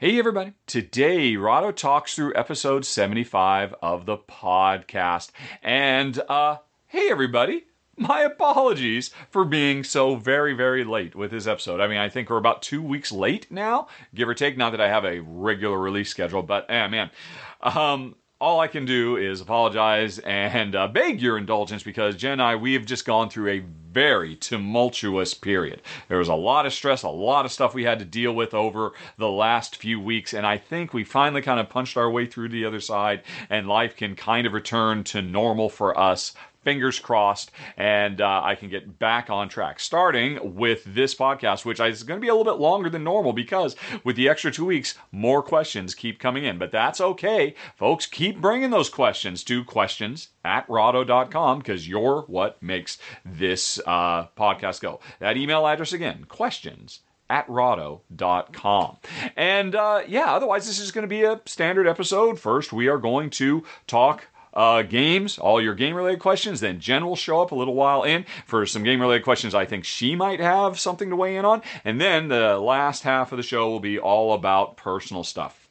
Hey, everybody. Today, Rahdo talks through episode 75 of the podcast. And, uh, hey, everybody. My apologies for being so very, very late with this episode. I mean, I think we're about two weeks late now, give or take. Not that I have a regular release schedule, but, eh, man. Um, all I can do is apologize and uh, beg your indulgence because Jen and I, we have just gone through a very tumultuous period. There was a lot of stress, a lot of stuff we had to deal with over the last few weeks, and I think we finally kind of punched our way through the other side, and life can kind of return to normal for us fingers crossed, and uh, I can get back on track. Starting with this podcast, which is going to be a little bit longer than normal because with the extra two weeks, more questions keep coming in. But that's okay. Folks, keep bringing those questions to questions at rahdo.com because you're what makes this uh, podcast go. That email address again, questions at rahdo.com. And uh, yeah, otherwise, this is going to be a standard episode. First, we are going to talk uh, games, all your game related questions. Then Jen will show up a little while in for some game related questions I think she might have something to weigh in on. And then the last half of the show will be all about personal stuff.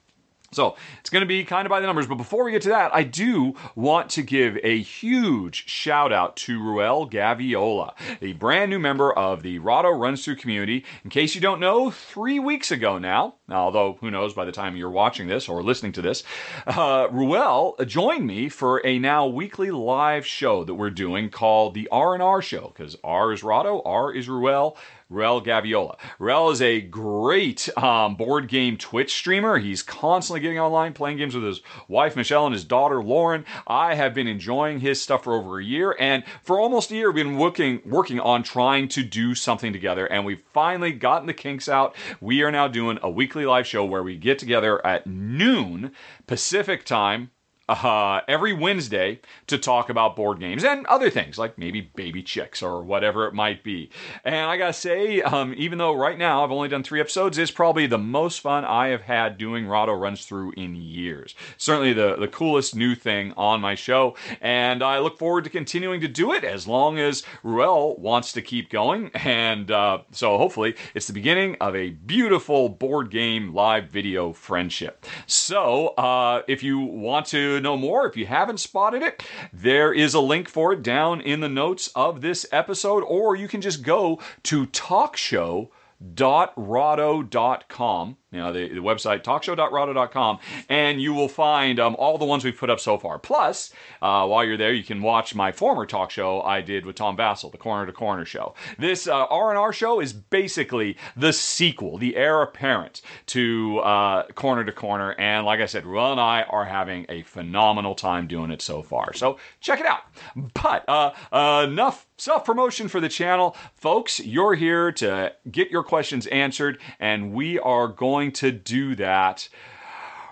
So it's going to be kind of by the numbers. But before we get to that, I do want to give a huge shout out to Ruel Gaviola, a brand new member of the Rahdo Runs Through community. In case you don't know, three weeks ago now, although who knows by the time you're watching this or listening to this, uh, Ruel joined me for a now weekly live show that we're doing called the R&R Show because R is Rahdo, R is Ruel, Ruel Gaviola. Ruel is a great um, board game Twitch streamer. He's constantly getting online, playing games with his wife Michelle and his daughter Lauren. I have been enjoying his stuff for over a year, and for almost a year, we've been working working on trying to do something together, and we've finally gotten the kinks out. We are now doing a weekly live show where we get together at noon Pacific time uh, every Wednesday to talk about board games and other things like maybe baby chicks or whatever it might be. And I gotta say, um, even though right now I've only done three episodes, it's probably the most fun I have had doing Rahdo Runs Through in years. Certainly the, the coolest new thing on my show, and I look forward to continuing to do it as long as Ruel wants to keep going. And uh, so hopefully it's the beginning of a beautiful board game live video friendship. So uh, if you want to know more, if you haven't spotted it, there is a link for it down in the notes of this episode, or you can just go to talkshow.rahdo.com you know, the, the website talkshow.rahdo.com, and you will find um, all the ones we've put up so far. Plus, uh, while you're there, you can watch my former talk show I did with Tom Vasel, the Corner to Corner show. This uh, R&R show is basically the sequel, the heir apparent to uh, Corner to Corner, and like I said, Ruel and I are having a phenomenal time doing it so far. So check it out. But uh, enough self promotion for the channel. Folks, you're here to get your questions answered, and we are going going to do that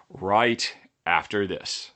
right after this.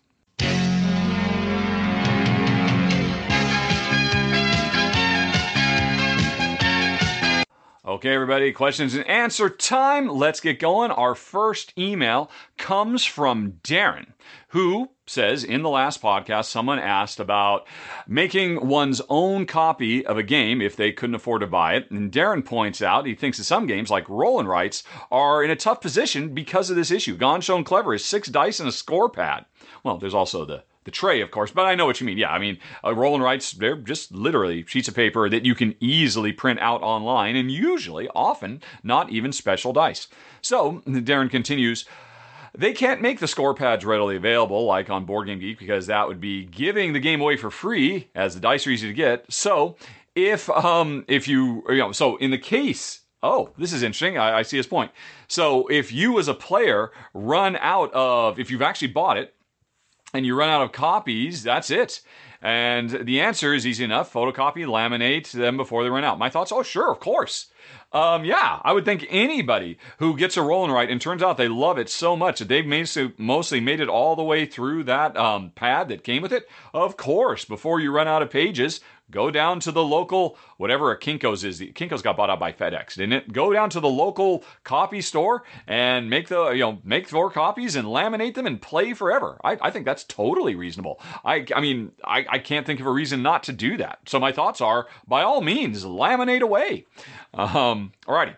Okay, everybody, questions and answer time. Let's get going. Our first email comes from Darren, who says in the last podcast, someone asked about making one's own copy of a game if they couldn't afford to buy it. And Darren points out he thinks that some games, like Roll and Writes, are in a tough position because of this issue. Ganz Schön Clever is six dice and a score pad. Well, there's also the the tray, of course, but I know what you mean. Yeah, I mean, uh, roll and writes, they're just literally sheets of paper that you can easily print out online, and usually, often, not even special dice. So, Darren continues. They can't make the score pads readily available like on Board Game Geek because that would be giving the game away for free, as the dice are easy to get. So, if um if you you know so in the case Oh, this is interesting. I, I see his point. So, if you as a player run out of, if you've actually bought it, and you run out of copies, that's it. And the answer is easy enough photocopy, laminate them before they run out. My thoughts, oh, sure, of course. Um, yeah, I would think anybody who gets a roll and write and turns out they love it so much that they've mostly made it all the way through that um, pad that came with it. Of course, before you run out of pages, Go down to the local, whatever a Kinko's is. Kinko's got bought out by FedEx, didn't it? Go down to the local copy store and make the, you know, make four copies and laminate them and play forever. I, I think that's totally reasonable. I, I mean, I, I can't think of a reason not to do that. So my thoughts are, by all means, laminate away. Um, alrighty.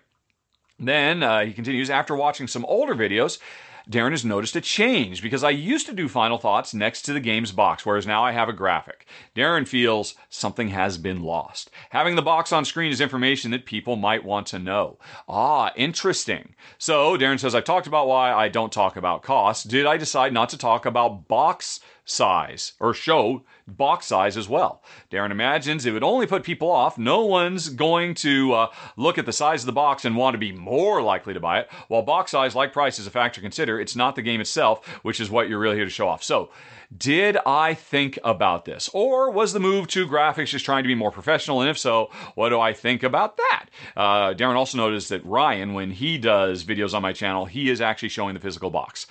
Then uh, he continues after watching some older videos. Darren has noticed a change because I used to do final thoughts next to the game's box, whereas now I have a graphic. Darren feels something has been lost. Having the box on screen is information that people might want to know. Ah, interesting. So Darren says, I've talked about why I don't talk about cost. Did I decide not to talk about box size or show box size as well. Darren imagines it would only put people off. No one's going to uh, look at the size of the box and want to be more likely to buy it. While box size, like price, is a factor to consider, it's not the game itself, which is what you're really here to show off. So, did I think about this? Or was the move to graphics just trying to be more professional? And if so, what do I think about that? Uh, Darren also noticed that Ryan, when he does videos on my channel, he is actually showing the physical box.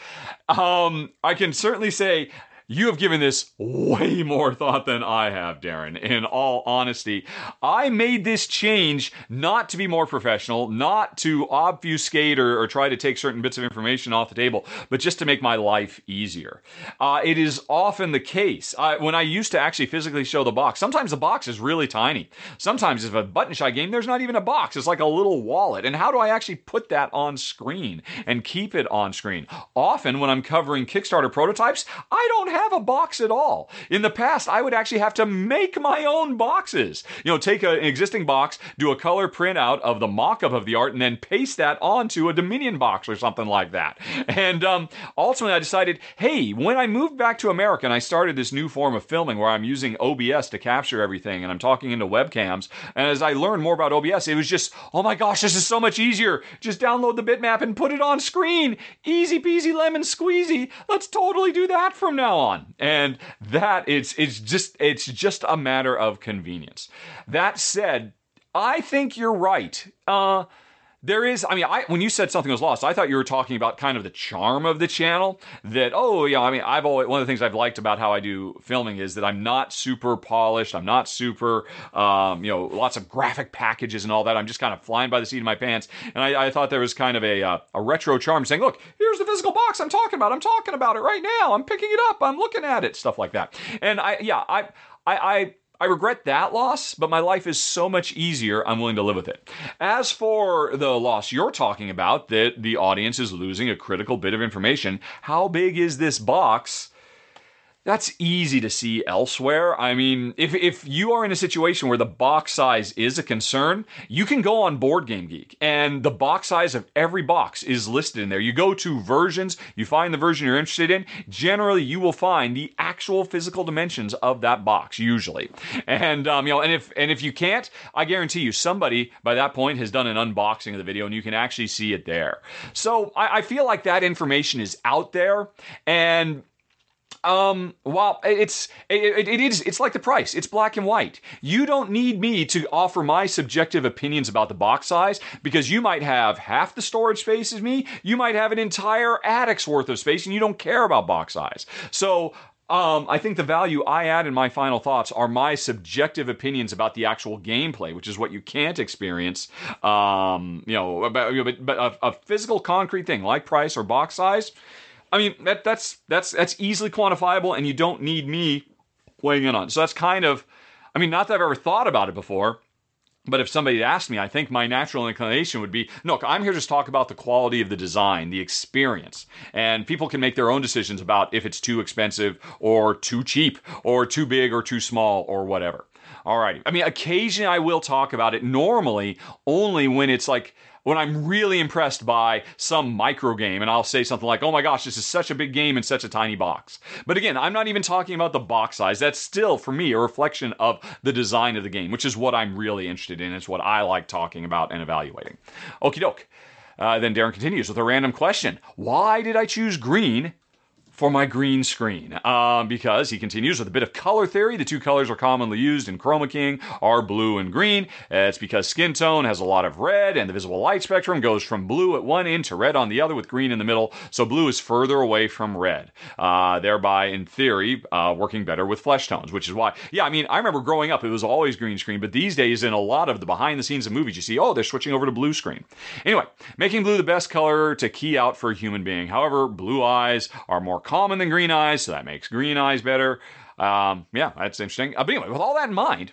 Um, I can certainly say you have given this way more thought than I have, Darren. In all honesty, I made this change not to be more professional, not to obfuscate or, or try to take certain bits of information off the table, but just to make my life easier. Uh, it is often the case uh, when I used to actually physically show the box. Sometimes the box is really tiny. Sometimes, if a button shy game, there's not even a box. It's like a little wallet. And how do I actually put that on screen and keep it on screen? Often, when I'm covering Kickstarter prototypes, I don't have have a box at all. In the past, I would actually have to make my own boxes. You know, take a, an existing box, do a color printout of the mock up of the art, and then paste that onto a Dominion box or something like that. And um, ultimately, I decided hey, when I moved back to America and I started this new form of filming where I'm using OBS to capture everything and I'm talking into webcams, and as I learned more about OBS, it was just, oh my gosh, this is so much easier. Just download the bitmap and put it on screen. Easy peasy lemon squeezy. Let's totally do that from now on on. And that it's it's just it's just a matter of convenience. That said, I think you're right. Uh there is i mean I, when you said something was lost i thought you were talking about kind of the charm of the channel that oh yeah i mean i've always one of the things i've liked about how i do filming is that i'm not super polished i'm not super um, you know lots of graphic packages and all that. I'm just kind of flying by the seat of my pants. And i, I thought there was kind of a, uh, a retro charm saying look here's the physical box i'm talking about. I'm talking about it right now. I'm picking it up. I'm looking at it. Stuff like that. And i yeah i I, I I regret that loss, but my life is so much easier, I'm willing to live with it. As for the loss you're talking about, that the audience is losing a critical bit of information, how big is this box? That's easy to see elsewhere. I mean, if, if you are in a situation where the box size is a concern, you can go on Board Game Geek and the box size of every box is listed in there. You go to versions, you find the version you're interested in. Generally, you will find the actual physical dimensions of that box, usually. And, um, you know, and if, and if you can't, I guarantee you somebody by that point has done an unboxing of the video and you can actually see it there. So I, I feel like that information is out there and um, well, it's it, it is it's like the price. It's black and white. You don't need me to offer my subjective opinions about the box size because you might have half the storage space as me. You might have an entire attic's worth of space, and you don't care about box size. So um, I think the value I add in my final thoughts are my subjective opinions about the actual gameplay, which is what you can't experience. Um, you know, but, but a, a, physical concrete thing like price or box size, I mean, that that's that's that's easily quantifiable, and you don't need me weighing in on. It. So that's kind of, I mean, not that I've ever thought about it before. But if somebody asked me, I think my natural inclination would be look, I'm here to just talk about the quality of the design, the experience. And people can make their own decisions about if it's too expensive or too cheap or too big or too small or whatever. All right. I mean, occasionally I will talk about it, normally only when it's like when I'm really impressed by some micro game and I'll say something like, oh my gosh, this is such a big game in such a tiny box. But again, I'm not even talking about the box size. That's still, for me, a reflection of the design of the game, which is what I'm really interested in. It's what I like talking about and evaluating. Okie doke. Uh, then Darren continues with a random question Why did I choose green for my green screen. Um, because he continues with a bit of color theory. The two colors are commonly used in Chroma Keying are blue and green. It's because skin tone has a lot of red, and the visible light spectrum goes from blue at one end to red on the other, with green in the middle. So blue is further away from red, uh, thereby, in theory, uh, working better with flesh tones. Which is why, yeah, I mean, I remember growing up, it was always green screen, but these days, in a lot of the behind the scenes of movies, you see, oh, they're switching over to blue screen. Anyway, making blue the best color to key out for a human being. However, blue eyes are more common than green eyes, so that makes green eyes better. Um, yeah, that's interesting. Uh, but anyway, with all that in mind,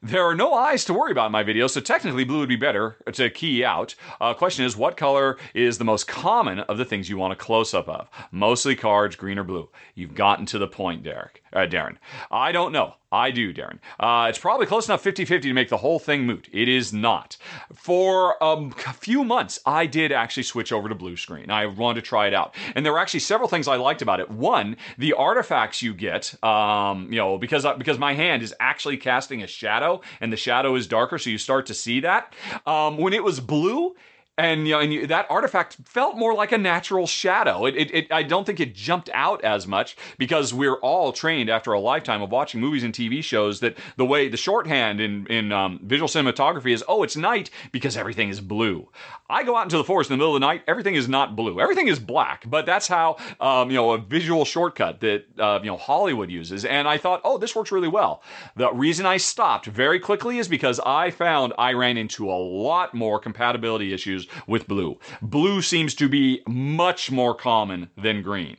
There are no eyes to worry about in my video, so technically blue would be better to key out. Uh, question is, what color is the most common of the things you want a close up of? Mostly cards, green or blue. You've gotten to the point, Derek, uh, Darren. I don't know. I do, Darren. Uh, it's probably close enough 50 50 to make the whole thing moot. It is not. For um, a few months, I did actually switch over to blue screen. I wanted to try it out. And there were actually several things I liked about it. One, the artifacts you get, um, you know, because, because my hand is actually casting a shadow and the shadow is darker, so you start to see that. Um, when it was blue, and you know, and you, that artifact felt more like a natural shadow. It, it, it, I don't think it jumped out as much because we're all trained after a lifetime of watching movies and TV shows that the way the shorthand in in um, visual cinematography is, oh, it's night because everything is blue. I go out into the forest in the middle of the night, everything is not blue, everything is black. But that's how um, you know a visual shortcut that uh, you know Hollywood uses. And I thought, oh, this works really well. The reason I stopped very quickly is because I found I ran into a lot more compatibility issues with blue. Blue seems to be much more common than green.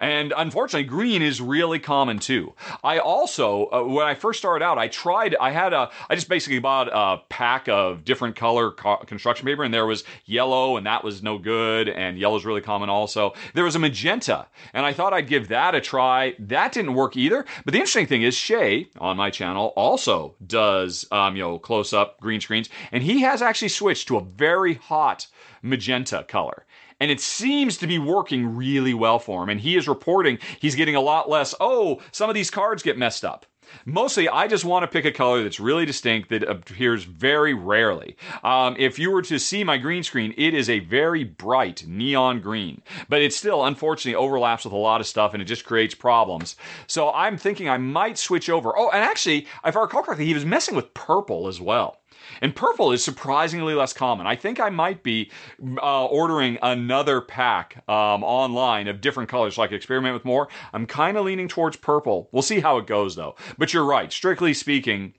And unfortunately, green is really common too. I also, uh, when I first started out, I tried, I had a, I just basically bought a pack of different color co- construction paper, and there was yellow, and that was no good, and yellow is really common also. There was a magenta, and I thought I'd give that a try. That didn't work either. But the interesting thing is, Shay on my channel also does, um, you know, close up green screens, and he has actually switched to a very hot magenta color and it seems to be working really well for him. And he is reporting he's getting a lot less, oh, some of these cards get messed up. Mostly, I just want to pick a color that's really distinct that appears very rarely. Um, if you were to see my green screen, it is a very bright neon green, but it still unfortunately overlaps with a lot of stuff and it just creates problems. So I'm thinking I might switch over. Oh, and actually, if I recall correctly, he was messing with purple as well. And purple is surprisingly less common. I think I might be uh, ordering another pack um, online of different colors so I experiment with more. I'm kind of leaning towards purple. We'll see how it goes though. But you're right. Strictly speaking,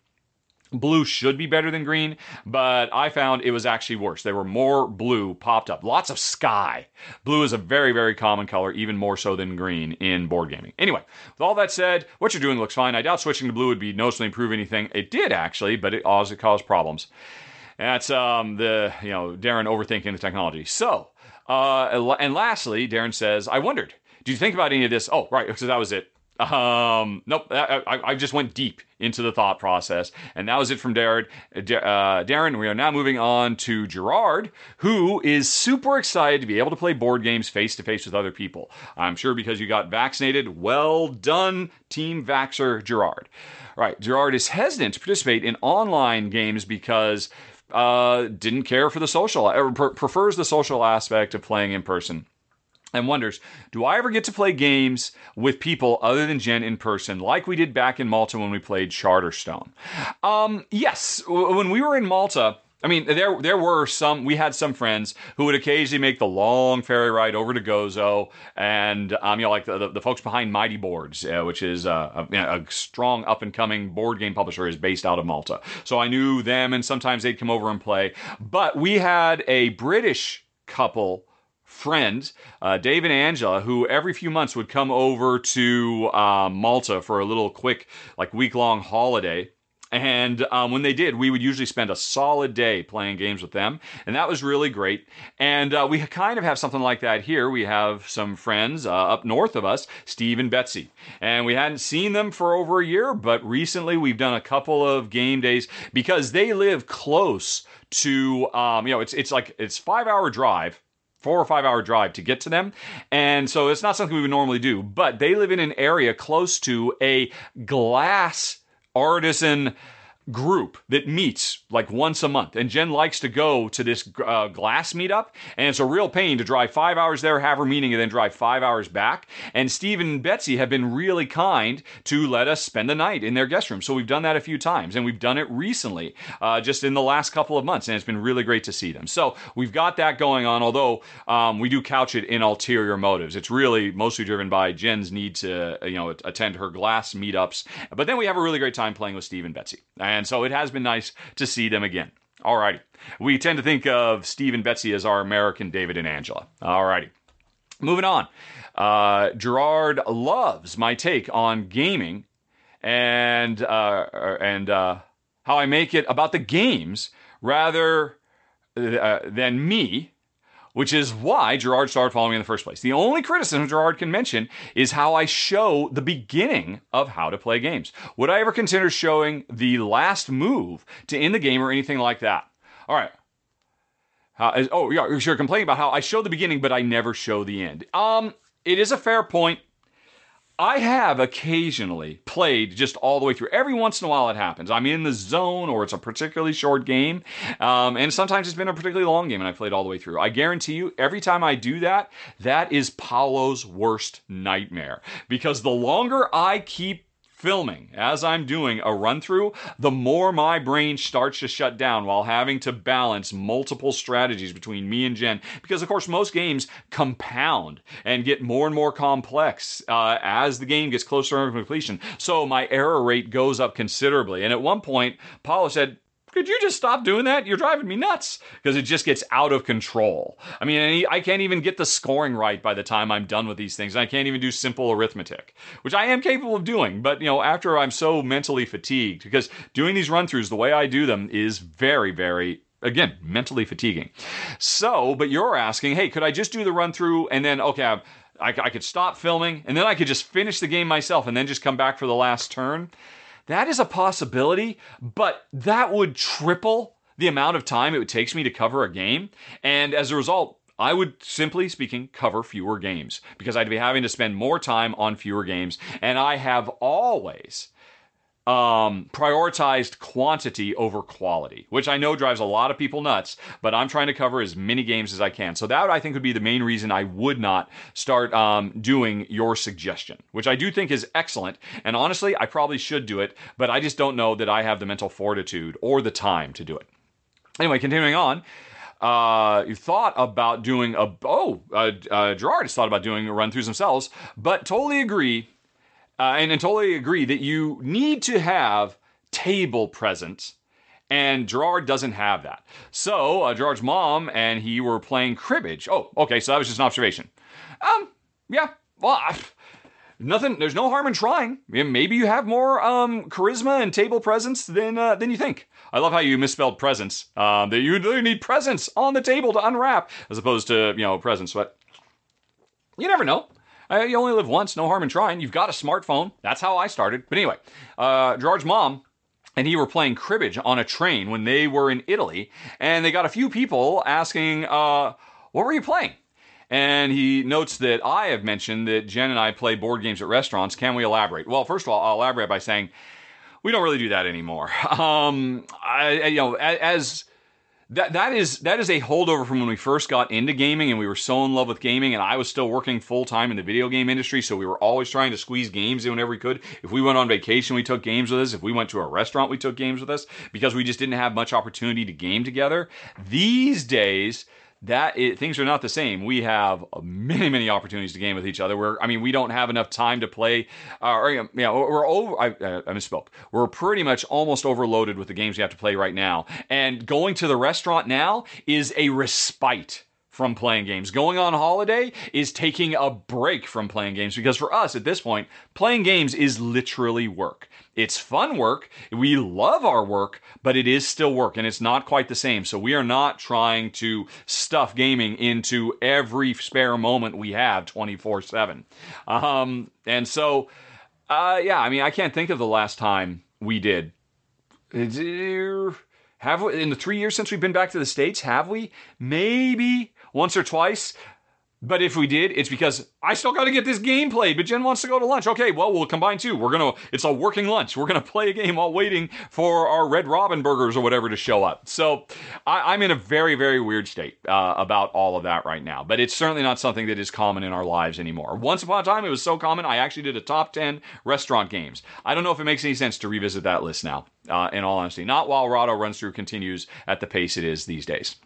Blue should be better than green, but I found it was actually worse. There were more blue popped up. Lots of sky. Blue is a very, very common color, even more so than green in board gaming. Anyway, with all that said, what you're doing looks fine. I doubt switching to blue would be noticeably improve anything. It did actually, but it also caused problems. That's um, the you know Darren overthinking the technology. So, uh, and lastly, Darren says, I wondered, do you think about any of this? Oh, right, because that was it. Um, nope. I, I, just went deep into the thought process, and that was it from Darren. Uh, Darren, we are now moving on to Gerard, who is super excited to be able to play board games face to face with other people. I'm sure because you got vaccinated. Well done, Team Vaxer Gerard. Right, Gerard is hesitant to participate in online games because uh, didn't care for the social, or prefers the social aspect of playing in person and wonders, do I ever get to play games with people other than Jen in person, like we did back in Malta when we played Charterstone? Um, yes, when we were in Malta. I mean, there there were some. We had some friends who would occasionally make the long ferry ride over to Gozo, and um, you know, like the, the, the folks behind Mighty Boards, uh, which is a, a, strong up and coming board game publisher, is based out of Malta. So I knew them, and sometimes they'd come over and play. But we had a British couple friend, uh, Dave and Angela, who every few months would come over to uh, Malta for a little quick, like week long holiday. And um, when they did, we would usually spend a solid day playing games with them. And that was really great. And uh, we kind of have something like that here. We have some friends uh, up north of us, Steve and Betsy. And we hadn't seen them for over a year, but recently we've done a couple of game days because they live close to, um, you know, it's, it's like, it's five hour drive four or five hour drive to get to them. And so it's not something we would normally do, but they live in an area close to a glass artisan group that meets like once a month. And Jen likes to go to this uh, glass meetup, and it's a real pain to drive five hours there, have her meeting, and then drive five hours back. And Steve and Betsy have been really kind to let us spend the night in their guest room. So we've done that a few times, and we've done it recently, uh, just in the last couple of months, and it's been really great to see them. So we've got that going on, although um, we do couch it in ulterior motives. It's really mostly driven by Jen's need to, you know, attend her glass meetups. But then we have a really great time playing with Steve and Betsy. And so it has been nice to see them again. Alrighty. We tend to think of Steve and Betsy as our American David and Angela. Alrighty. Moving on. Uh, Gerard loves my take on gaming and uh, and uh, how I make it about the games rather uh, than me, which is why Gerard started following me in the first place. The only criticism Gerard can mention is how I show the beginning of how to play games. Would I ever consider showing the last move to end the game or anything like that? All right. Oh, yeah, you're complaining about how I show the beginning, but I never show the end. Um, it is a fair point. I have occasionally played just all the way through. Every once in a while, it happens. I'm in the zone, or it's a particularly short game, um, and sometimes it's been a particularly long game, and I played all the way through. I guarantee you, every time I do that, that is Paulo's worst nightmare because the longer I keep filming, as I'm doing a run through, the more my brain starts to shut down while having to balance multiple strategies between me and Jen. Because, of course, most games compound and get more and more complex uh, as the game gets closer to completion. So my error rate goes up considerably. And at one point, Paulo said, could you just stop doing that? You're driving me nuts because it just gets out of control. I mean, I can't even get the scoring right by the time I'm done with these things. And I can't even do simple arithmetic, which I am capable of doing. But, you know, after I'm so mentally fatigued, because doing these run throughs the way I do them is very, very again mentally fatiguing so but you're asking hey could i just do the run through and then okay I, I, could stop filming and then i could just finish the game myself and then just come back for the last turn that is a possibility, but that would triple the amount of time it would take me to cover a game. And as a result, I would simply speaking cover fewer games because I'd be having to spend more time on fewer games. And I have always um, prioritized quantity over quality, which I know drives a lot of people nuts, but I'm trying to cover as many games as I can. So that I think would be the main reason I would not start um, doing your suggestion, which I do think is excellent. And honestly, I probably should do it, but I just don't know that I have the mental fortitude or the time to do it. Anyway, continuing on. Uh, you thought about doing a oh uh, uh, Gerard has thought about doing run throughs themselves, but totally agree uh, and, and totally agree that you need to have table presence. And Gerard doesn't have that. So uh, Gerard's mom and he were playing cribbage. Oh, okay. So that was just an observation. Um, yeah. Well, nothing. There's no harm in trying. Maybe you have more um, charisma and table presence than uh, than you think. I love how you misspelled presence. Um, that you need presence on the table to unwrap, as opposed to you know presence. But you never know. You only live once, no harm in trying. You've got a smartphone. That's how I started. But anyway, uh, Gerard's mom and he were playing cribbage on a train when they were in Italy, and they got a few people asking, uh, "What were you playing?" And he notes that I have mentioned that Jen and I play board games at restaurants. Can we elaborate? Well, first of all, I'll elaborate by saying we don't really do that anymore. Um, I, you know, as that that is that is a holdover from when we first got into gaming and we were so in love with gaming and I was still working full time in the video game industry so we were always trying to squeeze games in whenever we could. If we went on vacation, we took games with us. If we went to a restaurant, we took games with us because we just didn't have much opportunity to game together. These days, that things are not the same. We have many, many opportunities to game with each other. Where I mean, we don't have enough time to play. Uh, or, you know, we're over. I, I misspoke. We're pretty much almost overloaded with the games we have to play right now. And going to the restaurant now is a respite from playing games. Going on holiday is taking a break from playing games because for us at this point, playing games is literally work. It's fun work. We love our work, but it is still work and it's not quite the same. So we are not trying to stuff gaming into every spare moment we have 24 7. Um, and so, uh, yeah, I mean, I can't think of the last time we did. Have we, in the three years since we've been back to the States, have we? Maybe once or twice. But if we did, it's because I still got to get this game played. But Jen wants to go to lunch. Okay, well we'll combine two. We're gonna. It's a working lunch. We're gonna play a game while waiting for our Red Robin burgers or whatever to show up. So I, am in a very very weird state uh, about all of that right now. But it's certainly not something that is common in our lives anymore. Once upon a time, it was so common. I actually did a top ten restaurant games. I don't know if it makes any sense to revisit that list now. Uh, in all honesty, not while Rahdo runs through continues at the pace it is these days.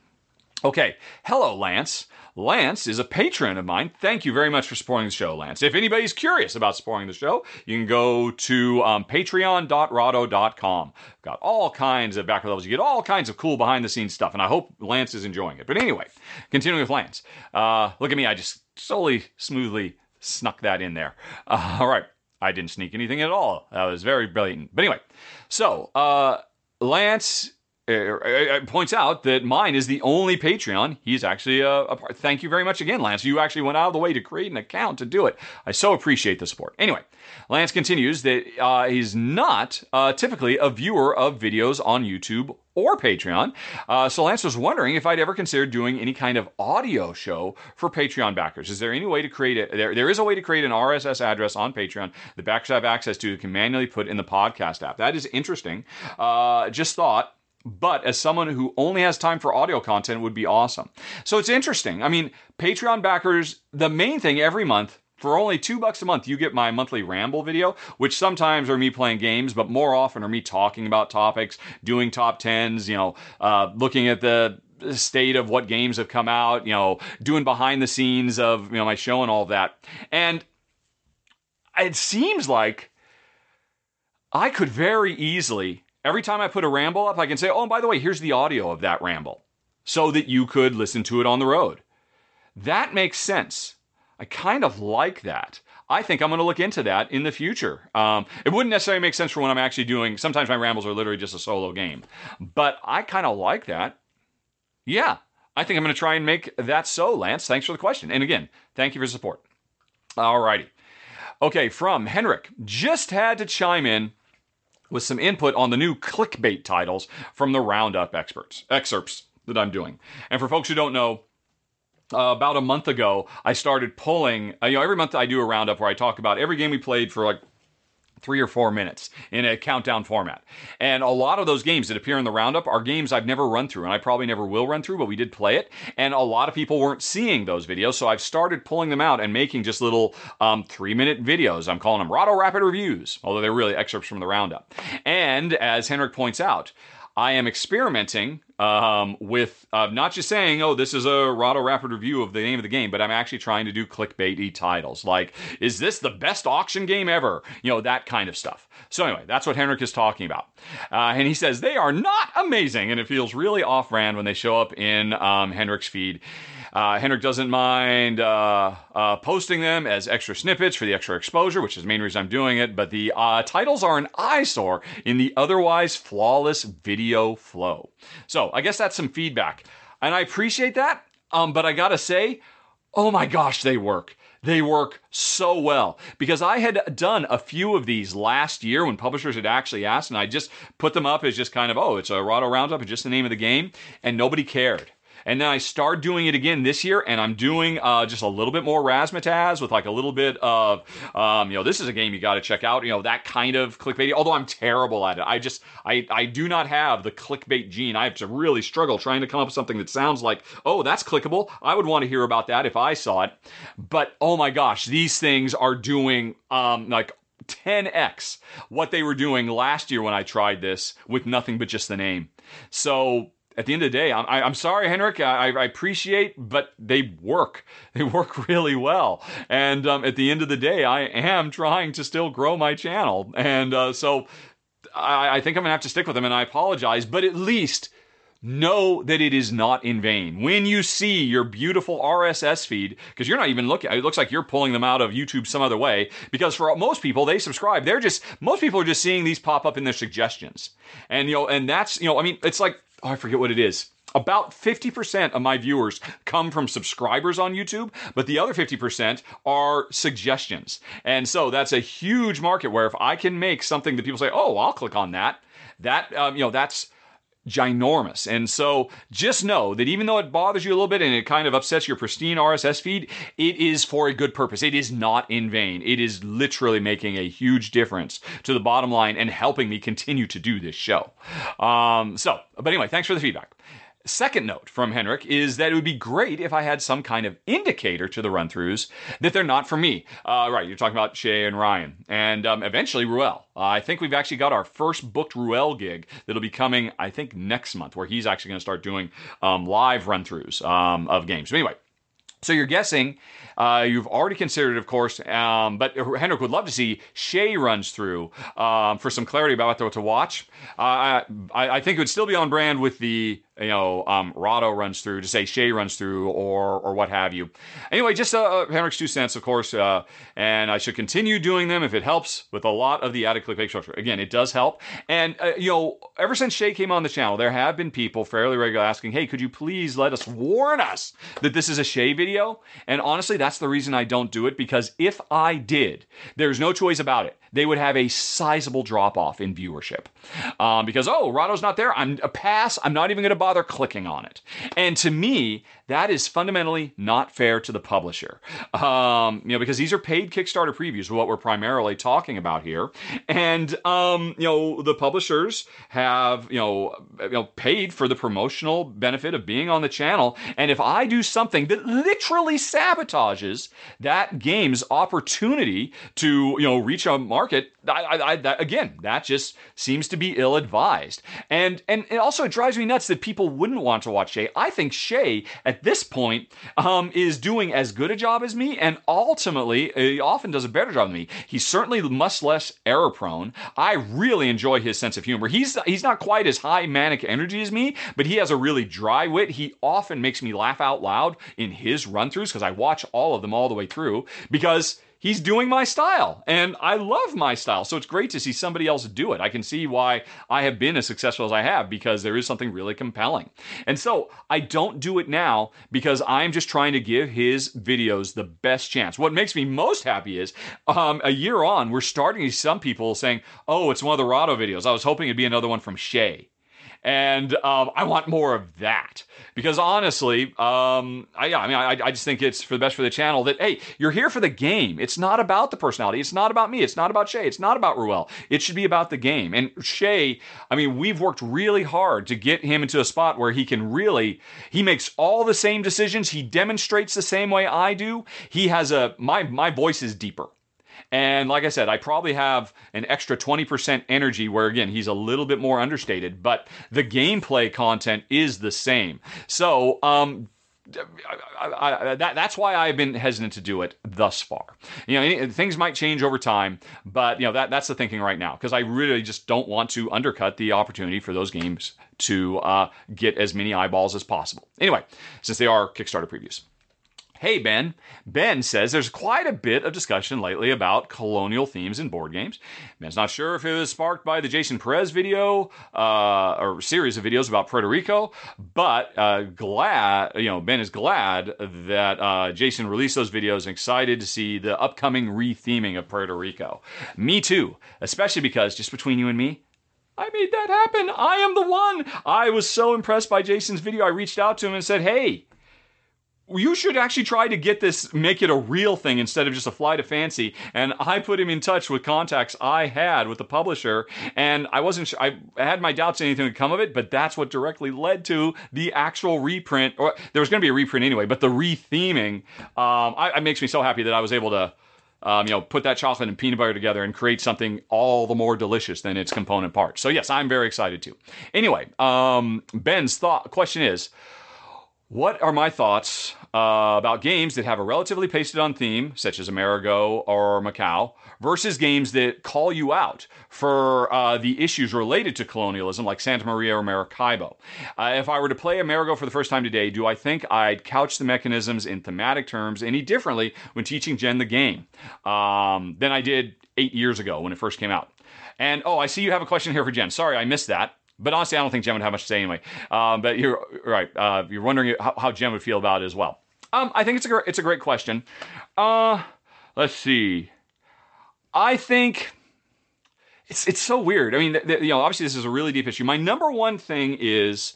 Okay, hello, Lance. Lance is a patron of mine. Thank you very much for supporting the show, Lance. If anybody's curious about supporting the show, you can go to um, patreon.rahdo.com. Got all kinds of backer levels. You get all kinds of cool behind the scenes stuff, and I hope Lance is enjoying it. But anyway, continuing with Lance. Uh, look at me. I just solely, smoothly snuck that in there. Uh, all right. I didn't sneak anything at all. That was very brilliant. But anyway, so uh, Lance uh, uh, points out that mine is the only Patreon. He's actually a, a part. Thank you very much again, Lance. You actually went out of the way to create an account to do it. I so appreciate the support. Anyway, Lance continues that uh, he's not uh, typically a viewer of videos on YouTube or Patreon. Uh, so Lance was wondering if I'd ever considered doing any kind of audio show for Patreon backers. Is there any way to create it? There, there is a way to create an RSS address on Patreon that backers have access to can manually put in the podcast app. That is interesting. Uh, just thought but as someone who only has time for audio content would be awesome. So it's interesting. I mean, Patreon backers, the main thing every month, for only two bucks a month, you get my monthly ramble video, which sometimes are me playing games, but more often are me talking about topics, doing top tens, you know, uh, looking at the state of what games have come out, you know, doing behind the scenes of, you know, my show and all that. And it seems like I could very easily Every time I put a ramble up, I can say, oh, and by the way, here's the audio of that ramble so that you could listen to it on the road. That makes sense. I kind of like that. I think I'm going to look into that in the future. Um, it wouldn't necessarily make sense for when I'm actually doing, sometimes my rambles are literally just a solo game, but I kind of like that. Yeah, I think I'm going to try and make that so, Lance. Thanks for the question. And again, thank you for support. All righty. Okay, from Henrik. Just had to chime in with some input on the new clickbait titles from the Roundup experts excerpts that I'm doing. And for folks who don't know, uh, about a month ago, I started pulling. Uh, you know, every month I do a roundup where I talk about every game we played for like three or four minutes in a countdown format. And a lot of those games that appear in the roundup are games I've never run through, and I probably never will run through, but we did play it. And a lot of people weren't seeing those videos, so I've started pulling them out and making just little um, three minute videos. I'm calling them Rahdo Rapid Reviews, although they're really excerpts from the roundup. And as Henrik points out, I am experimenting um, with uh, not just saying, oh, this is a Rahdo Rapid review of the name of the game, but I'm actually trying to do clickbaity titles. Like, is this the best auction game ever? You know, that kind of stuff. So, anyway, that's what Henrik is talking about. Uh, and he says they are not amazing, and it feels really off brand when they show up in um, Henrik's feed. Uh, Henrik doesn't mind uh, uh, posting them as extra snippets for the extra exposure, which is the main reason I'm doing it. But the uh, titles are an eyesore in the otherwise flawless video flow. So I guess that's some feedback. And I appreciate that. Um, but I gotta say, oh my gosh, they work. They work so well because I had done a few of these last year when publishers had actually asked, and I just put them up as just kind of, oh, it's a Rahdo Roundup, it's just the name of the game, and nobody cared. And then I start doing it again this year, and I'm doing uh, just a little bit more razzmatazz with like a little bit of, um, you know, this is a game you got to check out. You know, that kind of clickbait. Although I'm terrible at it, I just I I do not have the clickbait gene. I have to really struggle trying to come up with something that sounds like, oh, that's clickable. I would want to hear about that if I saw it. But oh my gosh, these things are doing um, like 10x what they were doing last year when I tried this with nothing but just the name. So at the end of the day, I'm, I, am sorry, Henrik. I, I, appreciate, but they work. They work really well. And um, at the end of the day, I am trying to still grow my channel. And uh, so I, I think I'm going to have to stick with them. And I apologize, but at least know that it is not in vain. When you see your beautiful RSS feed, because you're not even looking, it looks like you're pulling them out of YouTube some other way, because for most people, they subscribe. They're just, most people are just seeing these pop up in their suggestions. And, you know, and that's, you know, I mean, it's like, oh, I forget what it is. About 50% of my viewers come from subscribers on YouTube, but the other 50% are suggestions. And so that's a huge market where if I can make something that people say, oh, I'll click on that, that, um, you know, that's, ginormous. And so just know that even though it bothers you a little bit and it kind of upsets your pristine RSS feed, it is for a good purpose. It is not in vain. It is literally making a huge difference to the bottom line and helping me continue to do this show. Um, so, but anyway, thanks for the feedback. Second note from Henrik is that it would be great if I had some kind of indicator to the run throughs that they're not for me. Uh, right, you're talking about Shay and Ryan, and um, eventually Ruel. Uh, I think we've actually got our first booked Ruel gig that'll be coming, I think, next month, where he's actually going to start doing um, live run throughs um, of games. But anyway, so you're guessing, uh, you've already considered, of course, um, but Henrik would love to see Shay runs through um, for some clarity about what to watch. Uh, I, I, think it would still be on brand with the you know, um, Rahdo runs through, to say Shay runs through, or or what have you. Anyway, just uh, Henrik's two cents, of course, uh, and I should continue doing them if it helps with a lot of the added clickbait structure. Again, it does help, and uh, you know, ever since Shay came on the channel, there have been people fairly regularly asking, "Hey, could you please let us warn us that this is a Shay video?" And honestly, that's the reason I don't do it because if I did, there's no choice about it they would have a sizable drop off in viewership. Um, because, oh, Rahdo's not there. I'm a pass. I'm not even going to bother clicking on it. And to me, that is fundamentally not fair to the publisher. Um, you know, because these are paid Kickstarter previews, what we're primarily talking about here. And, um, you know, the publishers have, you know, you know, paid for the promotional benefit of being on the channel. And if I do something that literally sabotages that game's opportunity to, you know, reach a market, I, I, I, that, again, that just seems to be ill advised. And, and it also drives me nuts that people wouldn't want to watch Shay. I think Shay, at this point um, is doing as good a job as me, and ultimately, he often does a better job than me. He's certainly much less error prone. I really enjoy his sense of humor. He's he's not quite as high manic energy as me, but he has a really dry wit. He often makes me laugh out loud in his run throughs because I watch all of them all the way through because he's doing my style and I love my style. So it's great to see somebody else do it. I can see why I have been as successful as I have because there is something really compelling. And so I don't do it now because I'm just trying to give his videos the best chance. What makes me most happy is um, a year on, we're starting to see some people saying, oh, it's one of the Rahdo videos. I was hoping it'd be another one from Shay and um, I want more of that because honestly, um, I, I mean, I, I, just think it's for the best for the channel that hey, you're here for the game. It's not about the personality. It's not about me. It's not about Shay. It's not about Ruel. It should be about the game. And Shay, I mean, we've worked really hard to get him into a spot where he can really he makes all the same decisions. He demonstrates the same way I do. He has a my my voice is deeper. And like I said, I probably have an extra 20% energy where, again, he's a little bit more understated, but the gameplay content is the same. So, um, I, I, that, that's why I've been hesitant to do it thus far. You know, things might change over time, but you know that that's the thinking right now because I really just don't want to undercut the opportunity for those games to uh, get as many eyeballs as possible. Anyway, since they are Kickstarter previews. Hey, Ben. Ben says there's quite a bit of discussion lately about colonial themes in board games. Ben's not sure if it was sparked by the Jason Perez video uh, or series of videos about Puerto Rico, but uh, glad, you know, Ben is glad that uh, Jason released those videos and excited to see the upcoming retheming of Puerto Rico. Me too, especially because just between you and me, I made that happen. I am the one. I was so impressed by Jason's video. I reached out to him and said, hey, you should actually try to get this, make it a real thing instead of just a flight of fancy. And I put him in touch with contacts I had with the publisher, and I wasn't sure, I had my doubts anything would come of it, but that's what directly led to the actual reprint. Or there was going to be a reprint anyway, but the retheming, um, I, it makes me so happy that I was able to. Um, you know, put that chocolate and peanut butter together and create something all the more delicious than its component parts. So yes, I'm very excited too. Anyway, um, Ben's thought question is, what are my thoughts uh, about games that have a relatively pasted on theme, such as Amerigo or Macau, versus games that call you out for uh, the issues related to colonialism, like Santa Maria or Maracaibo? Uh, if I were to play Amerigo for the first time today, do I think I'd couch the mechanisms in thematic terms any differently when teaching Jen the game um, than I did eight years ago when it first came out? And oh, I see you have a question here for Jen. Sorry, I missed that. But honestly, I don't think Jen would have much to say anyway. Um, but you're right. Uh, you're wondering how, how, Jen would feel about it as well. Um, I think it's a great, it's a great question. Uh, let's see. I think it's it's so weird. I mean, th- th- you know, obviously this is a really deep issue. My number one thing is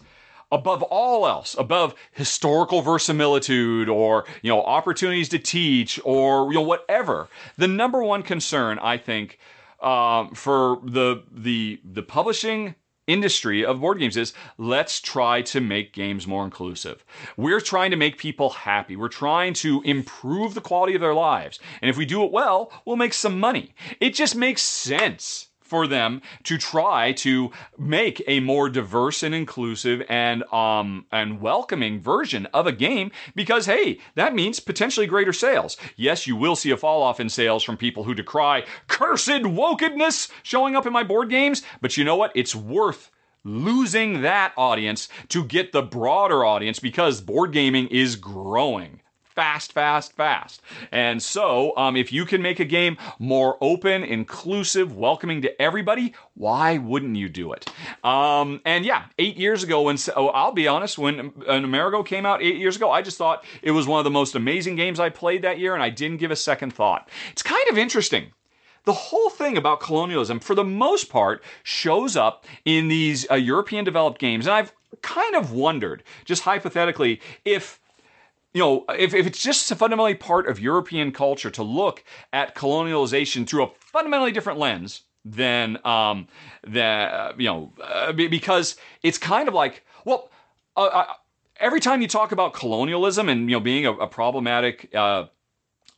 above all else, above historical verisimilitude or you know opportunities to teach or you know whatever. The number one concern I think um, for the the the publishing industry of board games is let's try to make games more inclusive. We're trying to make people happy. We're trying to improve the quality of their lives. And if we do it well, we'll make some money. It just makes sense for them to try to make a more diverse and inclusive and um and welcoming version of a game because hey, that means potentially greater sales. Yes, you will see a fall off in sales from people who decry cursed wokeness showing up in my board games, but you know what? It's worth losing that audience to get the broader audience because board gaming is growing fast, fast, fast. And so, um, if you can make a game more open, inclusive, welcoming to everybody, why wouldn't you do it? Um, and yeah, eight years ago, when oh, I'll be honest, when Amerigo came out eight years ago, I just thought it was one of the most amazing games I played that year, and I didn't give a second thought. It's kind of interesting the whole thing about colonialism, for the most part, shows up in these uh, European developed games. And I've kind of wondered, just hypothetically, if you know, if, if it's just a fundamentally part of European culture to look at colonialization through a fundamentally different lens than, um, than uh, you know, uh, because it's kind of like, well, uh, uh, every time you talk about colonialism and you know being a, a problematic uh,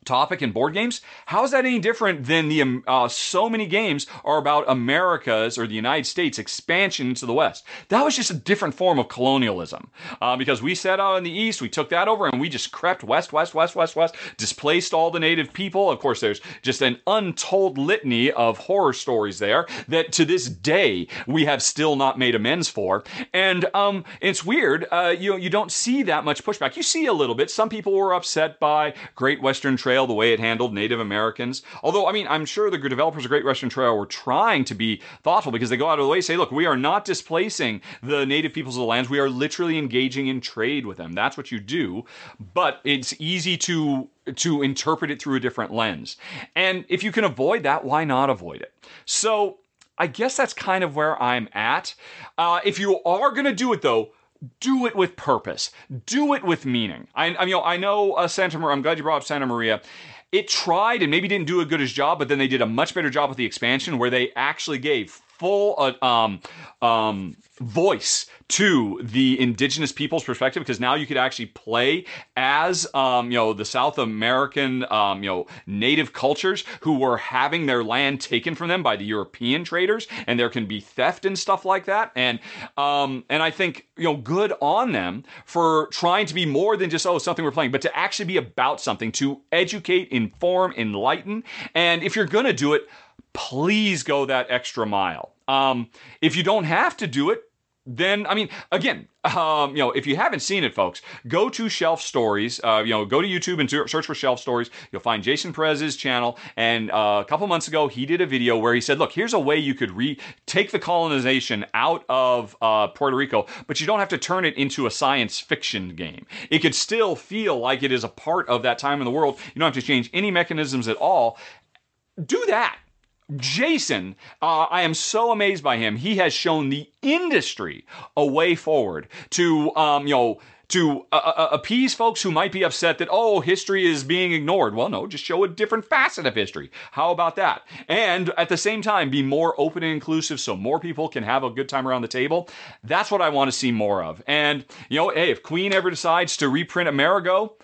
topic in board games, how is that any different than the um, uh, so many games are about America's or the United States expansion into the West? That was just a different form of colonialism uh, because we set out in the East, we took that over, and we just crept west, west, west, west, west, displaced all the native people. Of course, there's just an untold litany of horror stories there that to this day we have still not made amends for, and um, it's weird. Uh, you you don't see that much pushback. You see a little bit. Some people were upset by Great Western Trail Trail, the way it handled Native Americans. Although, I mean, I'm sure the developers of Great Western Trail were trying to be thoughtful because they go out of the way and say, look, we are not displacing the native peoples of the lands. We are literally engaging in trade with them. That's what you do. But it's easy to to interpret it through a different lens. And if you can avoid that, why not avoid it? So I guess that's kind of where I'm at. Uh, if you are going to do it, though, do it with purpose. Do it with meaning. I, I you know I know uh, Santa Maria. I'm glad you brought up Santa Maria. It tried and maybe didn't do a good as job, but then they did a much better job with the expansion where they actually gave full uh, um, um, voice to the indigenous people's perspective because now you could actually play as um, you know the South American um, you know native cultures who were having their land taken from them by the European traders and there can be theft and stuff like that. And um, and I think you know good on them for trying to be more than just oh something we're playing but to actually be about something to educate inform enlighten. And if you're gonna do it please go that extra mile um, if you don't have to do it then I mean, again, um, you know, if you haven't seen it, folks, go to Shelf Stories. Uh, you know, go to YouTube and search for Shelf Stories. You'll find Jason Perez's channel. And uh, a couple months ago, he did a video where he said, "Look, here's a way you could re take the colonization out of uh, Puerto Rico, but you don't have to turn it into a science fiction game. It could still feel like it is a part of that time in the world. You don't have to change any mechanisms at all. Do that." Jason, uh, I am so amazed by him. He has shown the industry a way forward to, um, you know, to uh, uh, uh, appease folks who might be upset that, oh, history is being ignored. Well, no, just show a different facet of history. How about that? And at the same time, be more open and inclusive so more people can have a good time around the table. That's what I want to see more of. And, you know, hey, if Queen ever decides to reprint Amerigo,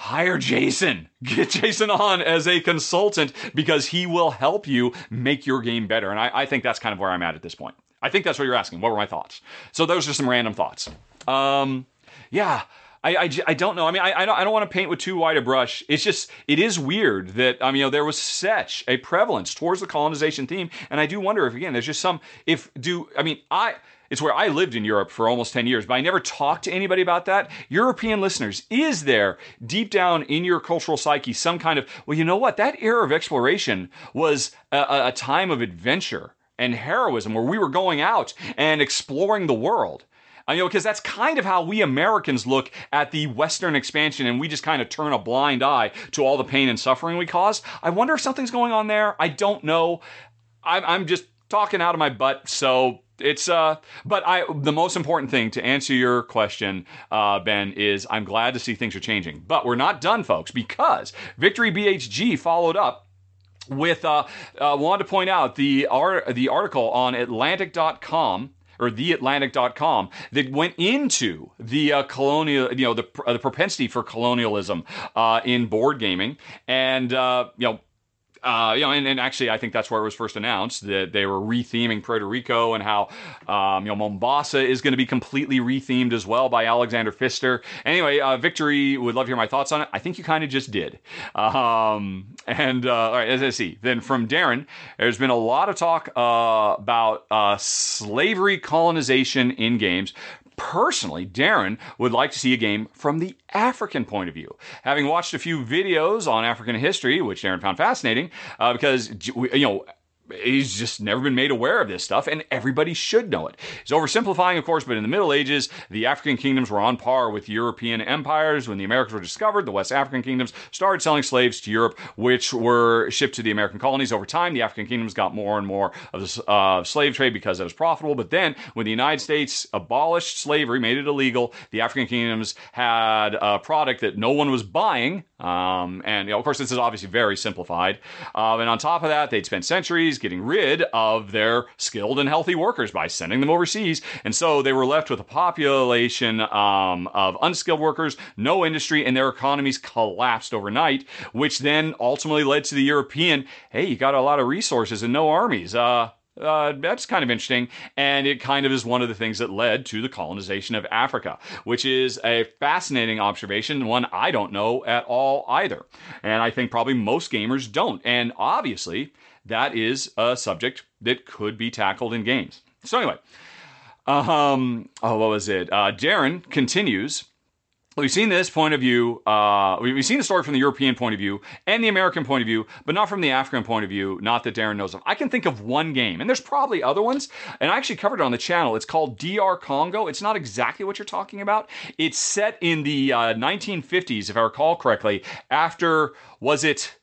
hire Jason. Get Jason on as a consultant because he will help you make your game better. And I, I, think that's kind of where I'm at at this point. I think that's what you're asking. What were my thoughts? So those are some random thoughts. Um, yeah. I, I, I, don't know. I mean, I, I don't, I don't want to paint with too wide a brush. It's just, it is weird that, I mean, you know, there was such a prevalence towards the colonization theme. And I do wonder if, again, there's just some, if do, I mean, I, it's where I lived in Europe for almost 10 years, but I never talked to anybody about that. European listeners, is there deep down in your cultural psyche some kind of, well, you know what? That era of exploration was a, a time of adventure and heroism where we were going out and exploring the world. Uh, I know, because that's kind of how we Americans look at the Western expansion, and we just kind of turn a blind eye to all the pain and suffering we cause. I wonder if something's going on there. I don't know. I'm just talking out of my butt, so it's uh but i the most important thing to answer your question uh ben is i'm glad to see things are changing but we're not done folks because victory bhg followed up with uh, uh wanted to point out the art the article on atlantic.com or theatlantic.com that went into the uh, colonial, you know, the, uh, the propensity for colonialism uh, in board gaming. And, uh, you know, uh, you know, and, and, actually, I think that's where it was first announced that they were retheming Puerto Rico and how, um, you know, Mombasa is going to be completely rethemed as well by Alexander Pfister. Anyway, uh, Victory would love to hear my thoughts on it. I think you kind of just did. Um, and uh, all right, as I see, then from Darren, there's been a lot of talk uh, about uh, slavery colonization in games, Personally, Darren would like to see a game from the African point of view. Having watched a few videos on African history, which Darren found fascinating, uh, because you know he's just never been made aware of this stuff, and everybody should know it. He's oversimplifying, of course, but in the Middle Ages, the African kingdoms were on par with European empires. When the Americas were discovered, the West African kingdoms started selling slaves to Europe, which were shipped to the American colonies. Over time, the African kingdoms got more and more of the uh, slave trade because it was profitable. But then, when the United States abolished slavery, made it illegal, the African kingdoms had a product that no one was buying. Um, and, you know, of course, this is obviously very simplified. Uh, and on top of that, they'd spent centuries getting rid of their skilled and healthy workers by sending them overseas. And so they were left with a population um, of unskilled workers, no industry, and their economies collapsed overnight, which then ultimately led to the European hey, you got a lot of resources and no armies. Uh, uh, that's kind of interesting. And it kind of is one of the things that led to the colonization of Africa, which is a fascinating observation, one I don't know at all either. And I think probably most gamers don't. And obviously, that is a subject that could be tackled in games. So anyway, um, oh, what was it? Uh, Darren continues. We've seen this point of view. Uh, we've seen the story from the European point of view and the American point of view, but not from the African point of view. Not that Darren knows of. I can think of one game, and there's probably other ones. And I actually covered it on the channel. It's called DR Congo. It's not exactly what you're talking about. It's set in the uh, 1950s, if I recall correctly. After was it?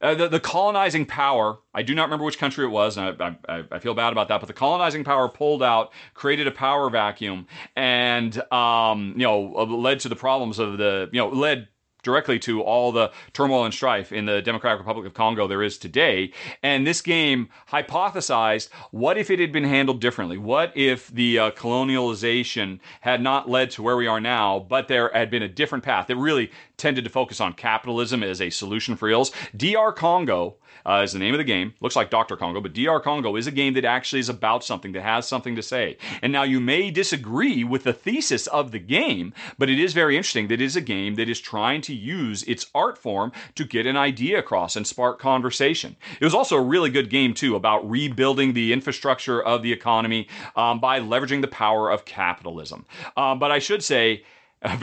Uh, the, the, colonizing power, I do not remember which country it was, and I, I, I, feel bad about that, but the colonizing power pulled out, created a power vacuum, and, um, you know, led to the problems of the, you know, led directly to all the turmoil and strife in the Democratic Republic of Congo there is today. And this game hypothesized what if it had been handled differently? What if the uh, colonialization had not led to where we are now, but there had been a different path that really tended to focus on capitalism as a solution for ills? DR Congo uh, is the name of the game. Looks like Dr. Congo, but DR Congo is a game that actually is about something, that has something to say. And now you may disagree with the thesis of the game, but it is very interesting that it is a game that is trying to use its art form to get an idea across and spark conversation. It was also a really good game, too, about rebuilding the infrastructure of the economy um, by leveraging the power of capitalism. Um, but I should say,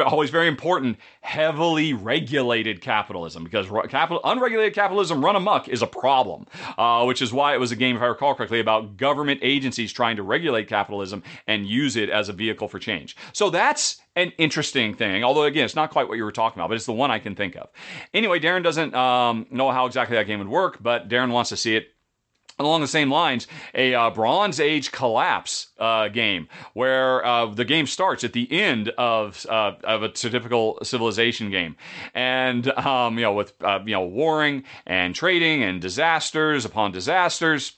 always very important, heavily regulated capitalism because capital, unregulated capitalism run amok is a problem, uh, which is why it was a game, if I recall correctly, about government agencies trying to regulate capitalism and use it as a vehicle for change. So that's an interesting thing, although again, it's not quite what you were talking about, but it's the one I can think of. Anyway, Darren doesn't um, know how exactly that game would work, but Darren wants to see it along the same lines, a uh, Bronze Age collapse uh, game where uh, the game starts at the end of uh, of a typical civilization game, and um, you know with uh, you know warring and trading and disasters upon disasters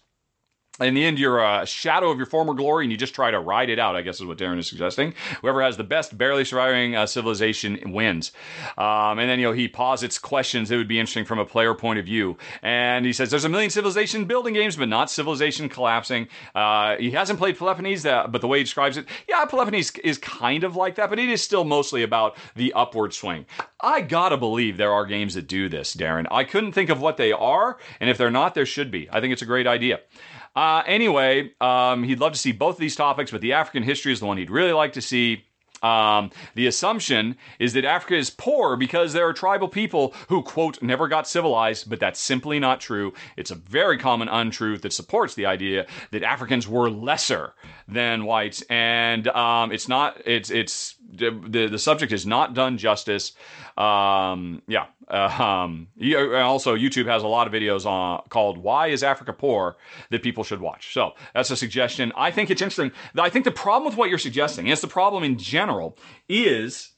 in the end, you're a shadow of your former glory, and you just try to ride it out. I guess is what Darren is suggesting. Whoever has the best, barely surviving uh, civilization wins. Um, and then you know he posits questions that would be interesting from a player point of view. And he says there's a million civilization building games, but not civilization collapsing. Uh, he hasn't played Peloponnese, that, but the way he describes it, yeah, Peloponnese is kind of like that, but it is still mostly about the upward swing. I gotta believe there are games that do this, Darren. I couldn't think of what they are, and if they're not, there should be. I think it's a great idea. Uh, anyway, um, he'd love to see both of these topics, but the African history is the one he'd really like to see. Um, the assumption is that Africa is poor because there are tribal people who, quote, never got civilized, but that's simply not true. It's a very common untruth that supports the idea that Africans were lesser than whites, and um, it's not, it's, it's, the, the subject is not done justice. Um, yeah. Uh, um, also, YouTube has a lot of videos on called "Why Is Africa Poor" that people should watch. So that's a suggestion. I think it's interesting. I think the problem with what you're suggesting, it's the problem in general, is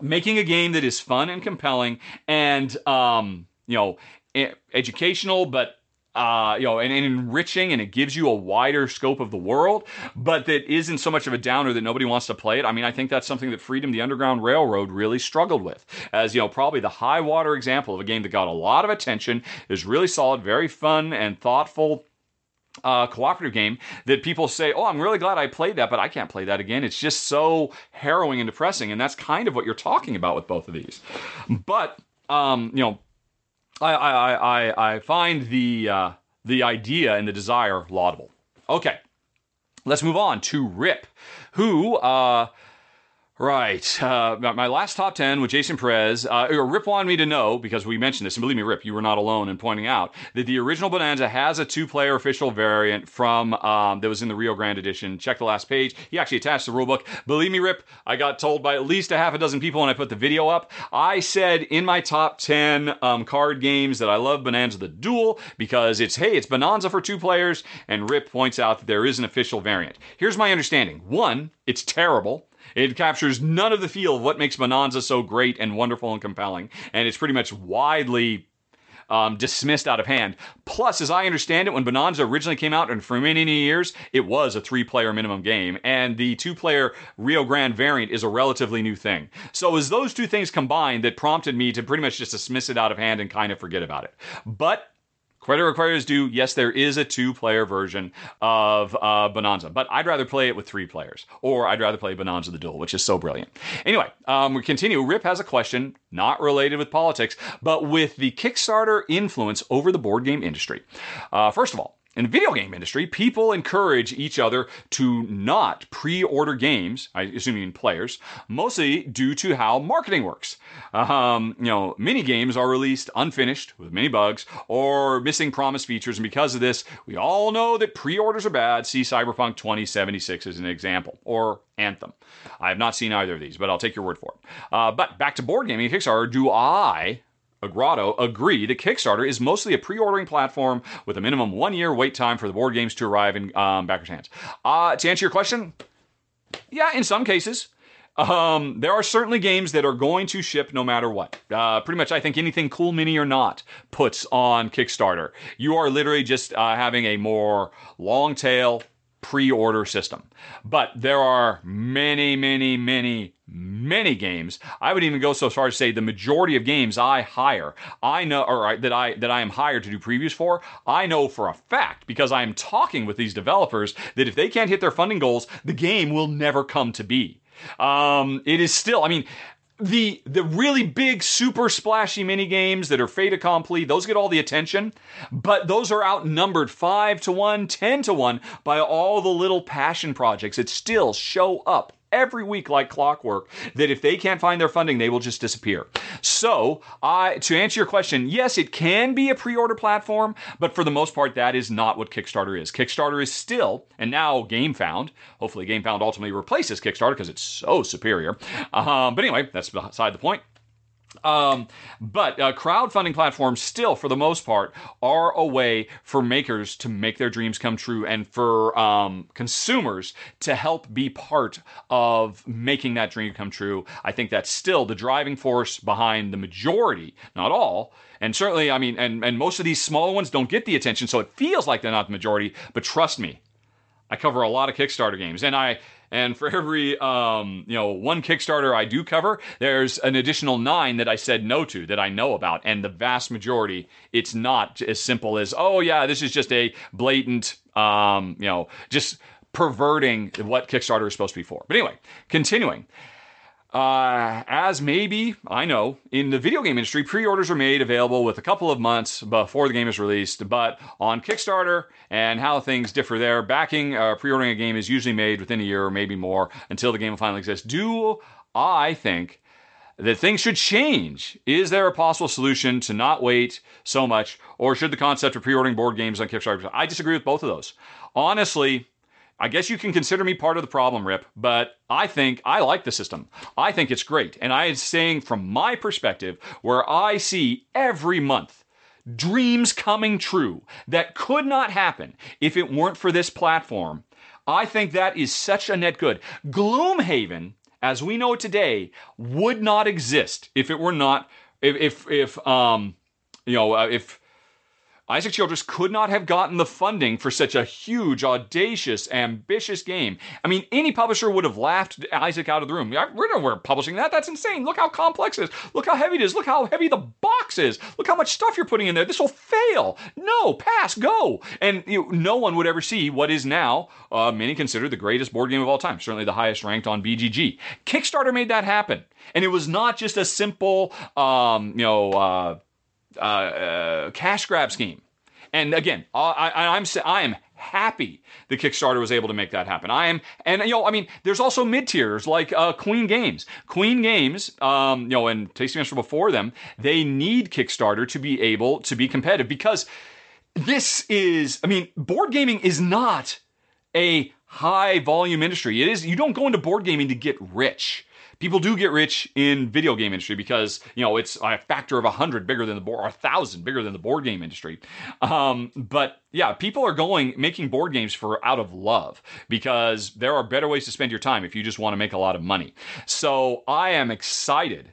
making a game that is fun and compelling and um, you know educational, but uh, you know, and, and, enriching, and it gives you a wider scope of the world, but that isn't so much of a downer that nobody wants to play it. I mean, I think that's something that Freedom, the Underground Railroad, really struggled with. As you know, probably the high water example of a game that got a lot of attention, is really solid, very fun and thoughtful uh, cooperative game that people say, "Oh, I'm really glad I played that, but I can't play that again." It's just so harrowing and depressing, and that's kind of what you're talking about with both of these. But um, you know, I I I I find the uh, the idea and the desire laudable. Okay, let's move on to Rip, who uh, Right. Uh, my last top 10 with Jason Perez. Uh, Rip wanted me to know, because we mentioned this, and believe me, Rip, you were not alone in pointing out, that the original Bonanza has a two player official variant from um, that was in the Rio Grande edition. Check the last page. He actually attached the rulebook. Believe me, Rip, I got told by at least a half a dozen people when I put the video up. I said in my top 10 um, card games that I love Bonanza the Duel because it's, hey, it's Bonanza for two players, and Rip points out that there is an official variant. Here's my understanding one, it's terrible. It captures none of the feel of what makes Bonanza so great and wonderful and compelling, and it's pretty much widely um, dismissed out of hand. Plus, as I understand it, when Bonanza originally came out, and for many, many years, it was a three player minimum game, and the two player Rio Grande variant is a relatively new thing. So, it was those two things combined that prompted me to pretty much just dismiss it out of hand and kind of forget about it. But Credit requires due. Yes, there is a two-player version of uh, Bonanza, but I'd rather play it with three players, or I'd rather play Bonanza the Duel, which is so brilliant. Anyway, um, we continue. Rip has a question, not related with politics, but with the Kickstarter influence over the board game industry. Uh, first of all, in the video game industry, people encourage each other to not pre-order games. I assume you mean players, mostly due to how marketing works. Um, you know, many games are released unfinished with many bugs or missing promised features, and because of this, we all know that pre-orders are bad. See Cyberpunk 2076 as an example, or Anthem. I have not seen either of these, but I'll take your word for it. Uh, but back to board gaming Kickstarter, do I Rahdo agree that Kickstarter is mostly a pre-ordering platform with a minimum one-year wait time for the board games to arrive in um, backers' hands. Uh, to answer your question, yeah, in some cases. Um, there are certainly games that are going to ship no matter what. Uh, pretty much, I think anything Cool Mini or not puts on Kickstarter. You are literally just uh, having a more long tail pre-order system. But there are many, many, many, many games. I would even go so far as to say the majority of games I hire, I know, or I, that I that I am hired to do previews for. I know for a fact because I am talking with these developers that if they can't hit their funding goals, the game will never come to be. Um, it is still, I mean, the the really big super splashy mini games that are fait accompli those get all the attention but those are outnumbered 5 to 1 10 to 1 by all the little passion projects that still show up every week like clockwork that if they can't find their funding, they will just disappear. So, uh, to answer your question, yes, it can be a pre order platform, but for the most part, that is not what Kickstarter is. Kickstarter is still, and now GameFound, hopefully, GameFound ultimately replaces Kickstarter because it's so superior. Um, but anyway, that's beside the point. Um, but uh, crowdfunding platforms still, for the most part, are a way for makers to make their dreams come true and for um, consumers to help be part of making that dream come true. I think that's still the driving force behind the majority, not all. And certainly, I mean, and, and most of these smaller ones don't get the attention, so it feels like they're not the majority. But trust me, I cover a lot of Kickstarter games, and I and for every um, you know one Kickstarter I do cover, there's an additional nine that I said no to that I know about, and the vast majority, it's not as simple as oh yeah, this is just a blatant um, you know just perverting what Kickstarter is supposed to be for. But anyway, continuing. Uh, as maybe, I know, in the video game industry, pre orders are made available with a couple of months before the game is released. But on Kickstarter and how things differ there, backing, uh, pre ordering a game is usually made within a year or maybe more until the game finally exists. Do I think that things should change? Is there a possible solution to not wait so much? Or should the concept of pre ordering board games on Kickstarter? I disagree with both of those. Honestly, I guess you can consider me part of the problem, Rip, but I think I like the system. I think it's great. And I am saying from my perspective, where I see every month dreams coming true that could not happen if it weren't for this platform, I think that is such a net good. Gloomhaven, as we know today, would not exist if it were not, if, if, if um, you know, uh, if, Isaac Childress could not have gotten the funding for such a huge, audacious, ambitious game. I mean, any publisher would have laughed Isaac out of the room. We're nowhere publishing that. That's insane. Look how complex it is. Look how heavy it is. Look how heavy the box is. Look how much stuff you're putting in there. This will fail. No, pass, go. And you know, no one would ever see what is now uh, many consider the greatest board game of all time. Certainly the highest ranked on BGG. Kickstarter made that happen, and it was not just a simple, um, you know. Uh, uh, uh, cash grab scheme. And again, I, I, I'm I am happy the Kickstarter was able to make that happen. I am, and you know, I mean, there's also mid tiers like uh, Queen Games. Queen Games, um, you know, and Tasty Minstrel before them, they need Kickstarter to be able to be competitive because this is, I mean, board gaming is not a high volume industry. It is, you don't go into board gaming to get rich people do get rich in video game industry because you know it's a factor of a hundred bigger than the board or a thousand bigger than the board game industry um, but yeah people are going making board games for out of love because there are better ways to spend your time if you just want to make a lot of money so i am excited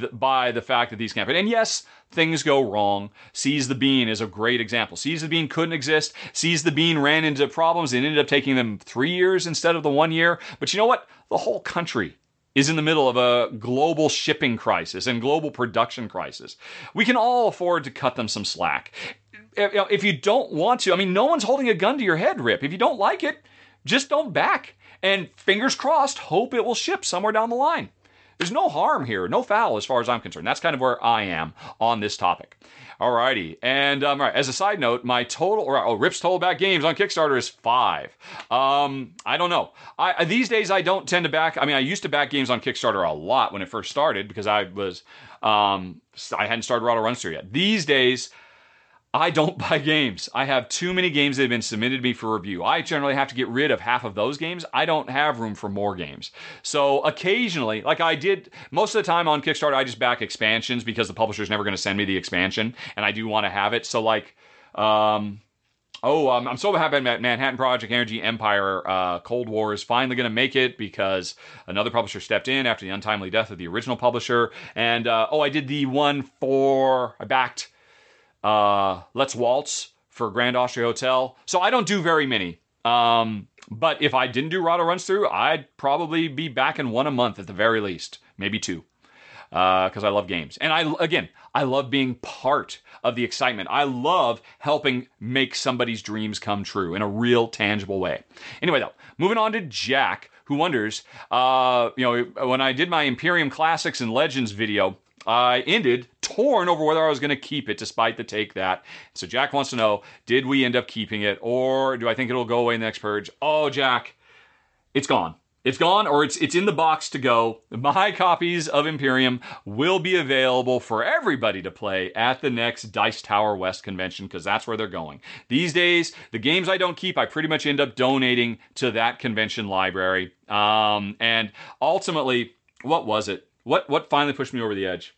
th- by the fact that these campaigns and yes things go wrong. Seize the Bean is a great example. Seize the Bean couldn't exist. Seize the Bean ran into problems and ended up taking them three years instead of the one year. But you know what? The whole country is in the middle of a global shipping crisis and global production crisis. We can all afford to cut them some slack. If you don't want to, I mean, no one's holding a gun to your head, Rip. If you don't like it, just don't back. And fingers crossed, hope it will ship somewhere down the line. There's no harm here, no foul as far as I'm concerned. That's kind of where I am on this topic. Alrighty, and um, right, as a side note, my total or oh, Rip's total back games on Kickstarter is five. Um, I don't know. I these days I don't tend to back. I mean, I used to back games on Kickstarter a lot when it first started because I was um, I hadn't started Rahdo Runs Through yet. These days I don't buy games. I have too many games that have been submitted to me for review. I generally have to get rid of half of those games. I don't have room for more games. So occasionally, like I did most of the time on Kickstarter, I just back expansions because the publisher's never going to send me the expansion, and I do want to have it. So like, um, oh, um, I'm so happy that Manhattan Project Energy Empire uh, Cold War is finally going to make it because another publisher stepped in after the untimely death of the original publisher. And uh, oh, I did the one for I backed uh, Let's Waltz for Grand Austria Hotel. So I don't do very many. Um, but if I didn't do Rahdo Runs Through, I'd probably be back in one a month at the very least, maybe two, because uh, I love games. And I again, I love being part of the excitement. I love helping make somebody's dreams come true in a real, tangible way. Anyway, though, moving on to Jack, who wonders, uh, you know, when I did my Imperium Classics and Legends video, I ended torn over whether I was going to keep it despite the take that. So Jack wants to know, did we end up keeping it or do I think it'll go away in the next purge? Oh, Jack, it's gone. It's gone or it's it's in the box to go. My copies of Imperium will be available for everybody to play at the next Dice Tower West convention because that's where they're going. These days, the games I don't keep, I pretty much end up donating to that convention library. Um, and ultimately, what was it? What what finally pushed me over the edge?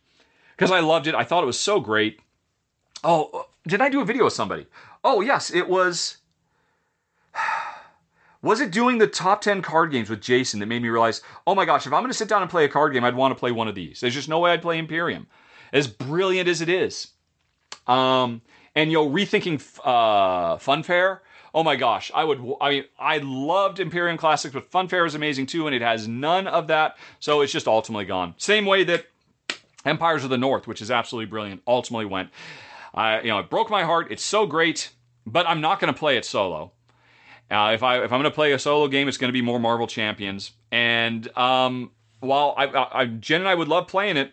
Because I loved it. I thought it was so great. Oh, did I do a video with somebody? Oh, yes, it was. Was it doing the top 10 card games with Jason that made me realize, oh my gosh, if I'm going to sit down and play a card game, I'd want to play one of these. There's just no way I'd play Imperium. As brilliant as it is. Um, and, you know, rethinking uh, Funfair, oh my gosh, I would. I mean, I loved Imperium Classics, but Funfair is amazing too, and it has none of that. So it's just ultimately gone. Same way that Empires of the North, which is absolutely brilliant, ultimately went. I, you know, it broke my heart. It's so great, but I'm not going to play it solo. Uh, if I if I'm going to play a solo game, it's going to be more Marvel Champions. And um, while I, I, Jen and I would love playing it,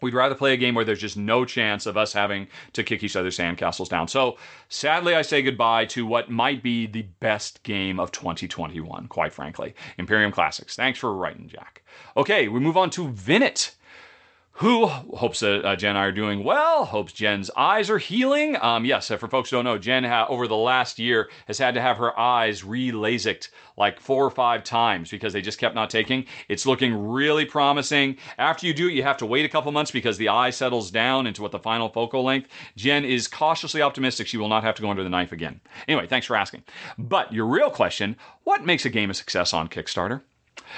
We'd rather play a game where there's just no chance of us having to kick each other's sandcastles down. So sadly, I say goodbye to what might be the best game of 2021, quite frankly. Imperium Classics. Thanks for writing, Jack. Okay, we move on to Vinit who hopes that uh, Jen and I are doing well, hopes Jen's eyes are healing. Um, yes, uh, for folks who don't know, Jen ha- over the last year has had to have her eyes re-LASIKed like four or five times because they just kept not taking. It's looking really promising. After you do it, you have to wait a couple months because the eye settles down into what the final focal length. Jen is cautiously optimistic she will not have to go under the knife again. Anyway, thanks for asking. But your real question, what makes a game a success on Kickstarter?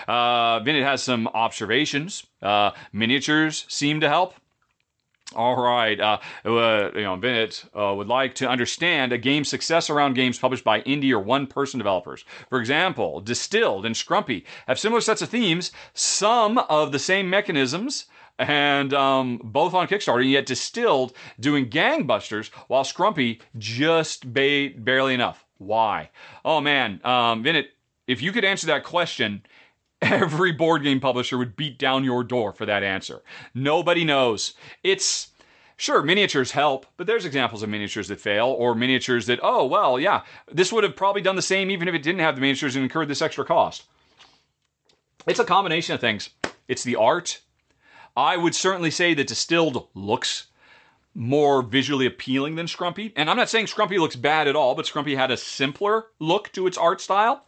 Uh, has some observations. Uh, miniatures seem to help. All right. Uh, uh, you know, Bennett uh, would like to understand a game's success around games published by indie or one person developers. For example, Distilled and Scrumpy have similar sets of themes, some of the same mechanisms, and um, both on Kickstarter, and yet Distilled doing gangbusters while Scrumpy just ba- barely enough. Why? Oh man, um, Bennett, if you could answer that question, every board game publisher would beat down your door for that answer. Nobody knows. It's sure miniatures help, but there's examples of miniatures that fail or miniatures that oh well, yeah, this would have probably done the same even if it didn't have the miniatures and incurred this extra cost. It's a combination of things. It's the art. I would certainly say that distilled looks more visually appealing than Scrumpy. And I'm not saying Scrumpy looks bad at all, but Scrumpy had a simpler look to its art style.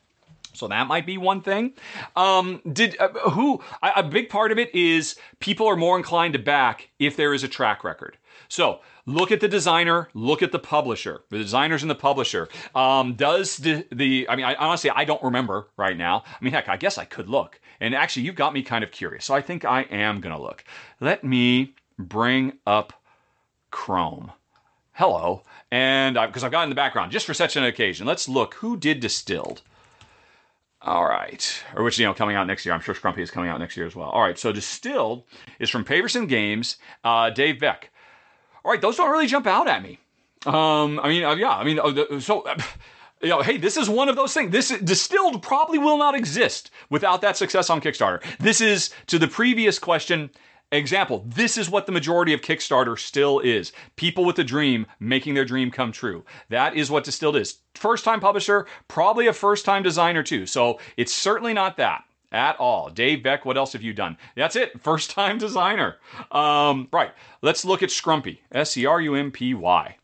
So that might be one thing. Um, did uh, who a, a big part of it is people are more inclined to back if there is a track record. So look at the designer, look at the publisher, the designers and the publisher. Um, does the, the I mean, I, honestly, I don't remember right now. I mean, heck, I guess I could look. And actually, you've got me kind of curious. So I think I am to look. Let me bring up Chrome. Hello. And because I've got in the background, just for such an occasion, let's look who did Distilled. All right. Or which, you know, coming out next year. I'm sure Scrumpy is coming out next year as well. All right. So Distilled is from Paverson Games, uh, Dave Beck. All right. Those don't really jump out at me. Um, I mean, uh, yeah. I mean, uh, so. Uh, you know, hey, this is one of those things. This distilled probably will not exist without that success on Kickstarter. This is to the previous question Example, this is what the majority of Kickstarter still is. People with a dream making their dream come true. That is what Distilled is. First time publisher, probably a first time designer too. So it's certainly not that at all. Dave Beck, what else have you done? That's it. First time designer. Um, right. Let's look at Scrumpy. S E R U M P Y.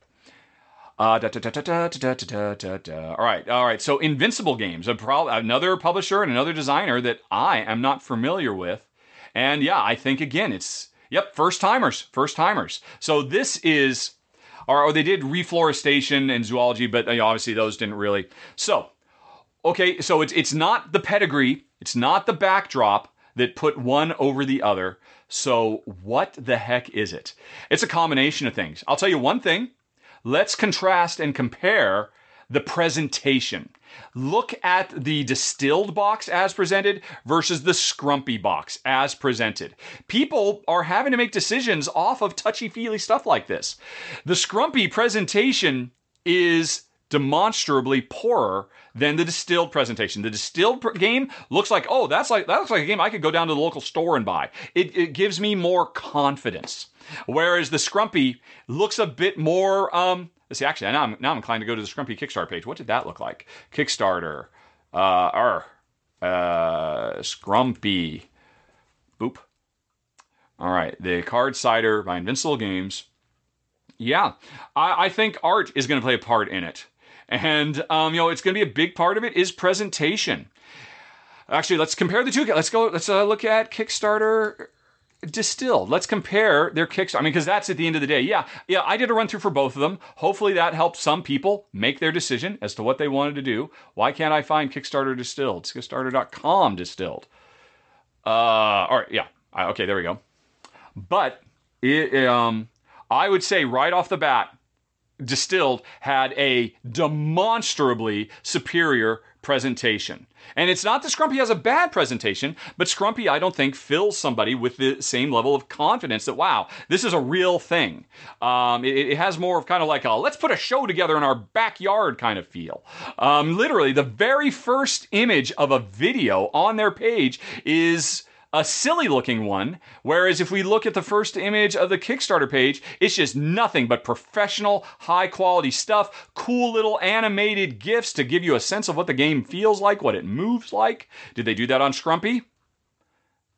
All right, all right. So Invincible Games, pro- another publisher and another designer that I am not familiar with. And yeah, I think again, it's, yep, first timers, first timers. So this is, or, they did reforestation and zoology, but you know, obviously those didn't really. So, okay, so it's, it's not the pedigree, it's not the backdrop that put one over the other. So, what the heck is it? It's a combination of things. I'll tell you one thing. Let's contrast and compare the presentation. Look at the distilled box as presented versus the scrumpy box as presented. People are having to make decisions off of touchy feely stuff like this. The scrumpy presentation is demonstrably poorer than the distilled presentation. The distilled game looks like, oh, that's like that looks like a game I could go down to the local store and buy. It, it gives me more confidence. Whereas the Scrumpy looks a bit more um, Let's see, actually, now I'm, now I'm inclined to go to the Scrumpy Kickstarter page. What did that look like? Kickstarter. Uh, or, uh, Scrumpy. Boop. All right, the Card Cider by Invincible Games. Yeah, I, I think art is going to play a part in it. And, um, you know, it's going to be a big part of it is presentation. Actually, let's compare the two. Let's go, let's uh, look at Kickstarter distilled. Let's compare their kicks. I mean, because that's at the end of the day. Yeah, yeah. I did a run through for both of them. Hopefully, that helped some people make their decision as to what they wanted to do. Why can't I find Kickstarter distilled? Kickstarter.com distilled. Uh, all right, yeah. Okay, there we go. But it, um, I would say right off the bat, distilled had a demonstrably superior presentation. And it's not that Scrumpy has a bad presentation, but Scrumpy, I don't think, fills somebody with the same level of confidence that, wow, this is a real thing. Um, it, it, has more of kind of like a let's put a show together in our backyard kind of feel. Um, literally, the very first image of a video on their page is a silly looking one. Whereas if we look at the first image of the Kickstarter page, it's just nothing but professional, high quality stuff, cool little animated GIFs to give you a sense of what the game feels like, what it moves like. Did they do that on Scrumpy?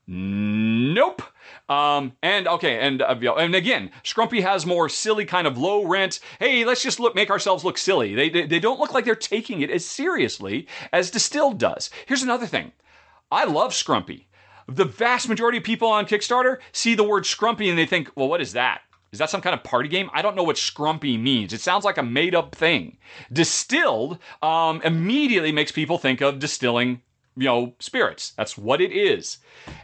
Nope. Um, and okay, and uh, and again, Scrumpy has more silly kind of low rent. Hey, let's just look, make ourselves look silly. They, they they don't look like they're taking it as seriously as Distilled does. Here's another thing. I love Scrumpy the vast majority of people on Kickstarter see the word scrumpy and they think, well, what is that? Is that some kind of party game? I don't know what scrumpy means. It sounds like a made up thing. Distilled um, immediately makes people think of distilling you know spirits. That's what it is.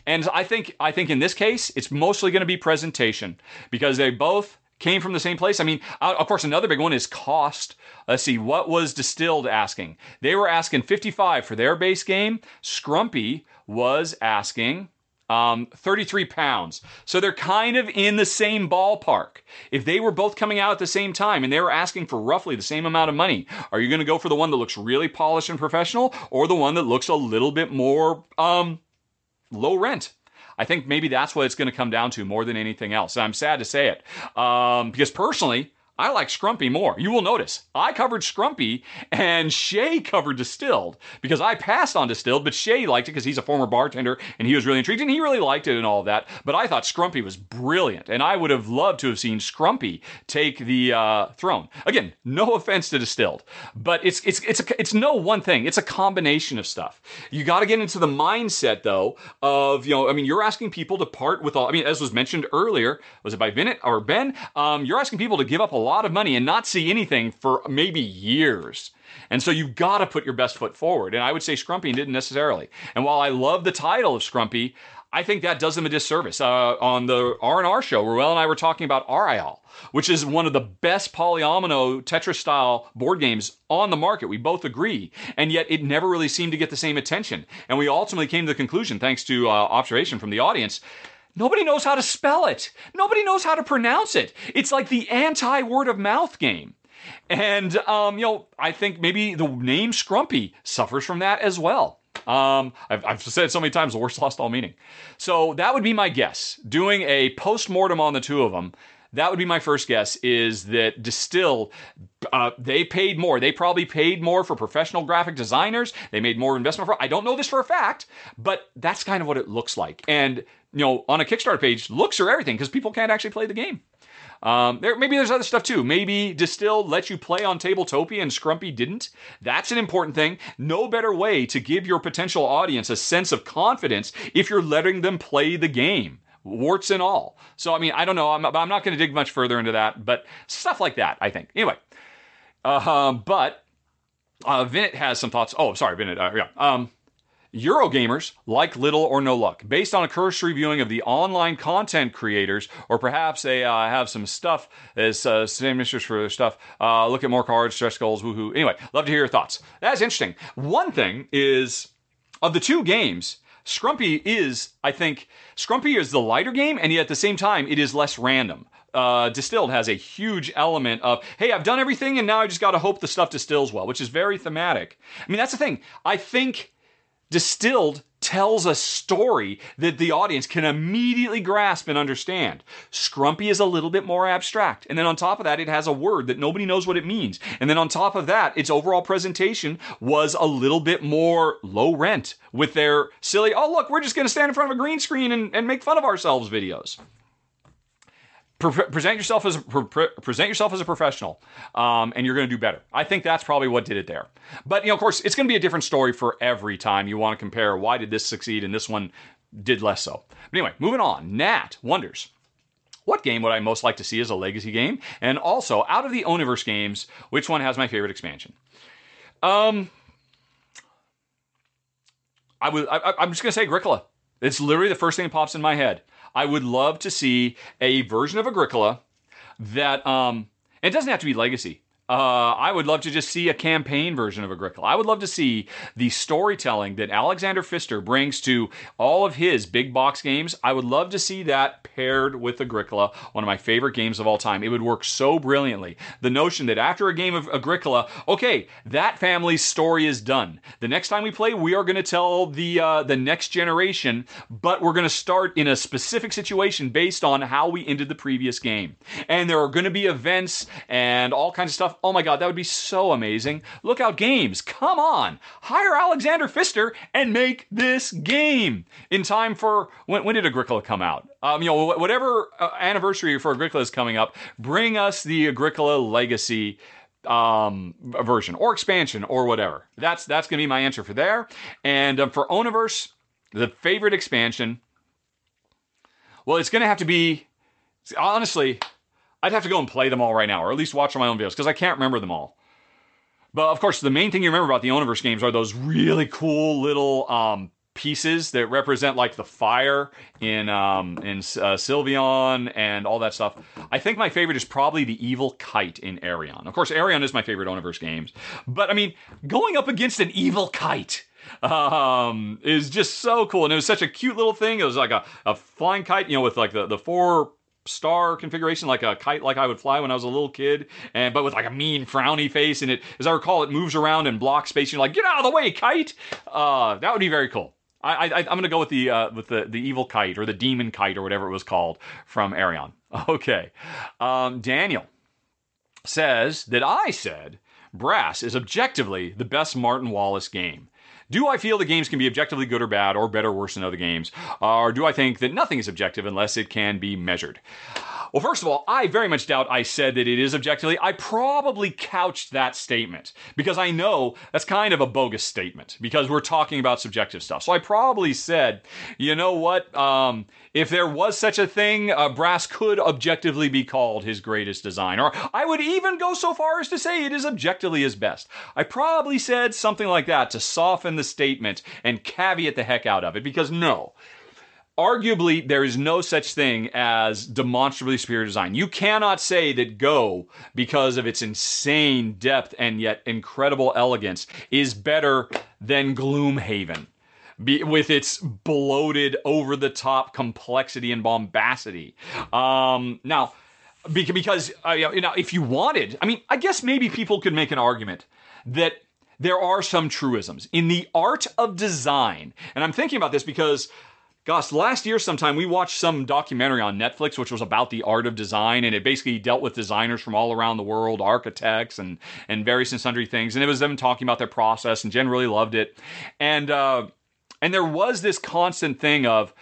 And I think I think in this case it's mostly going to be presentation because they both came from the same place. I mean, uh, of course, another big one is cost. Let's see, what was Distilled asking? They were asking 55 for their base game. Scrumpy was asking um, 33 pounds. So they're kind of in the same ballpark. If they were both coming out at the same time and they were asking for roughly the same amount of money, are you going to go for the one that looks really polished and professional or the one that looks a little bit more um, low rent? I think maybe that's what it's going to come down to more than anything else. And I'm sad to say it um, because personally, I like Scrumpy more. You will notice I covered Scrumpy and Shay covered Distilled because I passed on Distilled, but Shay liked it because he's a former bartender and he was really intrigued and he really liked it and all of that. But I thought Scrumpy was brilliant and I would have loved to have seen Scrumpy take the uh, throne. Again, no offense to Distilled, but it's it's it's a, it's no one thing. It's a combination of stuff. You got to get into the mindset though of you know I mean you're asking people to part with all. I mean as was mentioned earlier, was it by Vinnet or Ben? Um, you're asking people to give up a lot of money and not see anything for maybe years. And so you've got to put your best foot forward. And I would say Scrumpy didn't necessarily. And while I love the title of Scrumpy, I think that does them a disservice. Uh, on the R&R show, Ruel and I were talking about Arial, which is one of the best polyomino Tetris style board games on the market. We both agree. And yet it never really seemed to get the same attention. And we ultimately came to the conclusion, thanks to uh, observation from the audience, Nobody knows how to spell it. Nobody knows how to pronounce it. It's like the anti word of mouth game. And, um, you know, I think maybe the name Scrumpy suffers from that as well. Um, I've, I've said so many times the worst lost all meaning. So that would be my guess. Doing a post mortem on the two of them, that would be my first guess is that Distill, uh, they paid more. They probably paid more for professional graphic designers. They made more investment for. I don't know this for a fact, but that's kind of what it looks like. And you know, on a Kickstarter page, looks are everything because people can't actually play the game. Um, there, maybe there's other stuff too. Maybe Distill let you play on Tabletopia and Scrumpy didn't. That's an important thing. No better way to give your potential audience a sense of confidence if you're letting them play the game, warts and all. So, I mean, I don't know. I'm, I'm not going to dig much further into that, but stuff like that, I think. Anyway, uh, but uh, Vinnet has some thoughts. Oh, sorry, Vinnet. Uh, yeah. Um, Eurogamers like little or no luck. Based on a cursory viewing of the online content creators, or perhaps they uh, have some stuff as uh, same issues for their stuff. Uh, look at more cards, stretch goals, woohoo. Anyway, love to hear your thoughts. That's interesting. One thing is of the two games, Scrumpy is, I think, Scrumpy is the lighter game, and yet at the same time, it is less random. Uh, distilled has a huge element of hey i've done everything and now i just got to hope the stuff distills well which is very thematic i mean that's the thing i think Distilled tells a story that the audience can immediately grasp and understand. Scrumpy is a little bit more abstract. And then on top of that, it has a word that nobody knows what it means. And then on top of that, its overall presentation was a little bit more low rent with their silly, oh, look, we're just going to stand in front of a green screen and, and make fun of ourselves videos. Pre- present yourself as a, pre- present yourself as a professional, um, and you're going to do better. I think that's probably what did it there. But you know, of course, it's going to be a different story for every time you want to compare. Why did this succeed and this one did less so? But anyway, moving on. Nat wonders. What game would I most like to see as a legacy game? And also, out of the Oniverse games, which one has my favorite expansion? Um, I would. I, I'm just gonna say Agricola. It's literally the first thing that pops in my head. I would love to see a version of Agricola that um, it doesn't have to be legacy. Uh, I would love to just see a campaign version of Agricola. I would love to see the storytelling that Alexander Pfister brings to all of his big box games. I would love to see that paired with Agricola, one of my favorite games of all time. It would work so brilliantly. The notion that after a game of Agricola, okay, that family's story is done. The next time we play, we are going to tell the uh, the next generation, but we're going to start in a specific situation based on how we ended the previous game. And there are going to be events and all kinds of stuff Oh my god, that would be so amazing. Lookout Games, come on. Hire Alexander Pfister and make this game in time for when, when did Agricola come out? Um, you know, whatever uh, anniversary for Agricola is coming up, bring us the Agricola legacy um, version or expansion or whatever. That's that's to be my answer for there. And um, for Oniverse, the favorite expansion. Well, it's to have to be honestly I'd have to go and play them all right now, or at least watch my own videos, because I can't remember them all. But of course, the main thing you remember about the Oniverse games are those really cool little um, pieces that represent like the fire in um, in uh, Sylvion and all that stuff. I think my favorite is probably the evil kite in Aerion. Of course, Aerion is my favorite Oniverse games, but I mean, going up against an evil kite um, is just so cool. And it was such a cute little thing. It was like a, a flying kite, you know, with like the, the four star configuration, like a kite, like I would fly when I was a little kid, and but with like a mean frowny face. And it, as I recall, it moves around and blocks space. You're like, get out of the way, kite. Uh, that would be very cool. I, I, am to go with the uh, with the, the evil kite or the demon kite or whatever it was called from Aerion. Okay, um, Daniel says that I said Brass is objectively the best Martin Wallace game. Do I feel the games can be objectively good or bad, or better or worse than other games? Or do I think that nothing is objective unless it can be measured? Well, first of all, I very much doubt I said that it is objectively. I probably couched that statement because I know that's kind of a bogus statement because we're talking about subjective stuff. So I probably said, you know what? Um, if there was such a thing, uh, Brass could objectively be called his greatest design. Or I would even go so far as to say it is objectively his best. I probably said something like that to soften the statement and caveat the heck out of it because no, arguably there is no such thing as demonstrably superior design. You cannot say that Go, because of its insane depth and yet incredible elegance, is better than Gloomhaven. Be, with its bloated, over the top complexity and bombacity. Um, now, because uh, you know, if you wanted, I mean, I guess maybe people could make an argument that there are some truisms in the art of design. And I'm thinking about this because Gosh, last year sometime we watched some documentary on Netflix which was about the art of design and it basically dealt with designers from all around the world, architects and and various and sundry things. And it was them talking about their process and Jen really loved it. And uh, and there was this constant thing of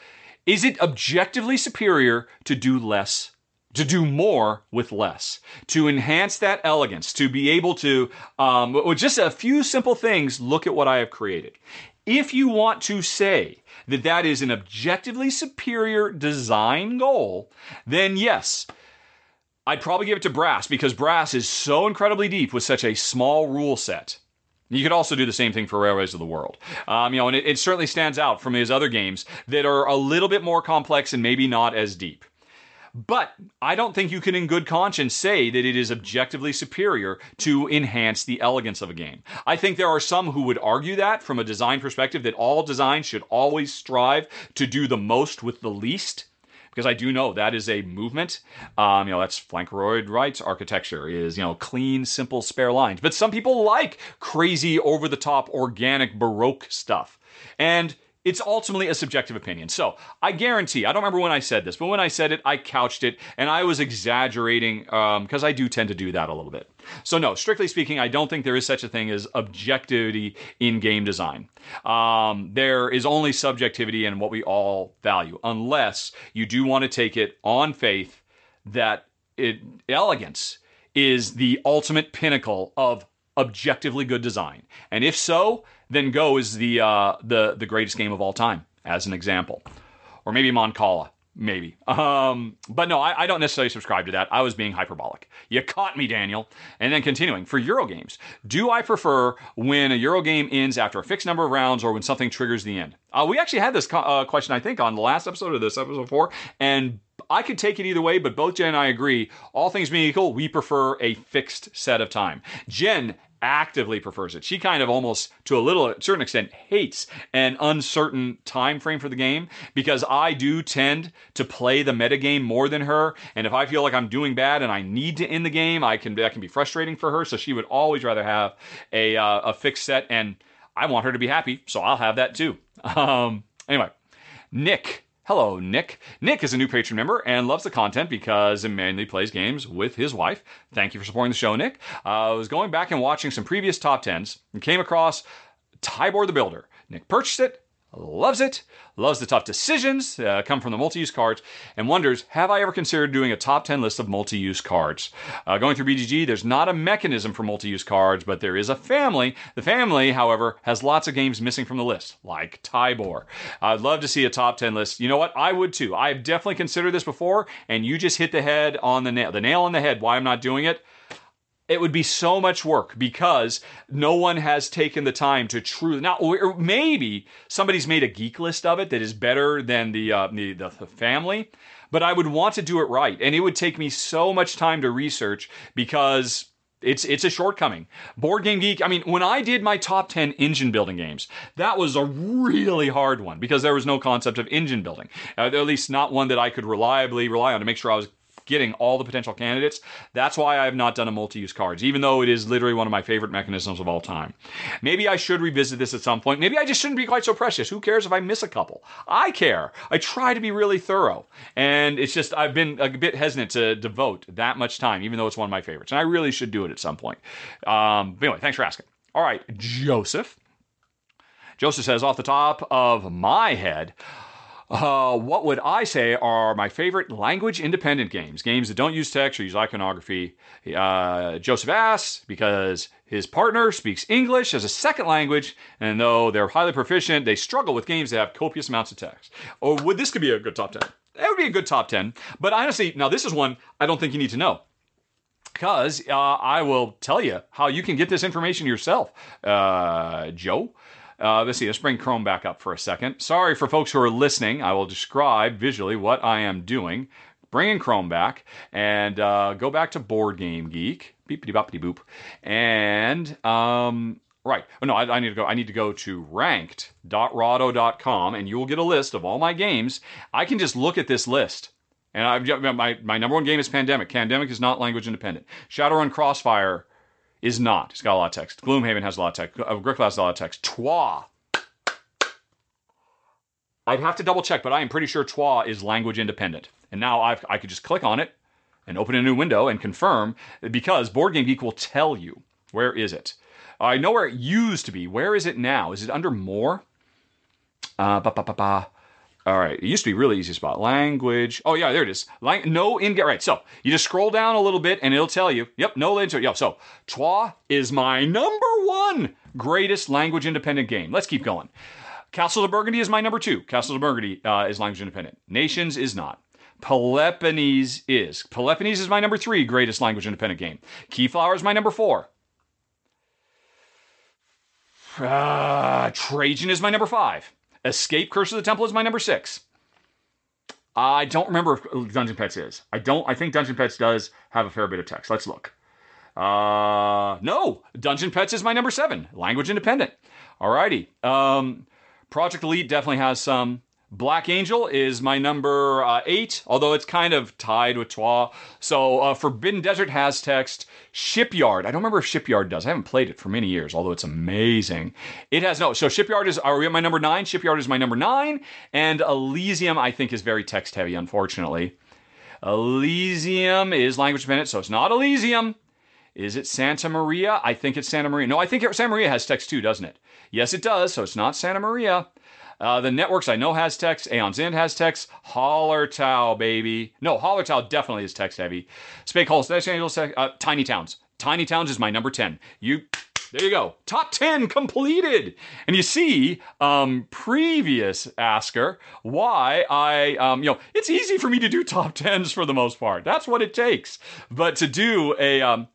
is it objectively superior to do less to do more with less, to enhance that elegance, to be able to, um, with just a few simple things, look at what I have created. If you want to say that that is an objectively superior design goal, then yes, I'd probably give it to Brass because Brass is so incredibly deep with such a small rule set. You could also do the same thing for Railways of the World. Um, you know, and it, it certainly stands out from his other games that are a little bit more complex and maybe not as deep. But I don't think you can, in good conscience, say that it is objectively superior to enhance the elegance of a game. I think there are some who would argue that from a design perspective, that all design should always strive to do the most with the least because I do know that is a movement. Um, you know, that's Frank Lloyd Wright's architecture is, you know, clean, simple, spare lines. But some people like crazy, over the top, organic, Baroque stuff. And it's ultimately a subjective opinion. So I guarantee, I don't remember when I said this, but when I said it, I couched it and I was exaggerating because um, I do tend to do that a little bit. So, no, strictly speaking, I don't think there is such a thing as objectivity in game design. Um, there is only subjectivity in what we all value, unless you do want to take it on faith that it, elegance is the ultimate pinnacle of objectively good design. And if so, then Go is the uh, the the greatest game of all time, as an example, or maybe Mancala, maybe. Um, but no, I, I, don't necessarily subscribe to that. I was being hyperbolic. You caught me, Daniel. And then continuing for Euro games, do I prefer when a Euro game ends after a fixed number of rounds, or when something triggers the end? Uh, we actually had this co- uh, question, I think, on the last episode of this episode four, and I could take it either way, but both Jen and I agree. All things being equal, we prefer a fixed set of time. Jen actively prefers it. She kind of almost, to a little certain extent, hates an uncertain time frame for the game because I do tend to play the metagame more than her. And if I feel like I'm doing bad and I need to end the game, I can that can be frustrating for her. So she would always rather have a uh, a fixed set, and I want her to be happy, so I'll have that too. Um, anyway, Nick Hello, Nick. Nick is a new patron member and loves the content because he mainly plays games with his wife. Thank you for supporting the show, Nick. Uh, I was going back and watching some previous top tens and came across Tybor the Builder. Nick purchased it, loves it, loves the tough decisions uh, come from the multi-use cards, and wonders, have I ever considered doing a top 10 list of multi-use cards? Uh, going through BGG, there's not a mechanism for multi-use cards, but there is a family. The family, however, has lots of games missing from the list, like Tybor. I'd love to see a top 10 list. You know what? I would too. I've definitely considered this before, and you just hit the head on the nail, the nail on the head why I'm not doing it. It would be so much work because no one has taken the time to truly now or maybe somebody's made a geek list of it that is better than the uh, the, the family but i would want to do it right and it would take me so much time to research because it's it's a shortcoming. Board Game Geek. I mean, when I did my top ten engine building games, that was a really hard one because there was no concept of engine building, uh, at least not one that I could reliably rely on to make sure I was getting all the potential candidates. That's why I have not done a multi-use cards, even though it is literally one of my favorite mechanisms of all time. Maybe I should revisit this at some point. Maybe I just shouldn't be quite so precious. Who cares if I miss a couple? I care. I try to be really thorough, and it's just I've been a bit hesitant to devote that much time, even though it's one of my favorites, and I really should do it at some point. Um, anyway, thanks for asking. All right, Joseph. Joseph says, off the top of my head, uh, what would I say are my favorite language independent games? Games that don't use text or use iconography. Uh, Joseph asks because his partner speaks English as a second language, and though they're highly proficient, they struggle with games that have copious amounts of text. Or would this could be a good top 10? That would be a good top 10. But honestly, now this is one I don't think you need to know because uh, I will tell you how you can get this information yourself, uh, Joe. Uh, let's see, let's bring Chrome back up for a second. Sorry for folks who are listening. I will describe visually what I am doing. Bringing Chrome back and uh, go back to Board Game Geek. Beepity boppity boop. And um, Right. Oh, no, I, I, need to go. I need to go to ranked.rahdo.com and you will get a list of all my games. I can just look at this list. And I've my, my number one game is Pandemic. Pandemic is not language independent. Shadowrun Crossfire is not. It's got a lot of text. Gloomhaven has a lot of text. Uh, Agricola has a lot of text. Troyes. I'd have to double check, but I am pretty sure Troyes is language independent. And now I've, I could just click on it and open a new window and confirm because Board Game Geek will tell you where is it. I know where it used to be. Where is it now? Is it under more? Uh, ba, ba, ba, ba. All right. It used to be really easy spot. Language. Oh yeah, there it is. Lang- no in get right. So you just scroll down a little bit and it'll tell you. Yep, no into Yep. So Troyes is my number one greatest language independent game. Let's keep going. Castle of Burgundy is my number two. Castle of Burgundy uh, is language independent. Nations is not. Peloponnese is. Peloponnese is my number three greatest language independent game. Keyflower is my number four. Uh, Trajan is my number five. Escape Curse of the Temple is my number six. I don't remember if Dungeon Pets is. I don't. I think Dungeon Pets does have a fair bit of text. Let's look. Uh, no, Dungeon Pets is my number seven. Language independent. Alrighty. Um, Project Elite definitely has some. Black Angel is my number uh, eight, although it's kind of tied with Troyes. So uh, Forbidden Desert has text. Shipyard, I don't remember if Shipyard does. I haven't played it for many years, although it's amazing. It has no. So Shipyard is. Are we at my number nine? Shipyard is my number nine, and Elysium I think is very text heavy, unfortunately. Elysium is language dependent, so it's not Elysium. Is it Santa Maria? I think it's Santa Maria. No, I think Santa Maria has text too, doesn't it? Yes, it does. So it's not Santa Maria. Uh, the networks I know has text. Aeon's End has text. Hallertau, baby. No, Hallertau definitely is text heavy. Spake Halls, Los Angeles, uh, Tiny Towns. Tiny Towns is my number 10. You there you go. Top 10 completed. And you see, um, previous asker, why I, um, you know, it's easy for me to do top 10s for the most part. That's what it takes. But to do a, um,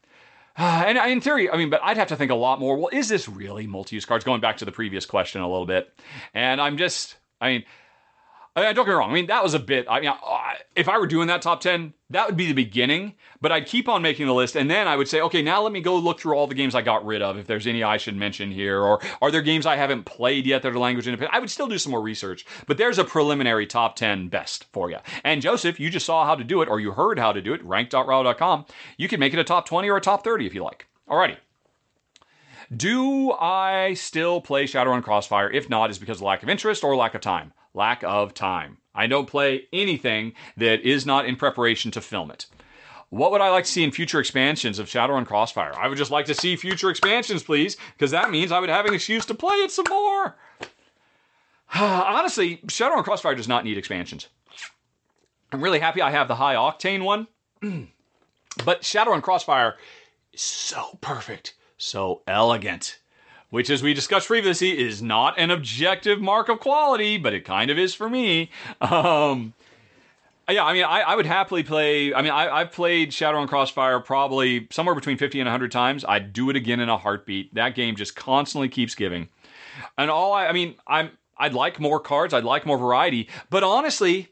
and in theory, I mean, but I'd have to think a lot more. Well, is this really multi-use cards? Going back to the previous question a little bit, and I'm just, I mean, I mean, don't get me wrong. I mean, that was a bit. I mean, if I were doing that top 10, that would be the beginning, but I'd keep on making the list. And then I would say, okay, now let me go look through all the games I got rid of. If there's any I should mention here, or are there games I haven't played yet that are language independent? I would still do some more research, but there's a preliminary top 10 best for you. And Joseph, you just saw how to do it, or you heard how to do it, rank.rahdo.com. You can make it a top 20 or a top 30 if you like. Alrighty. Do I still play Shadowrun Crossfire? If not, is because of lack of interest or lack of time lack of time. I don't play anything that is not in preparation to film it. What would I like to see in future expansions of Shadowrun Crossfire? I would just like to see future expansions, please, because that means I would have an excuse to play it some more. Honestly, Shadowrun Crossfire does not need expansions. I'm really happy I have the high octane one, but Shadowrun Crossfire is so perfect, so elegant which, as we discussed previously, is not an objective mark of quality, but it kind of is for me. Um, Yeah, I mean, I, I would happily play. I mean, I, I've played Shadow Shadowrun Crossfire probably somewhere between 50 and 100 times. I'd do it again in a heartbeat. That game just constantly keeps giving. And all I, I mean, I'm, I'd like more cards. I'd like more variety. But honestly,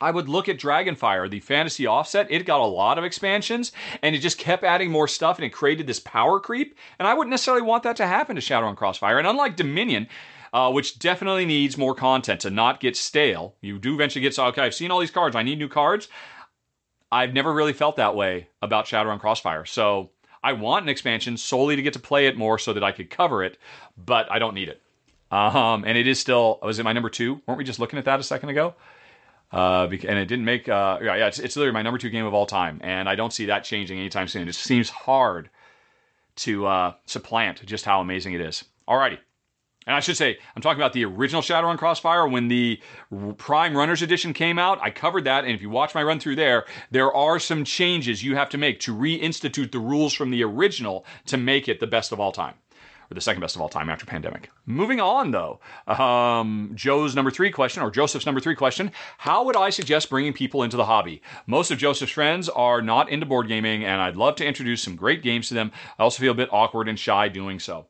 I would look at Dragonfire, the fantasy offset. It got a lot of expansions and it just kept adding more stuff and it created this power creep. And I wouldn't necessarily want that to happen to Shadowrun Crossfire. And unlike Dominion, uh, which definitely needs more content to not get stale, you do eventually get, okay, I've seen all these cards. I need new cards. I've never really felt that way about Shadowrun Crossfire. So I want an expansion solely to get to play it more so that I could cover it, but I don't need it. Um, and it is still, was it my number two? Weren't we just looking at that a second ago? Uh, and it didn't make, uh, yeah, it's, it's literally my number two game of all time. And I don't see that changing anytime soon. It just seems hard to uh, supplant just how amazing it is. Alrighty. And I should say, I'm talking about the original Shadowrun Crossfire. When the Prime Runners Edition came out, I covered that. And if you watch my run through there, there are some changes you have to make to reinstitute the rules from the original to make it the best of all time or the second best of all time after pandemic. Moving on, though, um, Joe's number three question, or Joseph's number three question How would I suggest bringing people into the hobby? Most of Joseph's friends are not into board gaming, and I'd love to introduce some great games to them. I also feel a bit awkward and shy doing so.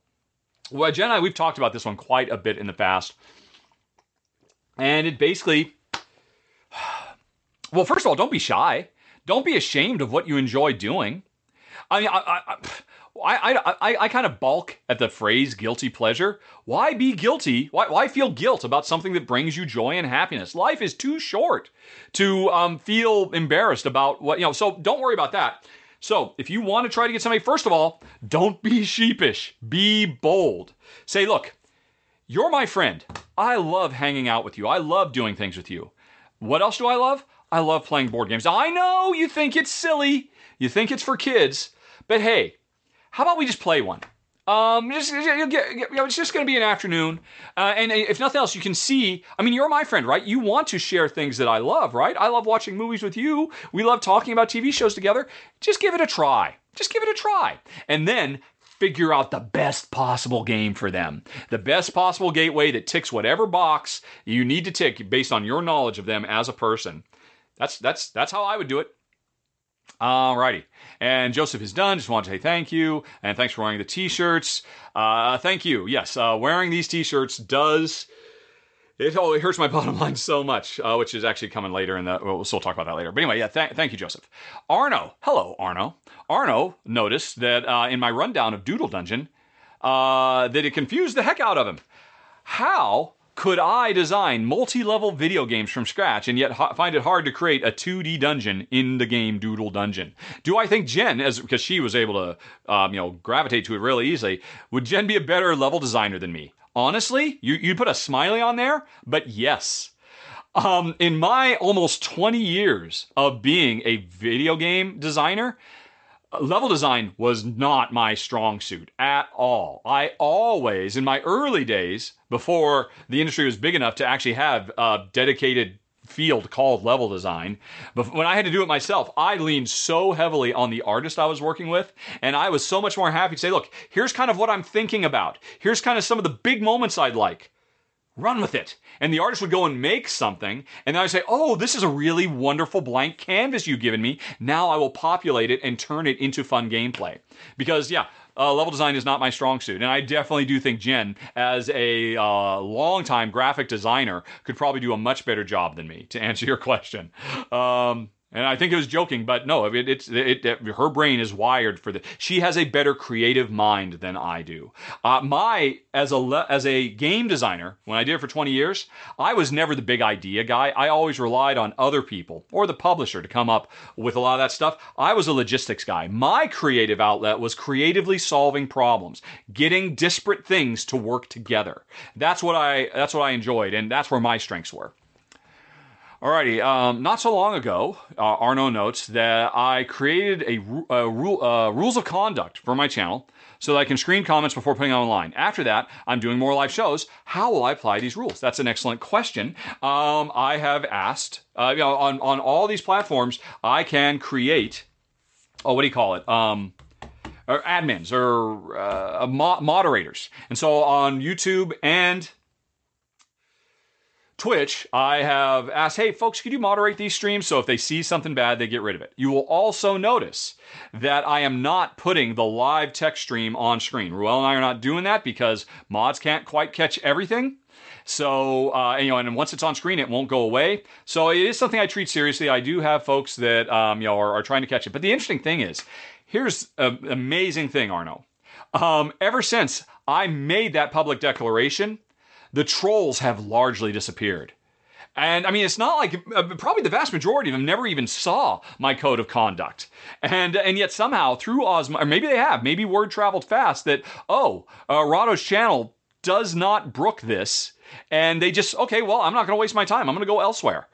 Well, Jen and I, we've talked about this one quite a bit in the past. And it basically, well, first of all, don't be shy. Don't be ashamed of what you enjoy doing. I mean, I, I, I, I, I, I kind of balk at the phrase guilty pleasure. Why be guilty? Why, why feel guilt about something that brings you joy and happiness? Life is too short to um, feel embarrassed about what, you know, so don't worry about that. So if you want to try to get somebody, first of all, don't be sheepish, be bold. Say, look, you're my friend. I love hanging out with you, I love doing things with you. What else do I love? I love playing board games. I know you think it's silly, you think it's for kids, but hey, how about we just play one? Um, just, get, you know, it's just going to be an afternoon, uh, and if nothing else, you can see. I mean, you're my friend, right? You want to share things that I love, right? I love watching movies with you. We love talking about TV shows together. Just give it a try. Just give it a try, and then figure out the best possible game for them. The best possible gateway that ticks whatever box you need to tick based on your knowledge of them as a person. That's that's that's how I would do it. Alrighty. And Joseph is done. Just want to say thank you. And thanks for wearing the t shirts. Uh, thank you. Yes, uh, wearing these t shirts does. It, oh, it hurts my bottom line so much, uh, which is actually coming later in the. we'll still talk about that later. But anyway, yeah, th- thank you, Joseph. Arno. Hello, Arno. Arno noticed that uh, in my rundown of Doodle Dungeon, uh, that it confused the heck out of him. How could I design multi-level video games from scratch and yet ha- find it hard to create a 2D dungeon in the game Doodle Dungeon? Do I think Jen, as because she was able to, um, you know, gravitate to it really easily, would Jen be a better level designer than me? Honestly, you you put a smiley on there, but yes. Um, in my almost 20 years of being a video game designer, level design was not my strong suit at all. I always, in my early days, before the industry was big enough to actually have a dedicated field called level design. But when I had to do it myself, I leaned so heavily on the artist I was working with, and I was so much more happy to say, look, here's kind of what I'm thinking about. Here's kind of some of the big moments I'd like run with it. And the artist would go and make something, and then I say, oh, this is a really wonderful blank canvas you've given me. Now I will populate it and turn it into fun gameplay. Because, yeah, uh, level design is not my strong suit. And I definitely do think Jen, as a uh, longtime graphic designer, could probably do a much better job than me, to answer your question. Um, and I think it was joking, but no, it, it's it, it, her brain is wired for the. She has a better creative mind than I do. Uh, my as a as a game designer, when I did it for 20 years, I was never the big idea guy. I always relied on other people or the publisher to come up with a lot of that stuff. I was a logistics guy. My creative outlet was creatively solving problems, getting disparate things to work together. That's what I that's what I enjoyed, and that's where my strengths were. Alrighty, um, not so long ago, uh, Arno notes that I created a, a rule, uh, rules of conduct for my channel so that I can screen comments before putting them online. After that, I'm doing more live shows. How will I apply these rules? That's an excellent question. Um, I have asked, uh, you know, on, on all these platforms, I can create, oh, what do you call it? Um, or admins or uh, mo- moderators. And so on YouTube and Twitch, I have asked, hey, folks, could you moderate these streams so if they see something bad, they get rid of it? You will also notice that I am not putting the live text stream on screen. Ruel and I are not doing that because mods can't quite catch everything. So, uh, and, you know, and once it's on screen, it won't go away. So it is something I treat seriously. I do have folks that, um, you know, are, are trying to catch it. But the interesting thing is, here's an amazing thing, Arno. Um, ever since I made that public declaration, the trolls have largely disappeared. And I mean, it's not like uh, probably the vast majority of them never even saw my code of conduct. And and yet somehow through Osmo, or maybe they have, maybe word traveled fast that oh, uh, Rahdo's channel does not brook this, and they just okay, well, I'm not going to waste my time. I'm going to go elsewhere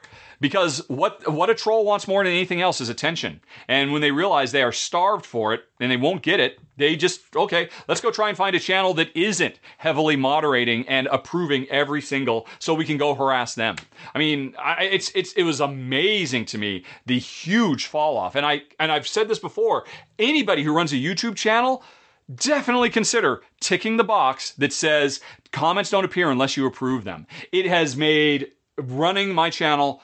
because what what a troll wants more than anything else is attention. And when they realize they are starved for it and they won't get it, they just okay, let's go try and find a channel that isn't heavily moderating and approving every single so we can go harass them. I mean, I, it's it's it was amazing to me the huge fall off. And I and I've said this before, anybody who runs a YouTube channel definitely consider ticking the box that says comments don't appear unless you approve them. It has made running my channel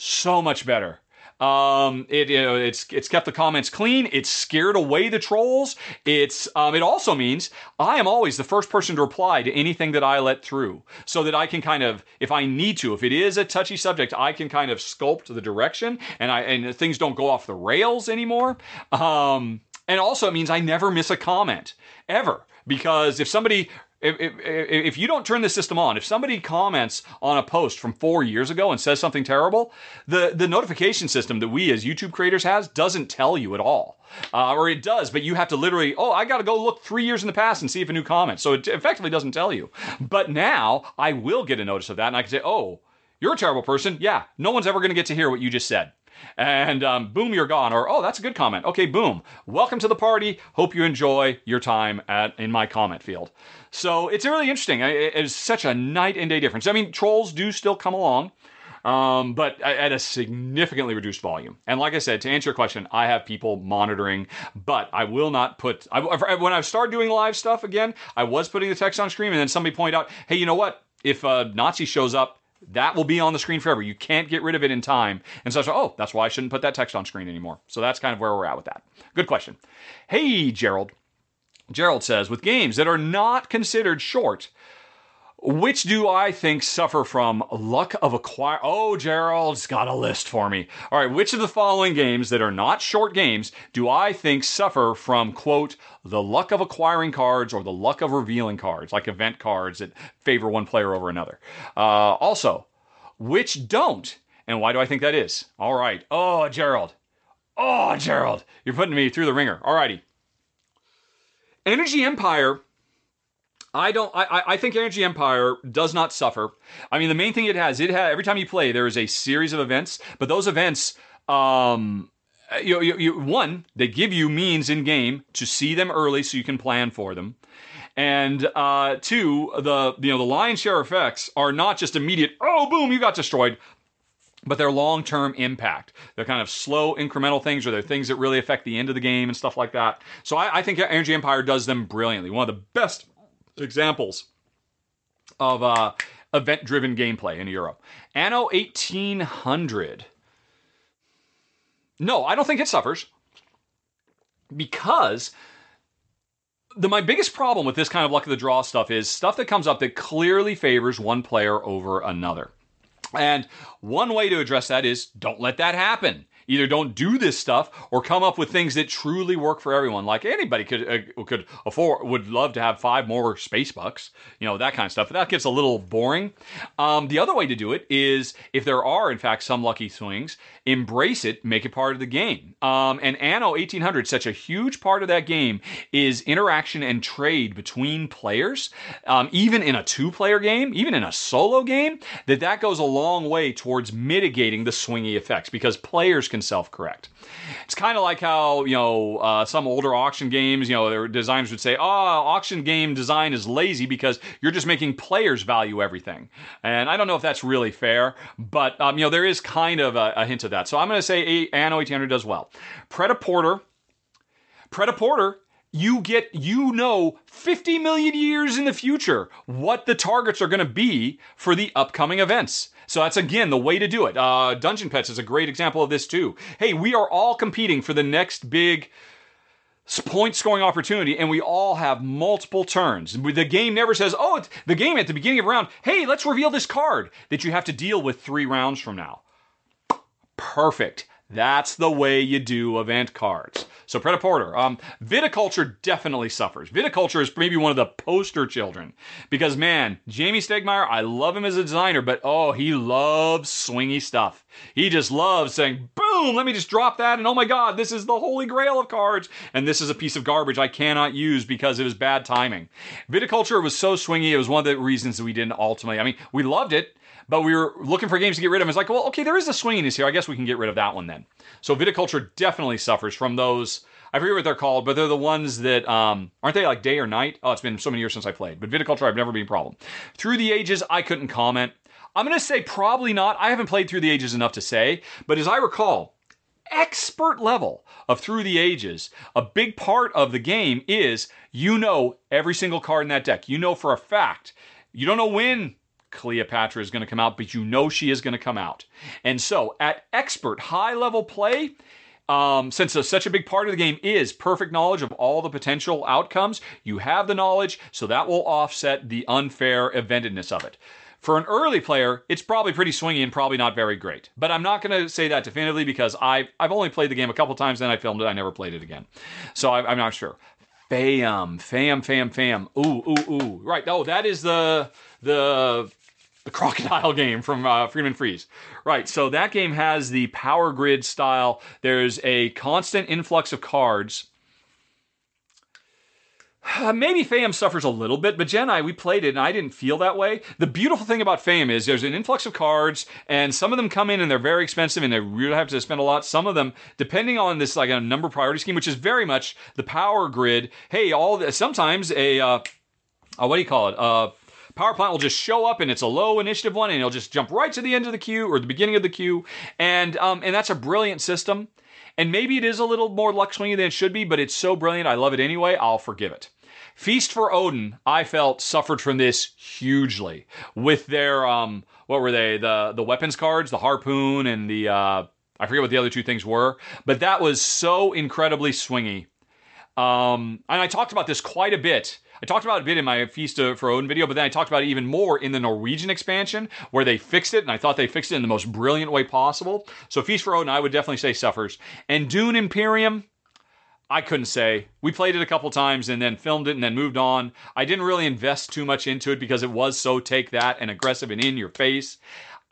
so much better. Um, it you know, it's it's kept the comments clean. It's scared away the trolls. It's um, it also means I am always the first person to reply to anything that I let through, so that I can kind of, if I need to, if it is a touchy subject, I can kind of sculpt the direction, and I and things don't go off the rails anymore. Um, and also it means I never miss a comment ever because if somebody if, if, if, you don't turn the system on, if somebody comments on a post from four years ago and says something terrible, the, the notification system that we as YouTube creators has doesn't tell you at all. Uh, or it does, but you have to literally, oh, I got to go look three years in the past and see if a new comment. So it effectively doesn't tell you. But now I will get a notice of that and I can say, oh, you're a terrible person. Yeah, no one's ever going to get to hear what you just said and um, boom, you're gone. Or, oh, that's a good comment. Okay, boom. Welcome to the party. Hope you enjoy your time at in my comment field. So it's really interesting. It's such a night and day difference. I mean, trolls do still come along. Um, but at a significantly reduced volume. And like I said, to answer your question, I have people monitoring, but I will not put. I, when I started doing live stuff again, I was putting the text on screen, and then somebody pointed out, "Hey, you know what? If a Nazi shows up, that will be on the screen forever. You can't get rid of it in time. And so I said, oh, that's why I shouldn't put that text on screen anymore. So that's kind of where we're at with that. Good question. Hey, Gerald. Gerald says, with games that are not considered short, which do I think suffer from luck of acquire? Oh, Gerald's got a list for me. All right, which of the following games that are not short games do I think suffer from, quote, the luck of acquiring cards or the luck of revealing cards, like event cards that favor one player over another? Uh, also, which don't? And why do I think that is? All right. Oh, Gerald. Oh, Gerald. You're putting me through the ringer. All righty. Energy Empire I don't. I, I think Energy Empire does not suffer. I mean, the main thing it has, it has every time you play, there is a series of events, but those events, um, you, you, you one, they give you means in game to see them early so you can plan for them. And uh, two, the you know the lion's share effects are not just immediate. Oh, boom, you got destroyed but they're long term impact. They're kind of slow, incremental things, or they're things that really affect the end of the game and stuff like that. So I, I think Energy Empire does them brilliantly. One of the best examples of uh, event driven gameplay in Europe. Anno 1800. No, I don't think it suffers because the my biggest problem with this kind of luck of the draw stuff is stuff that comes up that clearly favors one player over another. And one way to address that is don't let that happen either don't do this stuff or come up with things that truly work for everyone. Like anybody could uh, could afford would love to have five more space bucks, you know that kind of stuff. But that gets a little boring. Um, the other way to do it is if there are in fact some lucky swings, embrace it, make it part of the game. Um, and Anno 1800, such a huge part of that game is interaction and trade between players. Um, even in a two-player game, even in a solo game, that that goes a long way towards mitigating the swingy effects because players can self correct. It's kind of like how, you know, uh, some older auction games, you know, their designers would say, oh, auction game design is lazy because you're just making players value everything. And I don't know if that's really fair, but, um, you know, there is kind of a, a hint of that. So I'm going to say Anno 1800 does well. Pret-a-Porter. Pret-a-Porter you get you know 50 million years in the future what the targets are going to be for the upcoming events. So that's again the way to do it. Uh, dungeon pets is a great example of this too. Hey we are all competing for the next big point scoring opportunity and we all have multiple turns. The game never says oh the game at the beginning of round hey let's reveal this card that you have to deal with three rounds from now. Perfect that's the way you do event cards. So Pret-a-Porter, um, viticulture definitely suffers. Viticulture is maybe one of the poster children because man, Jamey Stegmaier, I love him as a designer, but oh, he loves swingy stuff. He just loves saying, boom, let me just drop that, and oh my god, this is the holy grail of cards, and this is a piece of garbage I cannot use because it was bad timing. Viticulture was so swingy, it was one of the reasons that we didn't ultimately. I mean, we loved it but we were looking for games to get rid of. It's like, well, okay, there is a swinginess here. I guess we can get rid of that one then. So viticulture definitely suffers from those. I forget what they're called, but they're the ones that um, aren't they like day or night? Oh, it's been so many years since I played. But viticulture, I've never been a problem. Through the ages, I couldn't comment. I'm to say probably not. I haven't played through the ages enough to say, but as I recall, expert level of through the ages, a big part of the game is you know every single card in that deck. You know for a fact. You don't know when Cleopatra is going to come out, but you know she is going to come out. And so, at expert high level play, um, since a, such a big part of the game is perfect knowledge of all the potential outcomes, you have the knowledge, so that will offset the unfair eventedness of it. For an early player, it's probably pretty swingy and probably not very great. But I'm not going to say that definitively because I, I've only played the game a couple times, then I filmed it, I never played it again. So I, I'm not sure. Fam, fam, fam, fam. Ooh, ooh, ooh. Right. Oh, that is the the the crocodile game from uh, Friedemann Friese. Right, so that game has the power grid style. There's a constant influx of cards. Maybe Faiyum suffers a little bit, but Jen and I, we played it and I didn't feel that way. The beautiful thing about Faiyum is there's an influx of cards, and some of them come in and they're very expensive and they really have to spend a lot. Some of them, depending on this like a number priority scheme, which is very much the power grid. Hey, all the, sometimes a uh, uh, what do you call it? Uh, power plant will just show up and it's a low initiative one and it'll just jump right to the end of the queue or the beginning of the queue. And, um, and that's a brilliant system. And maybe it is a little more luck swingy than it should be, but it's so brilliant. I love it anyway. I'll forgive it. Feast for Odin, I felt suffered from this hugely with their um, what were they the the weapons cards, the harpoon and the uh, I forget what the other two things were, but that was so incredibly swingy. Um, and I talked about this quite a bit I talked about it a bit in my Feast for Odin video, but then I talked about it even more in the Norwegian expansion where they fixed it, and I thought they fixed it in the most brilliant way possible. So Feast for Odin, I would definitely say suffers. And Dune Imperium, I couldn't say. We played it a couple times and then filmed it and then moved on. I didn't really invest too much into it because it was so take that and aggressive and in your face.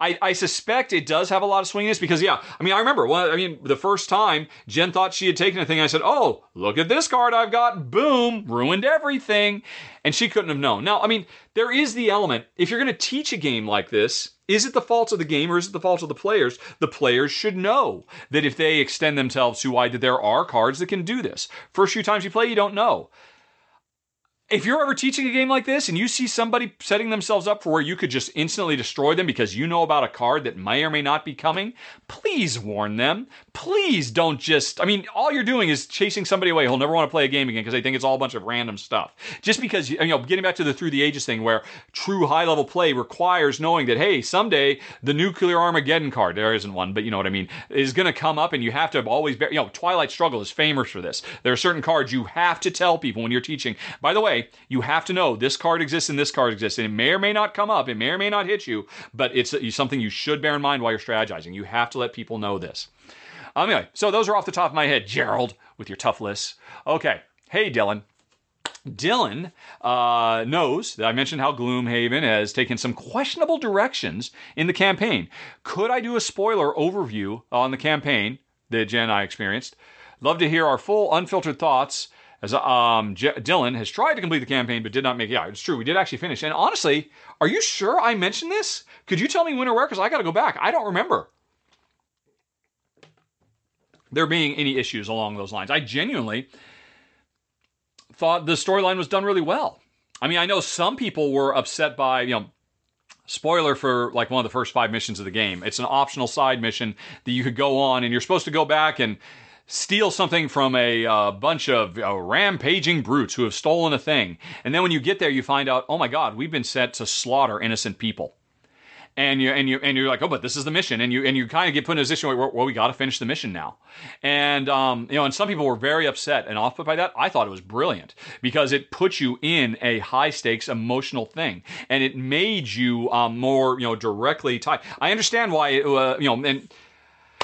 I, I suspect it does have a lot of swinginess because yeah, I mean I remember well, I mean the first time Jen thought she had taken a thing, I said, "Oh, look at this card I've got! Boom, ruined everything," and she couldn't have known. Now, I mean, there is the element if you're going to teach a game like this, is it the fault of the game or is it the fault of the players? The players should know that if they extend themselves too wide, that there are cards that can do this. First few times you play, you don't know if you're ever teaching a game like this and you see somebody setting themselves up for where you could just instantly destroy them because you know about a card that may or may not be coming, please warn them. Please don't just, I mean, all you're doing is chasing somebody away who'll never want to play a game again because they think it's all a bunch of random stuff. Just because, you know, getting back to the through the ages thing where true high level play requires knowing that, hey, someday the nuclear Armageddon card, there isn't one, but you know what I mean, is going to come up and you have to always, bear, you know, Twilight Struggle is famous for this. There are certain cards you have to tell people when you're teaching. By the way, you have to know this card exists and this card exists. And it may or may not come up, it may or may not hit you, but it's something you should bear in mind while you're strategizing. You have to let people know this. Anyway, so those are off the top of my head. Gerald, with your tough lists. Okay. Hey, Dylan. Dylan uh, knows that I mentioned how Gloomhaven has taken some questionable directions in the campaign. Could I do a spoiler overview on the campaign that Jen and I experienced? Love to hear our full, unfiltered thoughts as um, J- Dylan has tried to complete the campaign but did not make it. Yeah, it's true. We did actually finish. And honestly, are you sure I mentioned this? Could you tell me when or where? Because I got to go back. I don't remember there being any issues along those lines. I genuinely thought the storyline was done really well. I mean, I know some people were upset by, you know, spoiler for like one of the first five missions of the game. It's an optional side mission that you could go on, and you're supposed to go back and steal something from a uh, bunch of uh, rampaging brutes who have stolen a thing. And then when you get there, you find out, oh my God, we've been sent to slaughter innocent people. And you and you and you're like, oh, but this is the mission, and you and you kind of get put in a position where, well, we got to finish the mission now, and um, you know, and some people were very upset and off put by that. I thought it was brilliant because it put you in a high stakes emotional thing, and it made you um, more, you know, directly tied. I understand why, it, uh, you know, and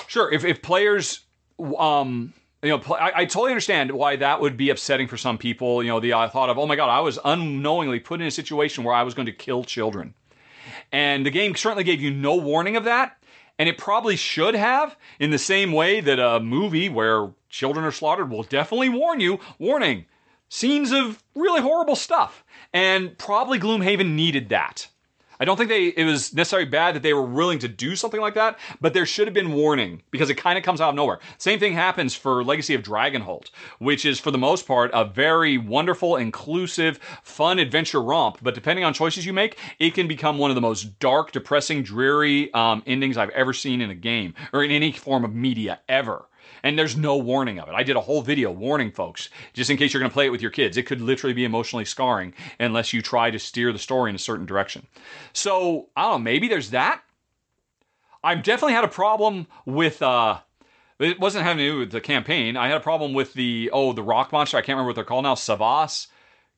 sure, if if players um, you know, I, I, totally understand why that would be upsetting for some people. You know, the uh, thought of, oh my God, I was unknowingly put in a situation where I was going to kill children. And the game certainly gave you no warning of that. And it probably should have, in the same way that a movie where children are slaughtered will definitely warn you warning, scenes of really horrible stuff. And probably Gloomhaven needed that. I don't think they it was necessarily bad that they were willing to do something like that, but there should have been warning because it kind of comes out of nowhere. Same thing happens for Legacy of Dragonhold, which is for the most part a very wonderful, inclusive, fun adventure romp. But depending on choices you make, it can become one of the most dark, depressing, dreary um, endings I've ever seen in a game or in any form of media ever and there's no warning of it. I did a whole video warning folks, just in case you're going to play it with your kids. It could literally be emotionally scarring unless you try to steer the story in a certain direction. So, I don't know, maybe there's that. I've definitely had a problem with, uh, it wasn't having to do with the campaign. I had a problem with the, oh, the rock monster. I can't remember what they're called now. Savas?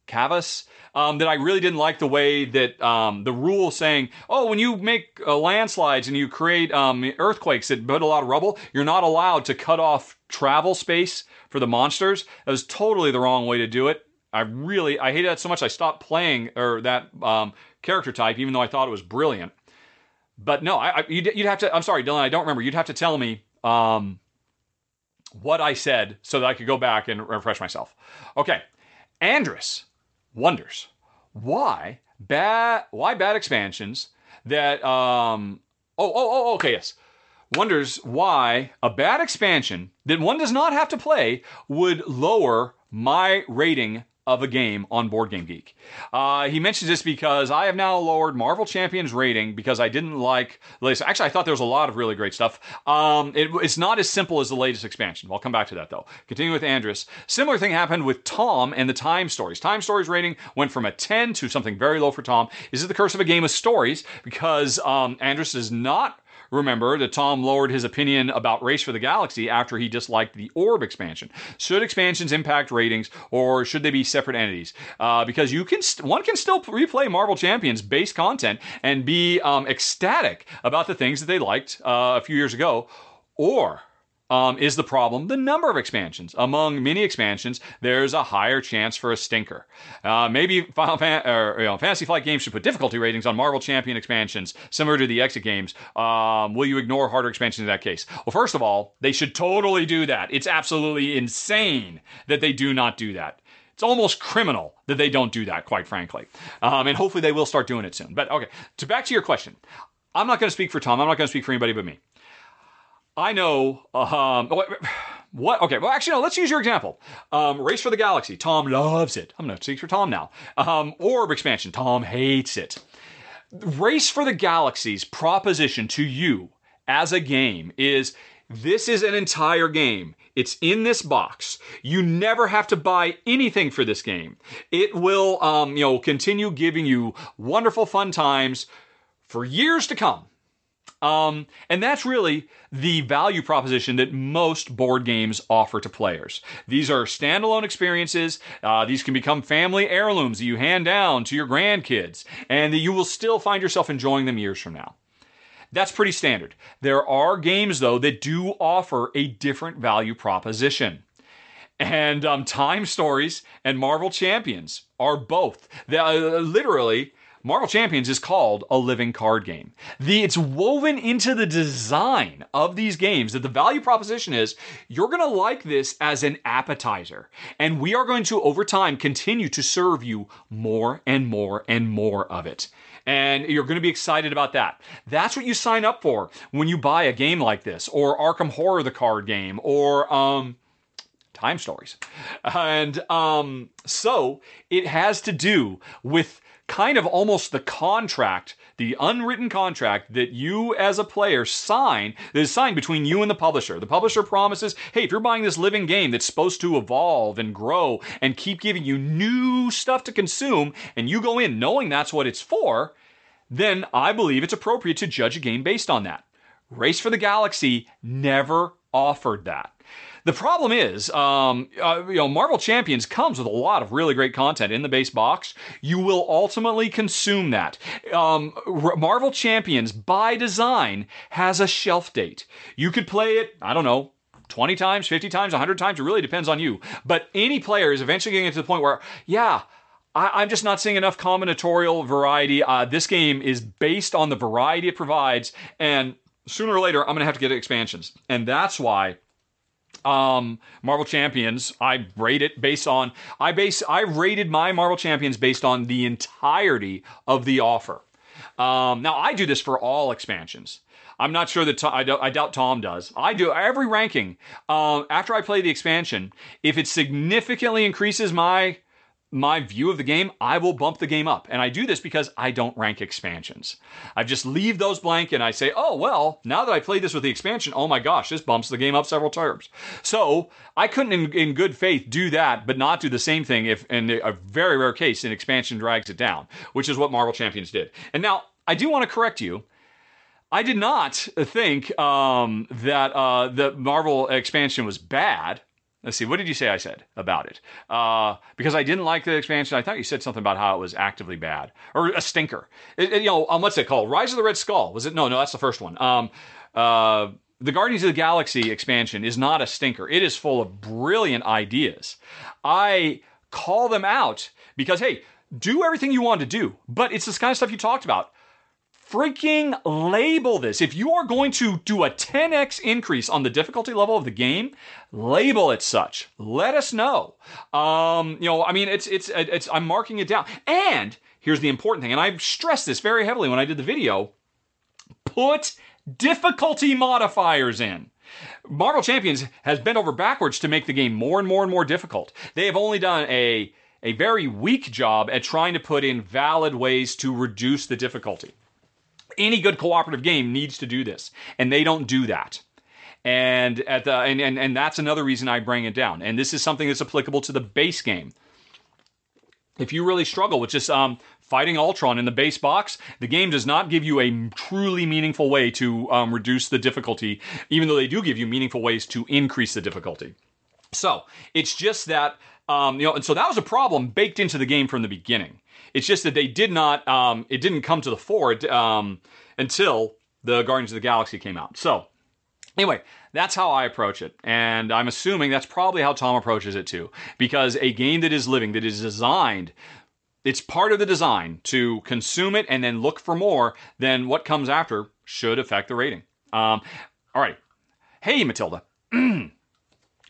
Cavus? Um, that I really didn't like the way that um, the rule saying, oh, when you make uh, landslides and you create um, earthquakes that put a lot of rubble, you're not allowed to cut off travel space for the monsters. That was totally the wrong way to do it. I really, I hated that so much. I stopped playing or that um, character type, even though I thought it was brilliant. But no, I, I you'd, you'd, have to. I'm sorry, Dylan. I don't remember. You'd have to tell me um, what I said so that I could go back and refresh myself. Okay, Andrus wonders. Why bad why bad expansions that um oh oh oh okay yes. Wonders why a bad expansion that one does not have to play would lower my rating of a game on Board Game Geek. Uh, he mentions this because I have now lowered Marvel Champions rating because I didn't like. Actually, I thought there was a lot of really great stuff. Um, it, it's not as simple as the latest expansion. I'll come back to that though. Continuing with Andrus, similar thing happened with Tom and the Time Stories. Time Stories rating went from a 10 to something very low for Tom. Is it the curse of a game of stories? Because um, Andrus is not Remember that Tom lowered his opinion about Race for the Galaxy after he disliked the Orb expansion. Should expansions impact ratings, or should they be separate entities? Uh, because you can, st- one can still replay Marvel Champions base content and be um, ecstatic about the things that they liked uh, a few years ago, or um, is the problem the number of expansions. Among many expansions, there's a higher chance for a stinker. Uh, maybe Final Fan- or, you know, Fantasy Flight Games should put difficulty ratings on Marvel Champion expansions, similar to the Exit games. Um, will you ignore harder expansions in that case? Well, first of all, they should totally do that. It's absolutely insane that they do not do that. It's almost criminal that they don't do that, quite frankly. Um, and hopefully they will start doing it soon. But okay, to back to your question. I'm not going to speak for Tom. I'm not going to speak for anybody but me. I know. Um, what? Okay. Well, actually, no. Let's use your example. Um, Race for the Galaxy. Tom loves it. I'm going to speak for Tom now. Um, Orb expansion. Tom hates it. Race for the Galaxy's proposition to you as a game is this is an entire game. It's in this box. You never have to buy anything for this game. It will, um, you know, continue giving you wonderful fun times for years to come. Um, and that's really the value proposition that most board games offer to players. These are standalone experiences. Uh, these can become family heirlooms that you hand down to your grandkids, and that you will still find yourself enjoying them years from now. That's pretty standard. There are games, though, that do offer a different value proposition. And um, Time Stories and Marvel Champions are both. They, uh, literally, Marvel Champions is called a living card game. The, it's woven into the design of these games that the value proposition is you're going to like this as an appetizer. And we are going to, over time, continue to serve you more and more and more of it. And you're going to be excited about that. That's what you sign up for when you buy a game like this, or Arkham Horror, the card game, or, um, time stories. And um, so it has to do with kind of almost the contract, the unwritten contract that you as a player sign, that is signed between you and the publisher. The publisher promises, hey, if you're buying this living game that's supposed to evolve and grow and keep giving you new stuff to consume, and you go in knowing that's what it's for, then I believe it's appropriate to judge a game based on that. Race for the Galaxy never offered that. The problem is, um, uh, you know, Marvel Champions comes with a lot of really great content in the base box. You will ultimately consume that. Um, Marvel Champions, by design, has a shelf date. You could play it, I don't know, 20 times, 50 times, 100 times. It really depends on you. But any player is eventually getting to the point where, yeah, I, am just not seeing enough combinatorial variety. Uh, this game is based on the variety it provides, and sooner or later, I'm going to have to get expansions. And that's why um, Marvel Champions, I rate it based on I base I rated my Marvel Champions based on the entirety of the offer. Um, now I do this for all expansions. I'm not sure that I, I, doubt Tom does. I do every ranking um, after I play the expansion. If it significantly increases my my view of the game, I will bump the game up. And I do this because I don't rank expansions. I just leave those blank and I say, oh, well, now that I played this with the expansion, oh my gosh, this bumps the game up several terms. So I couldn't, in, in good faith, do that, but not do the same thing if, in a very rare case, an expansion drags it down, which is what Marvel Champions did. And now, I do want to correct you. I did not think um, that uh, the Marvel expansion was bad. Let's see. What did you say I said about it? Uh, because I didn't like the expansion. I thought you said something about how it was actively bad or a stinker. It, it, you know, um, what's it called? Rise of the Red Skull. Was it? No, no, that's the first one. Um, uh, the Guardians of the Galaxy expansion is not a stinker. It is full of brilliant ideas. I call them out because hey, do everything you want to do, but it's this kind of stuff you talked about freaking label this. If you are going to do a 10x increase on the difficulty level of the game, label it such. Let us know. Um, you know, I mean, it's it's it's I'm marking it down. And here's the important thing, and I stressed this very heavily when I did the video. Put difficulty modifiers in. Marvel Champions has bent over backwards to make the game more and more and more difficult. They have only done a a very weak job at trying to put in valid ways to reduce the difficulty any good cooperative game needs to do this, and they don't do that. And at the and, and and that's another reason I bring it down. And this is something that's applicable to the base game. If you really struggle with just um, fighting Ultron in the base box, the game does not give you a truly meaningful way to um, reduce the difficulty, even though they do give you meaningful ways to increase the difficulty. So it's just that um, you know, and so that was a problem baked into the game from the beginning. It's just that they did not. Um, it didn't come to the fore um, until the Guardians of the Galaxy came out. So anyway, that's how I approach it, and I'm assuming that's probably how Tom approaches it too. Because a game that is living, that is designed it's part of the design to consume it and then look for more, then what comes after should affect the rating. Um, all right. Hey, Matilda.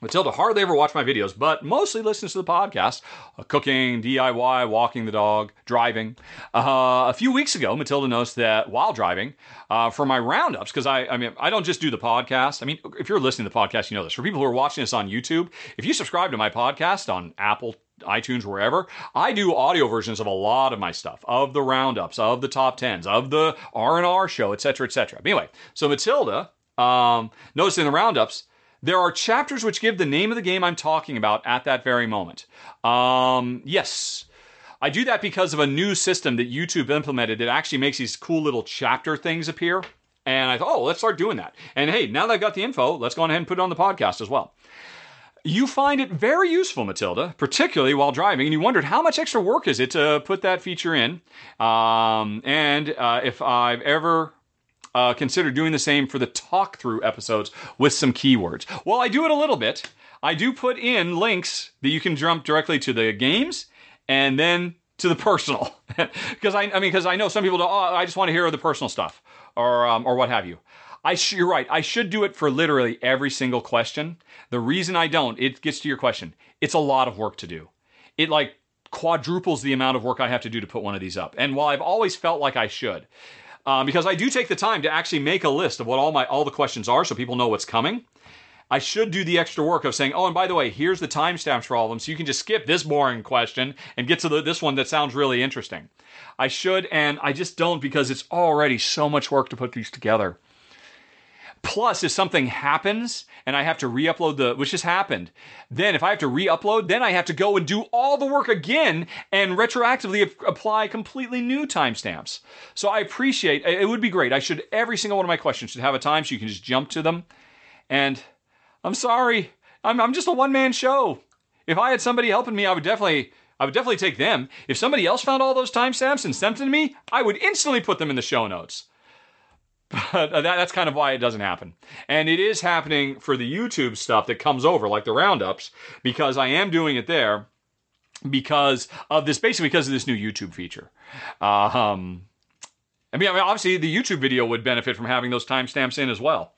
Matilda hardly ever watches my videos, but mostly listens to the podcast. Uh, cooking, DIY, walking the dog, driving. Uh, a few weeks ago, Matilda noticed that while driving, uh, for my roundups, because I, I mean, I don't just do the podcast. I mean, if you're listening to the podcast, you know this. For people who are watching this on YouTube, if you subscribe to my podcast on Apple, iTunes, wherever, I do audio versions of a lot of my stuff, of the roundups, of the top tens, of the R and R show, etc., etc. Anyway, so Matilda um, noticed in the roundups there are chapters which give the name of the game I'm talking about at that very moment. Um, yes. I do that because of a new system that YouTube implemented that actually makes these cool little chapter things appear. And I thought, oh, let's start doing that. And hey, now that I've got the info, let's go ahead and put it on the podcast as well. You find it very useful, Matilda, particularly while driving, and you wondered how much extra work is it to put that feature in. Um, and uh, if I've ever uh, consider doing the same for the talk through episodes with some keywords. Well, I do it a little bit. I do put in links that you can jump directly to the games and then to the personal. Because I, I mean, because I know some people do, oh, I just want to hear the personal stuff or, um, or what have you. I sh- you're right. I should do it for literally every single question. The reason I don't, it gets to your question. It's a lot of work to do. It like quadruples the amount of work I have to do to put one of these up. And while I've always felt like I should, um, because I do take the time to actually make a list of what all my all the questions are, so people know what's coming. I should do the extra work of saying, oh, and by the way, here's the timestamps for all of them, so you can just skip this boring question and get to the, this one that sounds really interesting. I should, and I just don't because it's already so much work to put these together. Plus, if something happens and I have to re-upload the, which has happened, then if I have to re-upload, then I have to go and do all the work again and retroactively apply completely new timestamps. So I appreciate, it would be great. I should, every single one of my questions should have a time so you can just jump to them. And I'm sorry, I'm, I'm just a one-man show. If I had somebody helping me, I would definitely, I would definitely take them. If somebody else found all those timestamps and sent them to me, I would instantly put them in the show notes. But that, that's kind of why it doesn't happen. And it is happening for the YouTube stuff that comes over, like the roundups, because I am doing it there because of this, basically because of this new YouTube feature. Uh, um, I mean, I mean, obviously the YouTube video would benefit from having those timestamps in as well.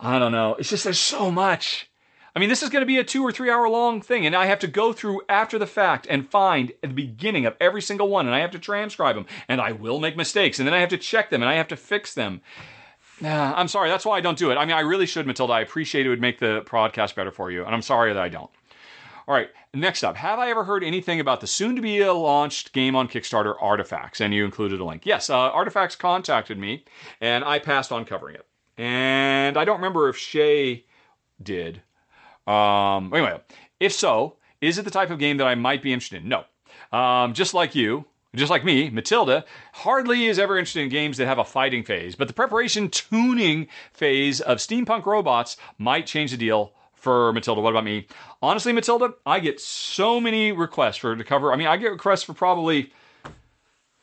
I don't know. It's just there's so much. I mean, this is going to be a two or three hour long thing, and I have to go through after the fact and find the beginning of every single one, and I have to transcribe them, and I will make mistakes, and then I have to check them, and I have to fix them. Uh, I'm sorry, that's why I don't do it. I mean, I really should, Matilda. I appreciate it would make the podcast better for you, and I'm sorry that I don't. All right, next up, have I ever heard anything about the soon to be launched game on Kickstarter, Artifacts? And you included a link. Yes, uh, Artifacts contacted me, and I passed on covering it. And I don't remember if Shay did. Um, anyway, if so, is it the type of game that I might be interested in? No. Um, just like you, just like me, Matilda hardly is ever interested in games that have a fighting phase, but the preparation tuning phase of steampunk robots might change the deal for Matilda. What about me? Honestly, Matilda, I get so many requests for to cover. I mean, I get requests for probably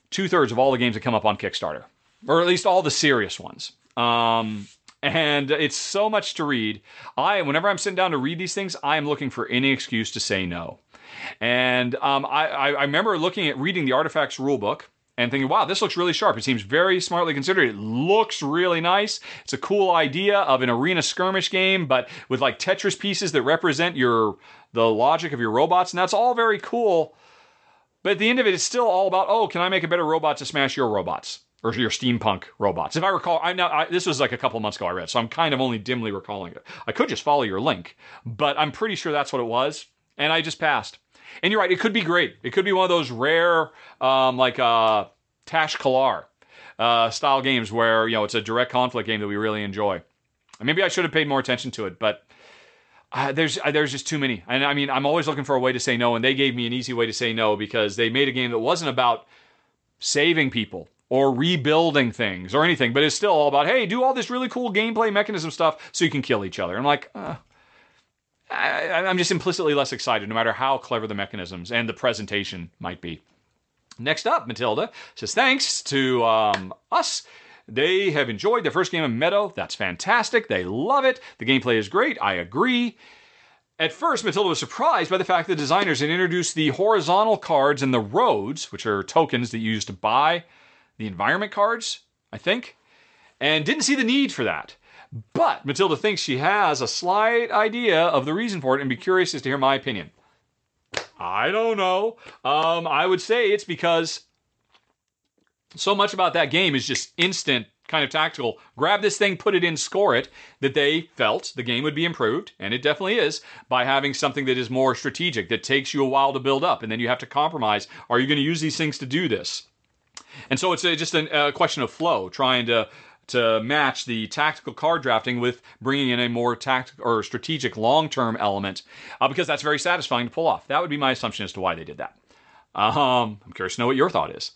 two thirds of all the games that come up on Kickstarter, or at least all the serious ones. Um, and it's so much to read. I, whenever I'm sitting down to read these things, I am looking for any excuse to say no. And um, I, I remember looking at reading the Artifacts rulebook and thinking, wow, this looks really sharp. It seems very smartly considered. It looks really nice. It's a cool idea of an arena skirmish game, but with like Tetris pieces that represent your the logic of your robots, and that's all very cool. But at the end of it, it's still all about, oh, can I make a better robot to smash your robots? Or your steampunk robots. If I recall, I now I, this was like a couple months ago I read, so I'm kind of only dimly recalling it. I could just follow your link, but I'm pretty sure that's what it was, and I just passed. And you're right, it could be great. It could be one of those rare, um, like uh, Tash Kalar uh, style games where you know it's a direct conflict game that we really enjoy. Maybe I should have paid more attention to it, but uh, there's uh, there's just too many. And I mean, I'm always looking for a way to say no, and they gave me an easy way to say no because they made a game that wasn't about saving people or rebuilding things or anything, but it's still all about, hey, do all this really cool gameplay mechanism stuff so you can kill each other. I'm like, uh, I, I'm just implicitly less excited, no matter how clever the mechanisms and the presentation might be. Next up, Matilda says, thanks to um, us. They have enjoyed their first game of Meadow. That's fantastic. They love it. The gameplay is great. I agree. At first, Matilda was surprised by the fact that the designers had introduced the horizontal cards and the roads, which are tokens that you use to buy the environment cards, I think, and didn't see the need for that. But Matilda thinks she has a slight idea of the reason for it and be curious as to hear my opinion. I don't know. Um, I would say it's because so much about that game is just instant kind of tactical. Grab this thing, put it in, score it. That they felt the game would be improved, and it definitely is, by having something that is more strategic, that takes you a while to build up, and then you have to compromise. Are you going to use these things to do this? And so it's a, just a, a question of flow, trying to to match the tactical card drafting with bringing in a more tactical or strategic long-term element, uh, because that's very satisfying to pull off. That would be my assumption as to why they did that. Um, I'm curious to know what your thought is.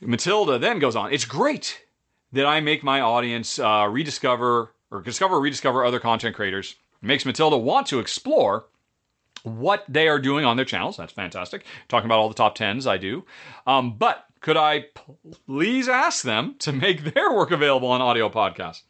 Matilda then goes on. It's great that I make my audience uh, rediscover or discover, or rediscover other content creators. It makes Matilda want to explore what they are doing on their channels. That's fantastic. Talking about all the top tens, I do. Um, but could I please ask them to make their work available on audio podcasts?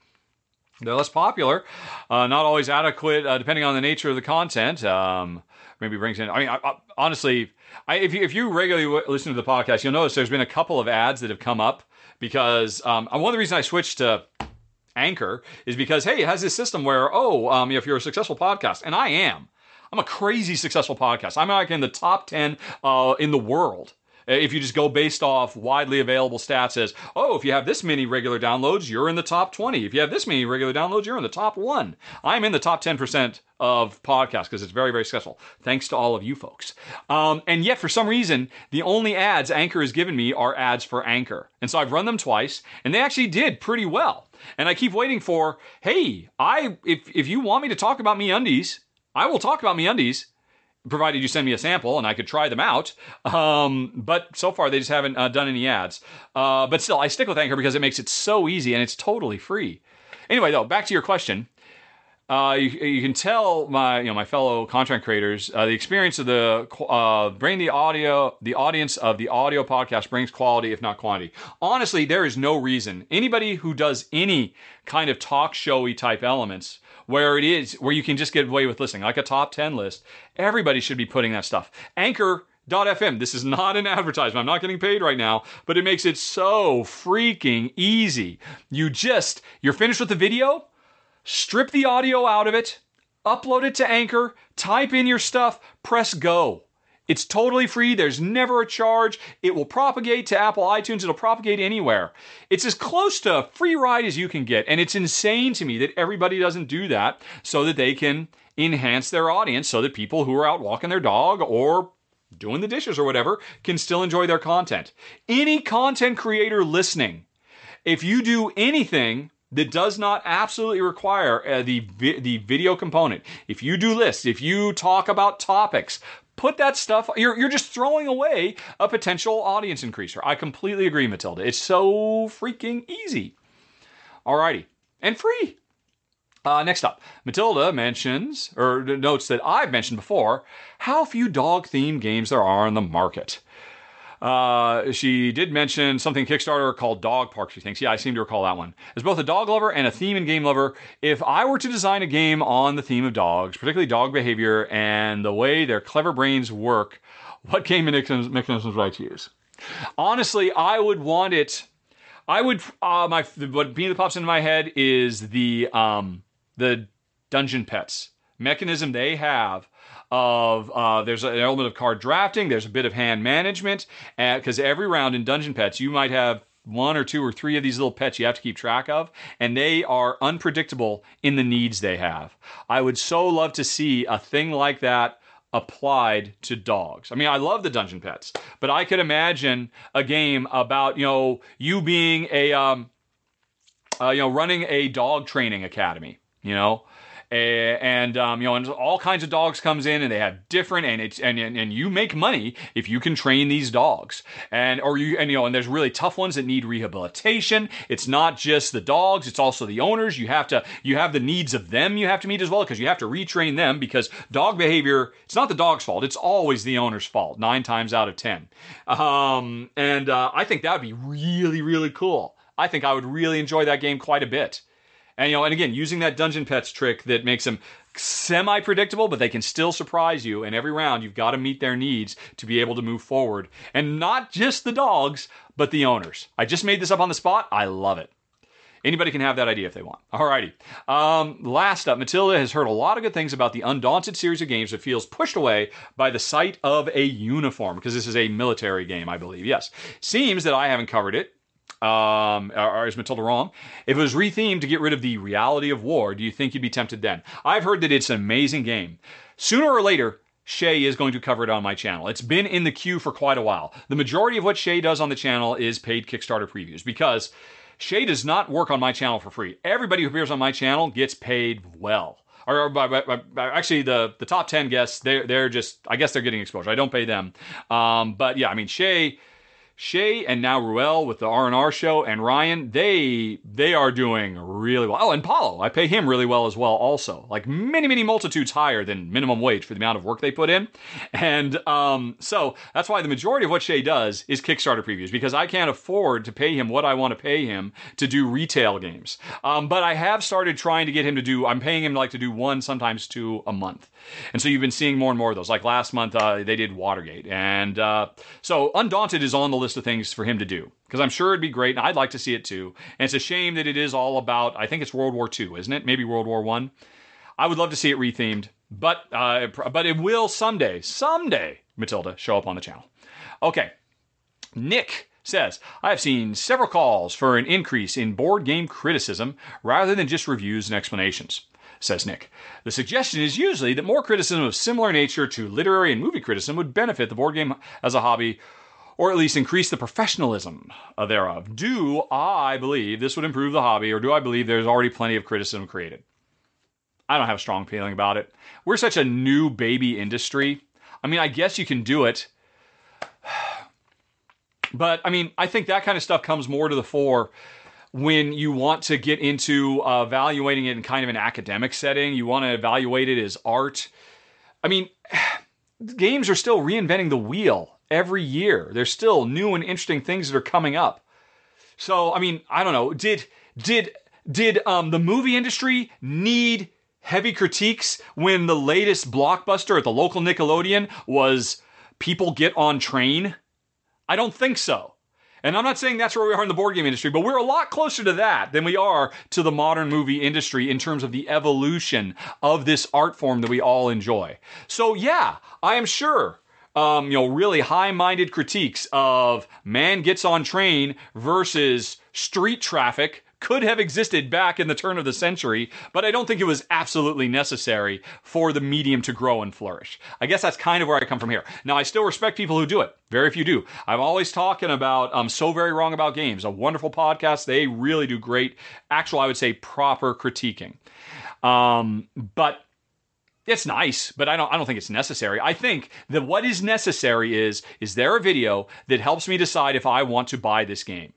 They're less popular, uh, not always adequate, uh, depending on the nature of the content. Um, maybe brings in. I mean, I, I, honestly, if you if you regularly listen to the podcast, you'll notice there's been a couple of ads that have come up because um, one of the reasons I switched to Anchor is because hey, it has this system where oh, um, if you're a successful podcast, and I am, I'm a crazy successful podcast. I'm like in the top ten uh, in the world If you just go based off widely available stats as, oh, if you have this many regular downloads, you're in the top 20. If you have this many regular downloads, you're in the top one. I'm in the top 10% of podcasts because it's very, very successful. Thanks to all of you folks. Um, and yet, for some reason, the only ads Anchor has given me are ads for Anchor. And so I've run them twice, and they actually did pretty well. And I keep waiting for, hey, I if if you want me to talk about MeUndies, I will talk about MeUndies provided you send me a sample and I could try them out. Um, but so far, they just haven't uh, done any ads. Uh, but still, I stick with Anchor because it makes it so easy and it's totally free. Anyway, though, back to your question. Uh, you, you, can tell my you know my fellow content creators uh, the experience of the uh, bring the audio the audience of the audio podcast brings quality if not quantity. Honestly, there is no reason anybody who does any kind of talk showy type elements where it is where you can just get away with listening. Like a top 10 list everybody should be putting that stuff. Anchor.fm this is not an advertisement. I'm not getting paid right now but it makes it so freaking easy. You just you're finished with the video strip the audio out of it upload it to anchor type in your stuff press go it's totally free. There's never a charge. It will propagate to Apple iTunes. It'll propagate anywhere. It's as close to a free ride as you can get. And it's insane to me that everybody doesn't do that so that they can enhance their audience so that people who are out walking their dog or doing the dishes or whatever can still enjoy their content. Any content creator listening, if you do anything that does not absolutely require uh, the vi- the video component. If you do lists, if you talk about topics, put that stuff you're, you're just throwing away a potential audience increaser. I completely agree matilda. It's so freaking easy. Alrighty. And free. Uh, next up matilda mentions or notes that i've mentioned before how few dog themed games there are on the market uh, she did mention something Kickstarter called Dog Park. She thinks, yeah, I seem to recall that one. As both a dog lover and a theme and game lover, if I were to design a game on the theme of dogs, particularly dog behavior and the way their clever brains work, what game mechanisms, mechanisms would I choose? Honestly, I would want it. I would. Uh, my what being that pops into my head is the um the Dungeon Petz mechanism they have of uh, there's an element of card drafting, there's a bit of hand management, because every round in Dungeon Petz you might have one or two or three of these little pets you have to keep track of, and they are unpredictable in the needs they have. I would so love to see a thing like that applied to dogs. I mean, I love the Dungeon Petz, but I could imagine a game about, you know, you being a um uh, you know, running a dog training academy, you know, and um, you know, and all kinds of dogs comes in, and they have different, and it's and, and and you make money if you can train these dogs, and or you and you know, and there's really tough ones that need rehabilitation. It's not just the dogs; it's also the owners. You have to you have the needs of them you have to meet as well because you have to retrain them because dog behavior it's not the dog's fault; it's always the owner's fault nine times out of ten. Um, and uh, I think that would be really really cool. I think I would really enjoy that game quite a bit. And you know, and again, using that Dungeon Petz trick that makes them semi predictable, but they can still surprise you. And every round, you've got to meet their needs to be able to move forward. And not just the dogs, but the owners. I just made this up on the spot. I love it. Anybody can have that idea if they want. Alrighty. Um, last up, Matilda has heard a lot of good things about the Undaunted series of games that feels pushed away by the sight of a uniform, because this is a military game, I believe. Yes. Seems that I haven't covered it um, or is Matilda wrong? If it was rethemed to get rid of the reality of war, do you think you'd be tempted then? I've heard that it's an amazing game. Sooner or later, Shay is going to cover it on my channel. It's been in the queue for quite a while. The majority of what Shay does on the channel is paid Kickstarter previews because Shay does not work on my channel for free. Everybody who appears on my channel gets paid well. Or, or by, by, actually, the, the top 10 guests, they're, they're just, I guess they're getting exposure. I don't pay them. Um, but yeah, I mean, Shay Shay and now Ruel with the R&R show and Ryan, they they are doing really well. Oh, and Paulo, I pay him really well as well also. Like many, many multitudes higher than minimum wage for the amount of work they put in. And um, so that's why the majority of what Shay does is Kickstarter previews because I can't afford to pay him what I want to pay him to do retail games. Um, but I have started trying to get him to do, I'm paying him like to do one, sometimes two a month. And so you've been seeing more and more of those. Like last month, uh, they did Watergate. And uh, so Undaunted is on the list of things for him to do because I'm sure it'd be great, and I'd like to see it too. And it's a shame that it is all about. I think it's World War II, isn't it? Maybe World War. I. I would love to see it rethemed, but uh, but it will someday, someday, Matilda, show up on the channel. Okay, Nick says, I have seen several calls for an increase in board game criticism rather than just reviews and explanations. Says Nick. The suggestion is usually that more criticism of similar nature to literary and movie criticism would benefit the board game as a hobby or at least increase the professionalism thereof. Do I believe this would improve the hobby, or do I believe there's already plenty of criticism created? I don't have a strong feeling about it. We're such a new baby industry. I mean, I guess you can do it. But I mean, I think that kind of stuff comes more to the fore when you want to get into uh, evaluating it in kind of an academic setting. You want to evaluate it as art. I mean, games are still reinventing the wheel every year. There's still new and interesting things that are coming up. So, I mean, I don't know. Did did did um, the movie industry need heavy critiques when the latest blockbuster at the local Nickelodeon was People Get on Train? I don't think so. And I'm not saying that's where we are in the board game industry, but we're a lot closer to that than we are to the modern movie industry in terms of the evolution of this art form that we all enjoy. So, yeah, I am sure um, you know, really high-minded critiques of man gets on train versus street traffic could have existed back in the turn of the century, but I don't think it was absolutely necessary for the medium to grow and flourish. I guess that's kind of where I come from here. Now, I still respect people who do it. Very few do. I'm always talking about I'm um, so very wrong about games. A wonderful podcast. They really do great, actual, I would say, proper critiquing. Um, but it's nice, but I don't I don't think it's necessary. I think that what is necessary is is there a video that helps me decide if I want to buy this game?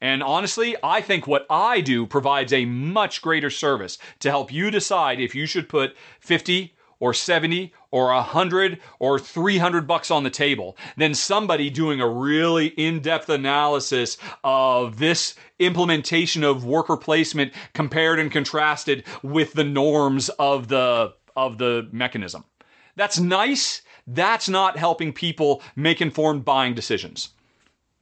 And honestly, I think what I do provides a much greater service to help you decide if you should put 50 or 70 or 100 or 300 bucks on the table than somebody doing a really in-depth analysis of this implementation of worker placement compared and contrasted with the norms of the of the mechanism. That's nice. That's not helping people make informed buying decisions.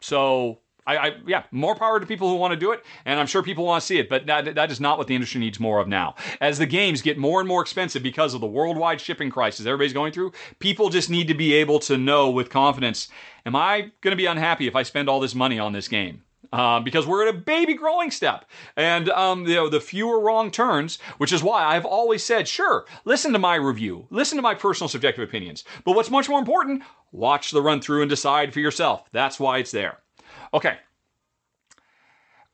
So I, I, yeah, more power to people who want to do it, and I'm sure people want to see it, but that, that is not what the industry needs more of now. As the games get more and more expensive because of the worldwide shipping crisis everybody's going through, people just need to be able to know with confidence, am I going to be unhappy if I spend all this money on this game? Uh, because we're at a baby growing step, and um, you know the fewer wrong turns, which is why I've always said, sure, listen to my review, listen to my personal subjective opinions, but what's much more important, watch the run through and decide for yourself. That's why it's there. Okay.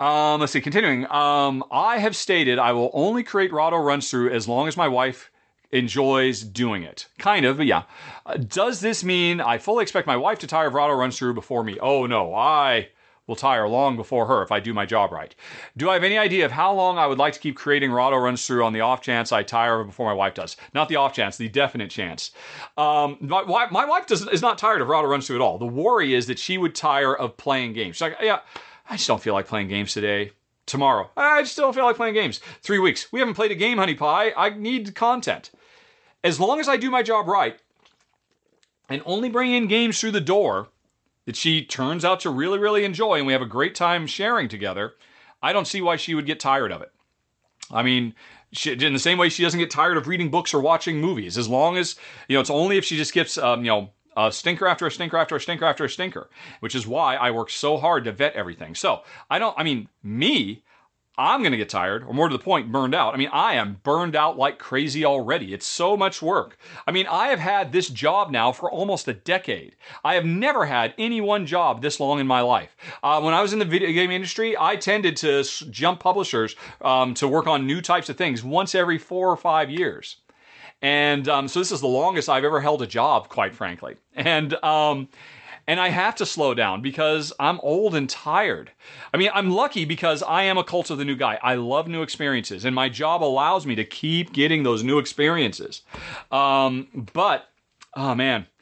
Um, let's see. Continuing. Um, I have stated I will only create Rahdo runs through as long as my wife enjoys doing it. Kind of, but yeah. Uh, does this mean I fully expect my wife to tire of Rahdo runs through before me? Oh no, I will tire long before her if I do my job right. Do I have any idea of how long I would like to keep creating Rahdo runs through on the off chance I tire before my wife does? Not the off chance, the definite chance. Um, my, my wife does, is not tired of Rahdo runs through at all. The worry is that she would tire of playing games. She's like, yeah, I just don't feel like playing games today. Tomorrow, I just don't feel like playing games. Three weeks, we haven't played a game, honey pie. I need content. As long as I do my job right and only bring in games through the door, that she turns out to really, really enjoy, and we have a great time sharing together, I don't see why she would get tired of it. I mean, she, in the same way she doesn't get tired of reading books or watching movies, as long as, you know, it's only if she just gets, um, you know, a stinker after a stinker after a stinker after a stinker, which is why I work so hard to vet everything. So I don't, I mean, me, I'm going to get tired, or more to the point, burned out. I mean, I am burned out like crazy already. It's so much work. I mean, I have had this job now for almost a decade. I have never had any one job this long in my life. Uh, when I was in the video game industry, I tended to jump publishers um, to work on new types of things once every four or five years. And um, so this is the longest I've ever held a job, quite frankly. And um, and I have to slow down because I'm old and tired. I mean, I'm lucky because I am a cult of the new guy. I love new experiences, and my job allows me to keep getting those new experiences. Um, but, oh man.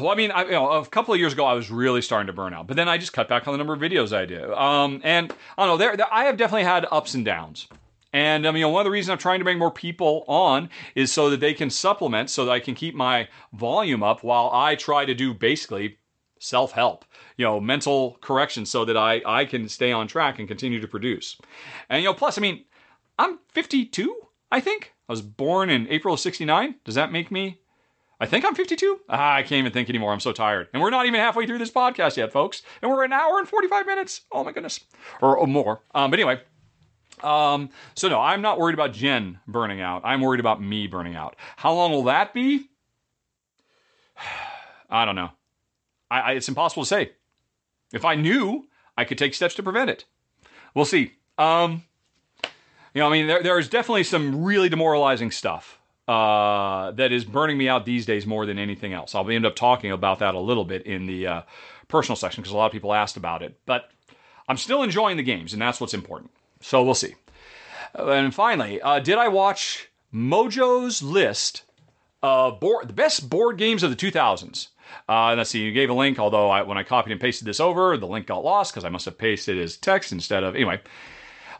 Well, I mean, I, you know, a couple of years ago, I was really starting to burn out, but then I just cut back on the number of videos I do. Um, and I don't know, there, there, I have definitely had ups and downs. And I mean, one of the reasons I'm trying to bring more people on is so that they can supplement, so that I can keep my volume up while I try to do basically self help, you know, mental correction, so that I I can stay on track and continue to produce. And you know, plus, I mean, I'm 52, I think. I was born in April of '69. Does that make me I think I'm 52. Ah, I can't even think anymore. I'm so tired. And we're not even halfway through this podcast yet, folks. And we're an hour and 45 minutes. Oh my goodness. Or, or more. Um, but anyway, um, so no, I'm not worried about Jen burning out. I'm worried about me burning out. How long will that be? I don't know. I, I, it's impossible to say. If I knew, I could take steps to prevent it. We'll see. Um, you know, I mean, there, there is definitely some really demoralizing stuff uh, that is burning me out these days more than anything else. I'll end up talking about that a little bit in the uh, personal section because a lot of people asked about it. But I'm still enjoying the games, and that's what's important. So we'll see. And finally, uh, did I watch Mojo's list of board, the best board games of the 2000s? Uh, let's see, you gave a link, although I, when I copied and pasted this over, the link got lost because I must have pasted as text instead of. Anyway,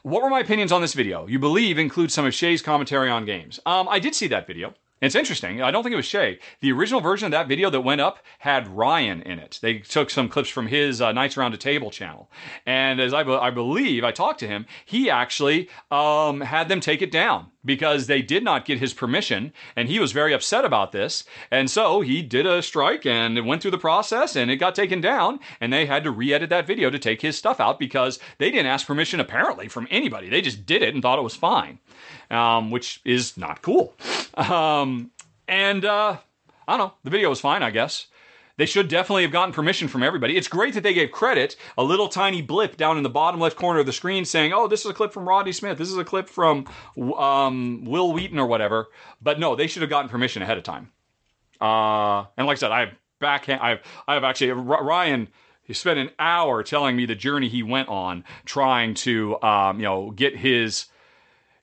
what were my opinions on this video? You believe includes some of Shay's commentary on games. Um, I did see that video. It's interesting. I don't think it was Shay. The original version of that video that went up had Ryan in it. They took some clips from his uh, Nights Around a Table channel. And as I, be- I believe, I talked to him, he actually um, had them take it down because they did not get his permission. And he was very upset about this. And so he did a strike and it went through the process and it got taken down. And they had to re edit that video to take his stuff out because they didn't ask permission apparently from anybody. They just did it and thought it was fine um, which is not cool. Um, and uh, I don't know, the video was fine, I guess. They should definitely have gotten permission from everybody. It's great that they gave credit, a little tiny blip down in the bottom left corner of the screen saying, oh, this is a clip from Rodney Smith. This is a clip from um, Wil Wheaton or whatever. But no, they should have gotten permission ahead of time. Uh, and like I said, I have backhand, I've, I've actually, Ryan, he spent an hour telling me the journey he went on trying to, um, you know, get his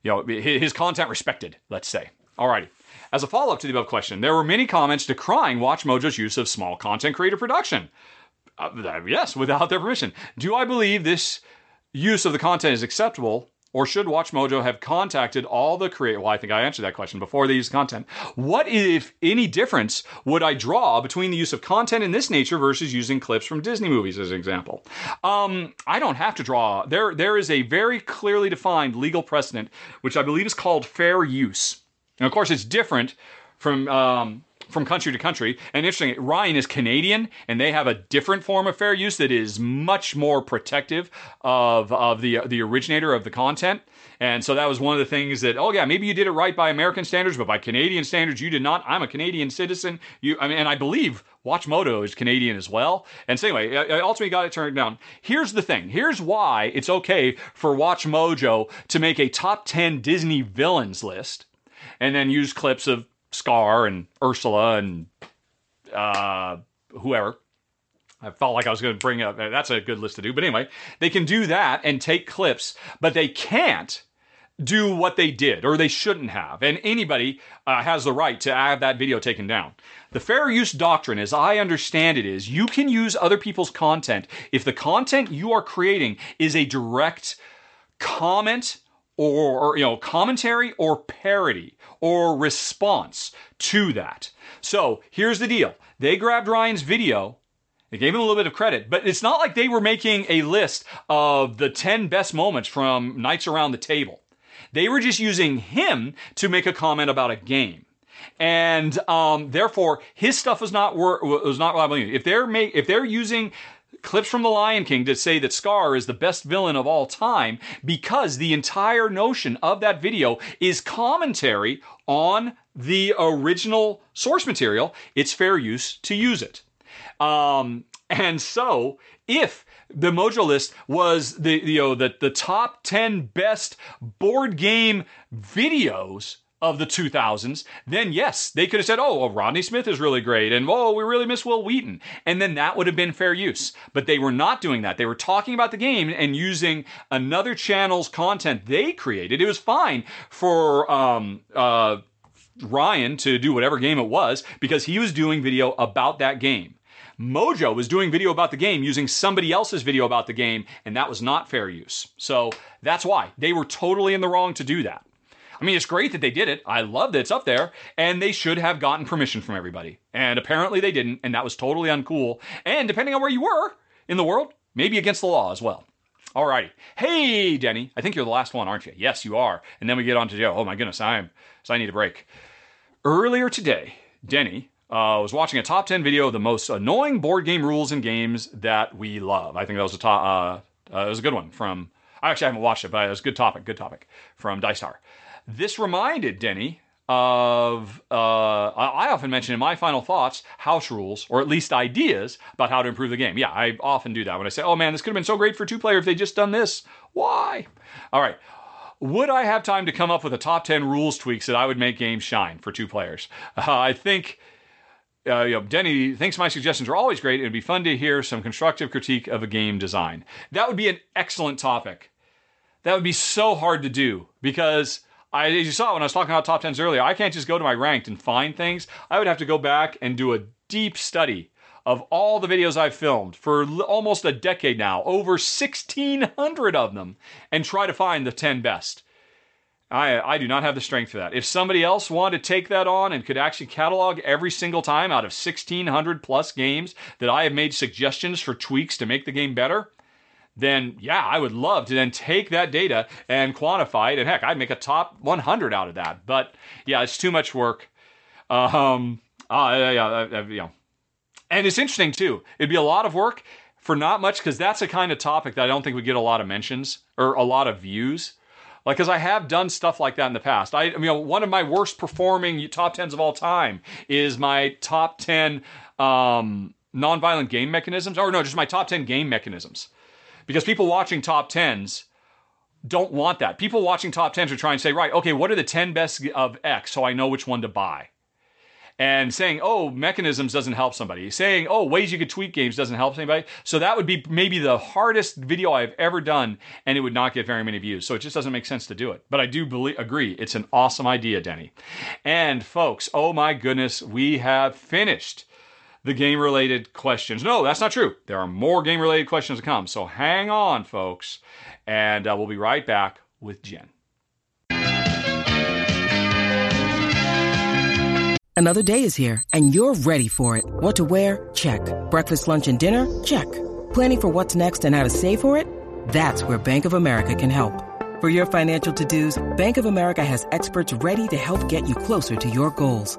you know, his content respected, let's say. Alrighty. As a follow up to the above question, there were many comments decrying WatchMojo's use of small content creator production. Uh, yes, without their permission. Do I believe this use of the content is acceptable or should WatchMojo have contacted all the creators? Well, I think I answered that question before they use content. What, if any difference, would I draw between the use of content in this nature versus using clips from Disney movies as an example? Um, I don't have to draw. There, there is a very clearly defined legal precedent, which I believe is called fair use. And of course, it's different from um, from country to country. And interesting, Ryan is Canadian, and they have a different form of fair use that is much more protective of of the the originator of the content. And so that was one of the things that, oh yeah, maybe you did it right by American standards, but by Canadian standards, you did not. I'm a Canadian citizen. You, I mean, and I believe WatchMojo is Canadian as well. And so anyway, I ultimately got it turned down. Here's the thing. Here's why it's okay for WatchMojo to make a top 10 Disney villains list and then use clips of Scar and Ursula and uh, whoever. I felt like I was going to bring up that's a good list to do. But anyway, they can do that and take clips, but they can't do what they did or they shouldn't have. And anybody uh, has the right to have that video taken down. The fair use doctrine, as I understand it, is you can use other people's content if the content you are creating is a direct comment or, or, you know commentary or parody or response to that. So here's the deal: they grabbed Ryan's video. They gave him a little bit of credit, but it's not like they were making a list of the 10 best moments from Nights Around the Table. They were just using him to make a comment about a game and um, therefore his stuff was not was not reliable. If they're if they're using clips from The Lion King to say that Scar is the best villain of all time because the entire notion of that video is commentary on the original source material. It's fair use to use it. Um, and so, if the Mojo list was the you know the the top ten best board game videos of the 2000s, then yes, they could have said, oh, well, Rodney Smith is really great, and oh, we really miss Wil Wheaton. And then that would have been fair use. But they were not doing that. They were talking about the game and using another channel's content they created. It was fine for um, uh, Ryan to do whatever game it was because he was doing video about that game. Mojo was doing video about the game using somebody else's video about the game, and that was not fair use. So that's why they were totally in the wrong to do that. I mean, it's great that they did it. I love that it's up there, and they should have gotten permission from everybody. And apparently they didn't, and that was totally uncool. And depending on where you were in the world, maybe against the law as well. Alrighty. Hey, Denny. I think you're the last one, aren't you? Yes, you are. And then we get on to Joe. Oh my goodness, I'm so I need a break. Earlier today, Denny uh, was watching a top 10 video of the most annoying board game rules and games that we love. I think that was a uh, uh, it was a good one from, I actually haven't watched it, but it was a good topic, good topic from Dice Tower. This reminded Denny of, uh, I often mention in my final thoughts house rules, or at least ideas about how to improve the game. Yeah, I often do that when I say, oh man, this could have been so great for two player if they just done this. Why? All right. Would I have time to come up with a top 10 rules tweaks that I would make games shine for two players? Uh, I think uh, you know, Denny thinks my suggestions are always great. It'd be fun to hear some constructive critique of a game design. That would be an excellent topic. That would be so hard to do because I, as you saw when I was talking about top tens earlier, I can't just go to my ranked and find things. I would have to go back and do a deep study of all the videos I've filmed for l- almost a decade now, over 1,600 of them, and try to find the 10 best. I, I do not have the strength for that. If somebody else wanted to take that on and could actually catalog every single time out of 1,600 plus games that I have made suggestions for tweaks to make the game better, then yeah, I would love to then take that data and quantify it. And heck, I'd make a top 100 out of that. But yeah, it's too much work. Um, uh, yeah, uh, yeah. And it's interesting too. It'd be a lot of work for not much because that's a kind of topic that I don't think would get a lot of mentions or a lot of views. Like, because I have done stuff like that in the past. I, I mean, one of my worst performing top tens of all time is my top ten um, nonviolent game mechanisms, or no, just my top ten game mechanisms. Because people watching top tens don't want that. People watching top tens are trying to say, right, okay, what are the ten best of X, so I know which one to buy and saying, oh, mechanisms doesn't help somebody. Saying, oh, ways you could tweak games doesn't help anybody. So that would be maybe the hardest video I've ever done, and it would not get very many views. So it just doesn't make sense to do it. But I do believe, agree, it's an awesome idea, Denny. And folks, oh my goodness, we have finished the game related questions. No, that's not true. There are more game related questions to come. So hang on, folks. And uh, we'll be right back with Jen. Another day is here, and you're ready for it. What to wear? Check. Breakfast, lunch, and dinner? Check. Planning for what's next and how to save for it? That's where Bank of America can help. For your financial to dos, Bank of America has experts ready to help get you closer to your goals.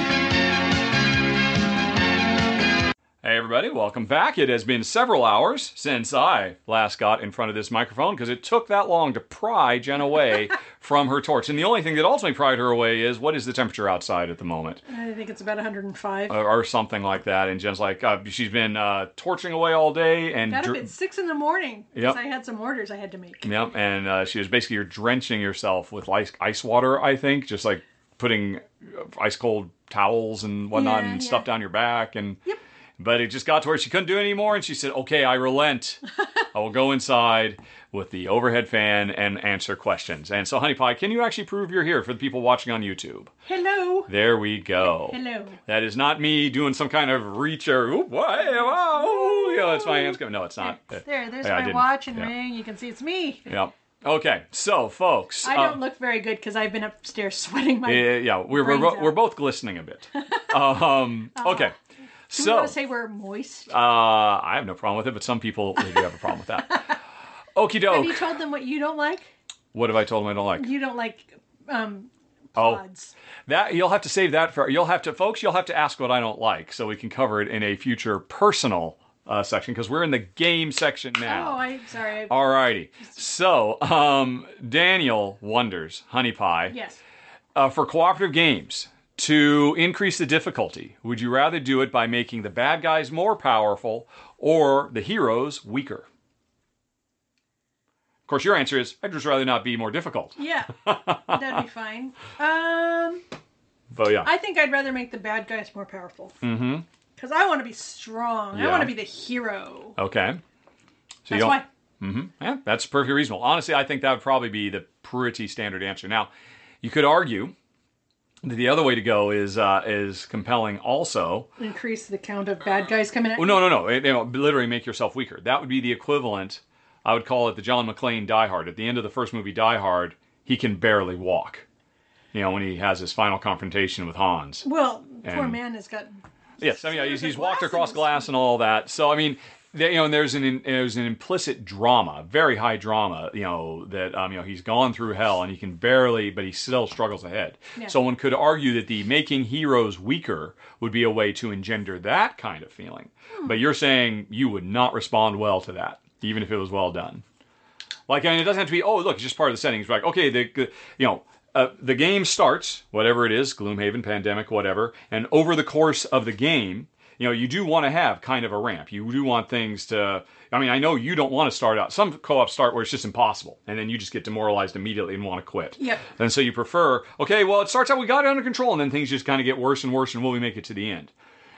Hey, everybody, welcome back. It has been several hours since I last got in front of this microphone because it took that long to pry Jen away from her torch. And the only thing that ultimately pried her away is what is the temperature outside at the moment? I think it's about 105. Or, or something like that. And Jen's like, uh, she's been uh, torching away all day. and Got up at 6 in the morning because Yep. I had some orders I had to make. Yep, and uh, she was basically you're drenching yourself with ice, ice water, I think, just like putting uh, ice cold towels and whatnot Yeah, and yeah. stuff down your back. And Yep. But it just got to where she couldn't do it anymore, and she said, "Okay, I relent. I will go inside with the overhead fan and answer questions." And so, Honey Pie, can you actually prove you're here for the people watching on YouTube? Hello. There we go. Hello. That is not me doing some kind of reach or oop, why, you know, it's my hands going. No, it's not. There, there's Yeah, my watch and Yeah. ring. You can see it's me. Yep. Okay, so folks, I don't look very good because I've been upstairs sweating my. Yeah, yeah, we're we're, out. we're both glistening a bit. um, okay, Do we so want to say we're moist? uh, I have no problem with it, but some people do have a problem with that. Okie doke. have you told them what you don't like? What have I told them I don't like? You don't like um, Oh. That you'll have to save that for you'll have to folks. You'll have to ask what I don't like so we can cover it in a future personal uh, section because we're in the game section now. Oh, I'm sorry. I, Alrighty. So, um, Daniel wonders, Honey Pie, yes. uh, for cooperative games to increase the difficulty, would you rather do it by making the bad guys more powerful or the heroes weaker? Of course, your answer is I'd just rather not be more difficult. Yeah. That'd be fine. Um, But yeah, I think I'd rather make the bad guys more powerful. Mm-hmm. Because I want to be strong. I want to be the hero. okay. So That's why. don't, yeah, that's perfectly reasonable. Honestly, I think that would probably be the pretty standard answer. Now, you could argue the other way to go is uh, is compelling also. Increase the count of bad guys coming at Well, no, no, no. It, you know, literally make yourself weaker. That would be the equivalent. I would call it the John McClane Die Hard. At the end of the first movie, Die Hard, he can barely walk. You know, when he has his final confrontation with Hans. Well, Poor And- man has got. Yes, I mean he's, he's walked across glass and all that. So I mean, you know, and there's an there's an implicit drama, very high drama. You know that um, you know he's gone through hell and he can barely, but he still struggles ahead. Yeah. So one could argue that the making heroes weaker would be a way to engender that kind of feeling. Hmm. But you're saying you would not respond well to that, even if it was well done. Like, I mean, it doesn't have to be. Oh, look, it's just part of the settings. Like, okay, the, you know. Uh, the game starts, whatever it is, Gloomhaven, Pandemic, whatever, and over the course of the game, you know, you do want to have kind of a ramp. You do want things to. I mean, I know you don't want to start out. Some co-ops start where it's just impossible, and then you just get demoralized immediately and want to quit. Yeah. And so you prefer, okay, well, it starts out we got it under control, and then things just kind of get worse and worse, and will we make it to the end?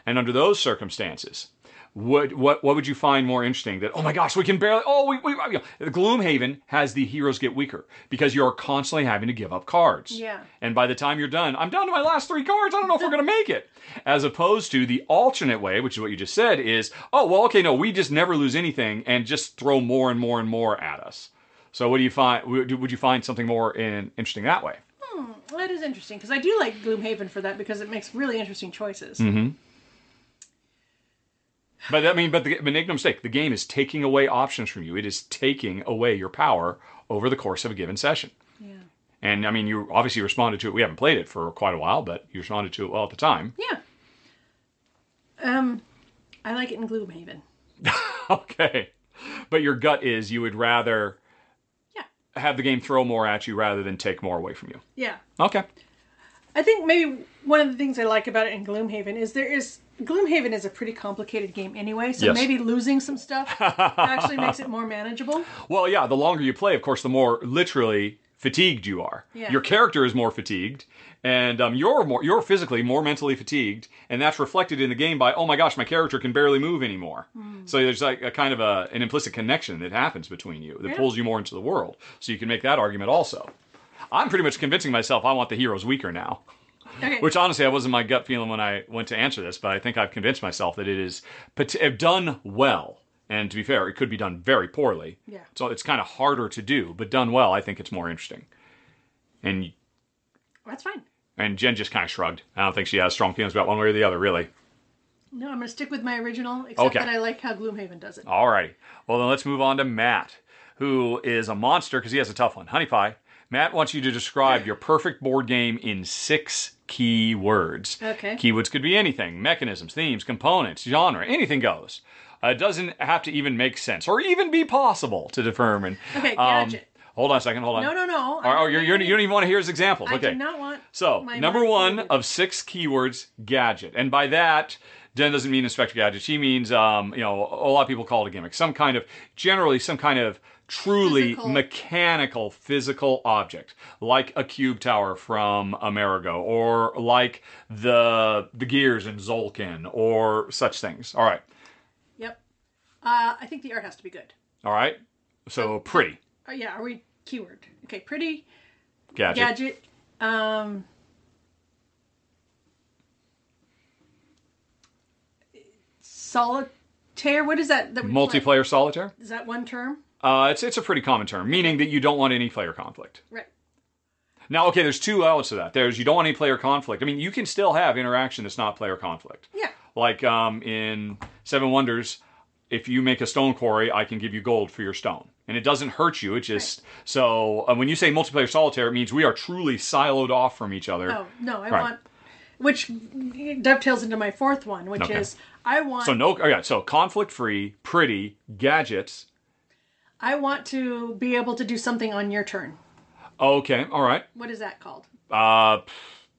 And under those circumstances, what what what would you find more interesting? That oh my gosh, we can barely. Oh, we, we you know, Gloomhaven has the heroes get weaker because you're constantly having to give up cards. Yeah. And by the time you're done, I'm down to my last three cards. I don't know if we're going to make it. As opposed to the alternate way, which is what you just said, is oh well, okay, no, we just never lose anything and just throw more and more and more at us. So what do you find? Would you find something more in, interesting that way? Well, that is interesting because I do like Gloomhaven for that because it makes really interesting choices. Mm-hmm. But I mean, but, the, no mistake, the game is taking away options from you. It is taking away your power over the course of a given session. Yeah. And I mean, you obviously responded to it. We haven't played it for quite a while, but you responded to it well at the time. Yeah. Um, I like it in Gloomhaven. okay. But your gut is you would rather Yeah. have the game throw more at you rather than take more away from you. Yeah. Okay. I think maybe one of the things I like about it in Gloomhaven is there is Gloomhaven is a pretty complicated game anyway, so Yes. maybe losing some stuff actually makes it more manageable. Well, yeah, the longer you play, of course, the more literally fatigued you are. Yeah. Your character is more fatigued, and um, you're more you're physically more mentally fatigued, and that's reflected in the game by oh my gosh, my character can barely move anymore. So there's like a kind of a, an implicit connection that happens between you that Yeah. pulls you more into the world. So you can make that argument also. I'm pretty much convincing myself I want the heroes weaker now. Okay. Which honestly, I wasn't my gut feeling when I went to answer this, but I think I've convinced myself that it is done well. And to be fair, it could be done very poorly. Yeah. So it's kind of harder to do, but done well, I think it's more interesting. And That's fine. and Jen just kind of shrugged. I don't think she has strong feelings about one way or the other, really. No, I'm going to stick with my original, except Okay. that I like how Gloomhaven does it. Alrighty. Well, then let's move on to Matt, who is a monster because he has a tough one. Honey Pie. Matt wants you to describe your perfect board game in six key words. Okay. Keywords could be anything mechanisms, themes, components, genre, anything goes. Uh, it doesn't have to even make sense or even be possible to determine. Okay, Um, gadget. hold on a second. Hold on. No, no, no. Oh, you're, you're, you don't even want to hear his examples. I okay. do not want. So, my number mind one of six keywords, gadget. And by that, Jen doesn't mean Inspector Gadget. She means, um, you know, a lot of people call it a gimmick. Some kind of, generally, some kind of truly Physical. mechanical, physical object, like a cube tower from Amerigo, or like the the gears in Tzolk'in, or such things. All right. Yep. Uh, I think the art has to be good. All right. So, pretty. Uh, yeah, are we keyword? Okay, pretty Gadget. gadget. Um, solitaire. What is that? that play? Multiplayer solitaire. Is that one term? Uh, it's, it's a pretty common term, meaning that you don't want any player conflict. Right. Now, okay, there's two elements to that. There's you don't want any player conflict. I mean, you can still have interaction that's not player conflict. Yeah. Like um, in Seven Wonders, if you make a stone quarry, I can give you gold for your stone, and it doesn't hurt you. It just so uh, when you say multiplayer solitaire, it means we are truly siloed off from each other. Oh no, I Right. want. Which dovetails into my fourth one, which Okay. is I want. So no, okay, so conflict free, pretty gadgets. I want to be able to do something on your turn. Okay, all right. What is that called? Uh,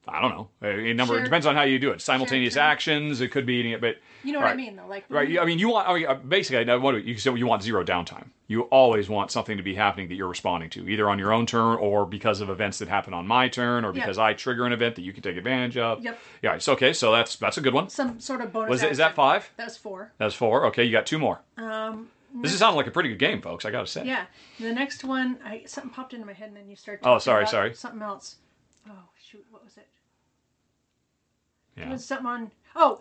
I don't know. A number it depends on how you do it. Simultaneous turn. actions. It could be eating it, but You know what I Right. mean, though. Like Right. you- I mean, you want. I mean, uh, basically, I what you said. You want zero downtime. You always want something to be happening that you're responding to, either on your own turn or because of events that happen on my turn, or Yeah. because I trigger an event that you can take advantage of. Yep. Yeah. It's okay. So that's that's a good one. some sort of bonus. Was it? Is that action. five? That was four. That's four. Okay. You got two more. Um, This is sounding like a pretty good game, folks. I gotta say. yeah. The next one, I something popped into my head, and then you start. Oh, sorry, sorry. Something else. Oh shoot, what was it? It Yeah. was something on. Oh,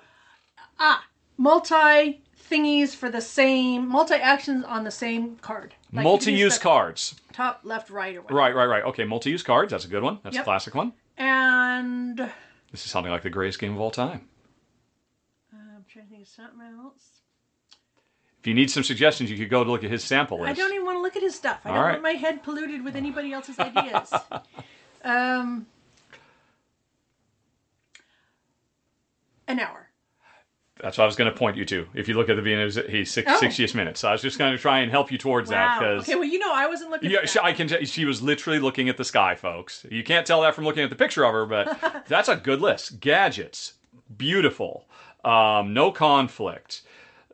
ah, multi thingies for the same multi actions on the same card. Like Multi-use cards. Top, left, right, or whatever. Right. Right. Right. Okay. Multi-use cards. That's a good one. That's a classic one. And This is sounding like the greatest game of all time. I'm trying to think of something else. If you need some suggestions, you could go to look at his sample list. I don't even want to look at his stuff. I All don't right. want my head polluted with anybody else's ideas. um, an hour. That's what I was going to point you to. If you look at the of he's six, Oh. 60th minutes. So I was just going to try and help you towards that because Okay, well, you know, I wasn't looking. yeah, at she, that. I can. She was literally looking at the sky, folks. You can't tell that from looking at the picture of her, but that's a good list. Gadgets, beautiful, um, no conflict,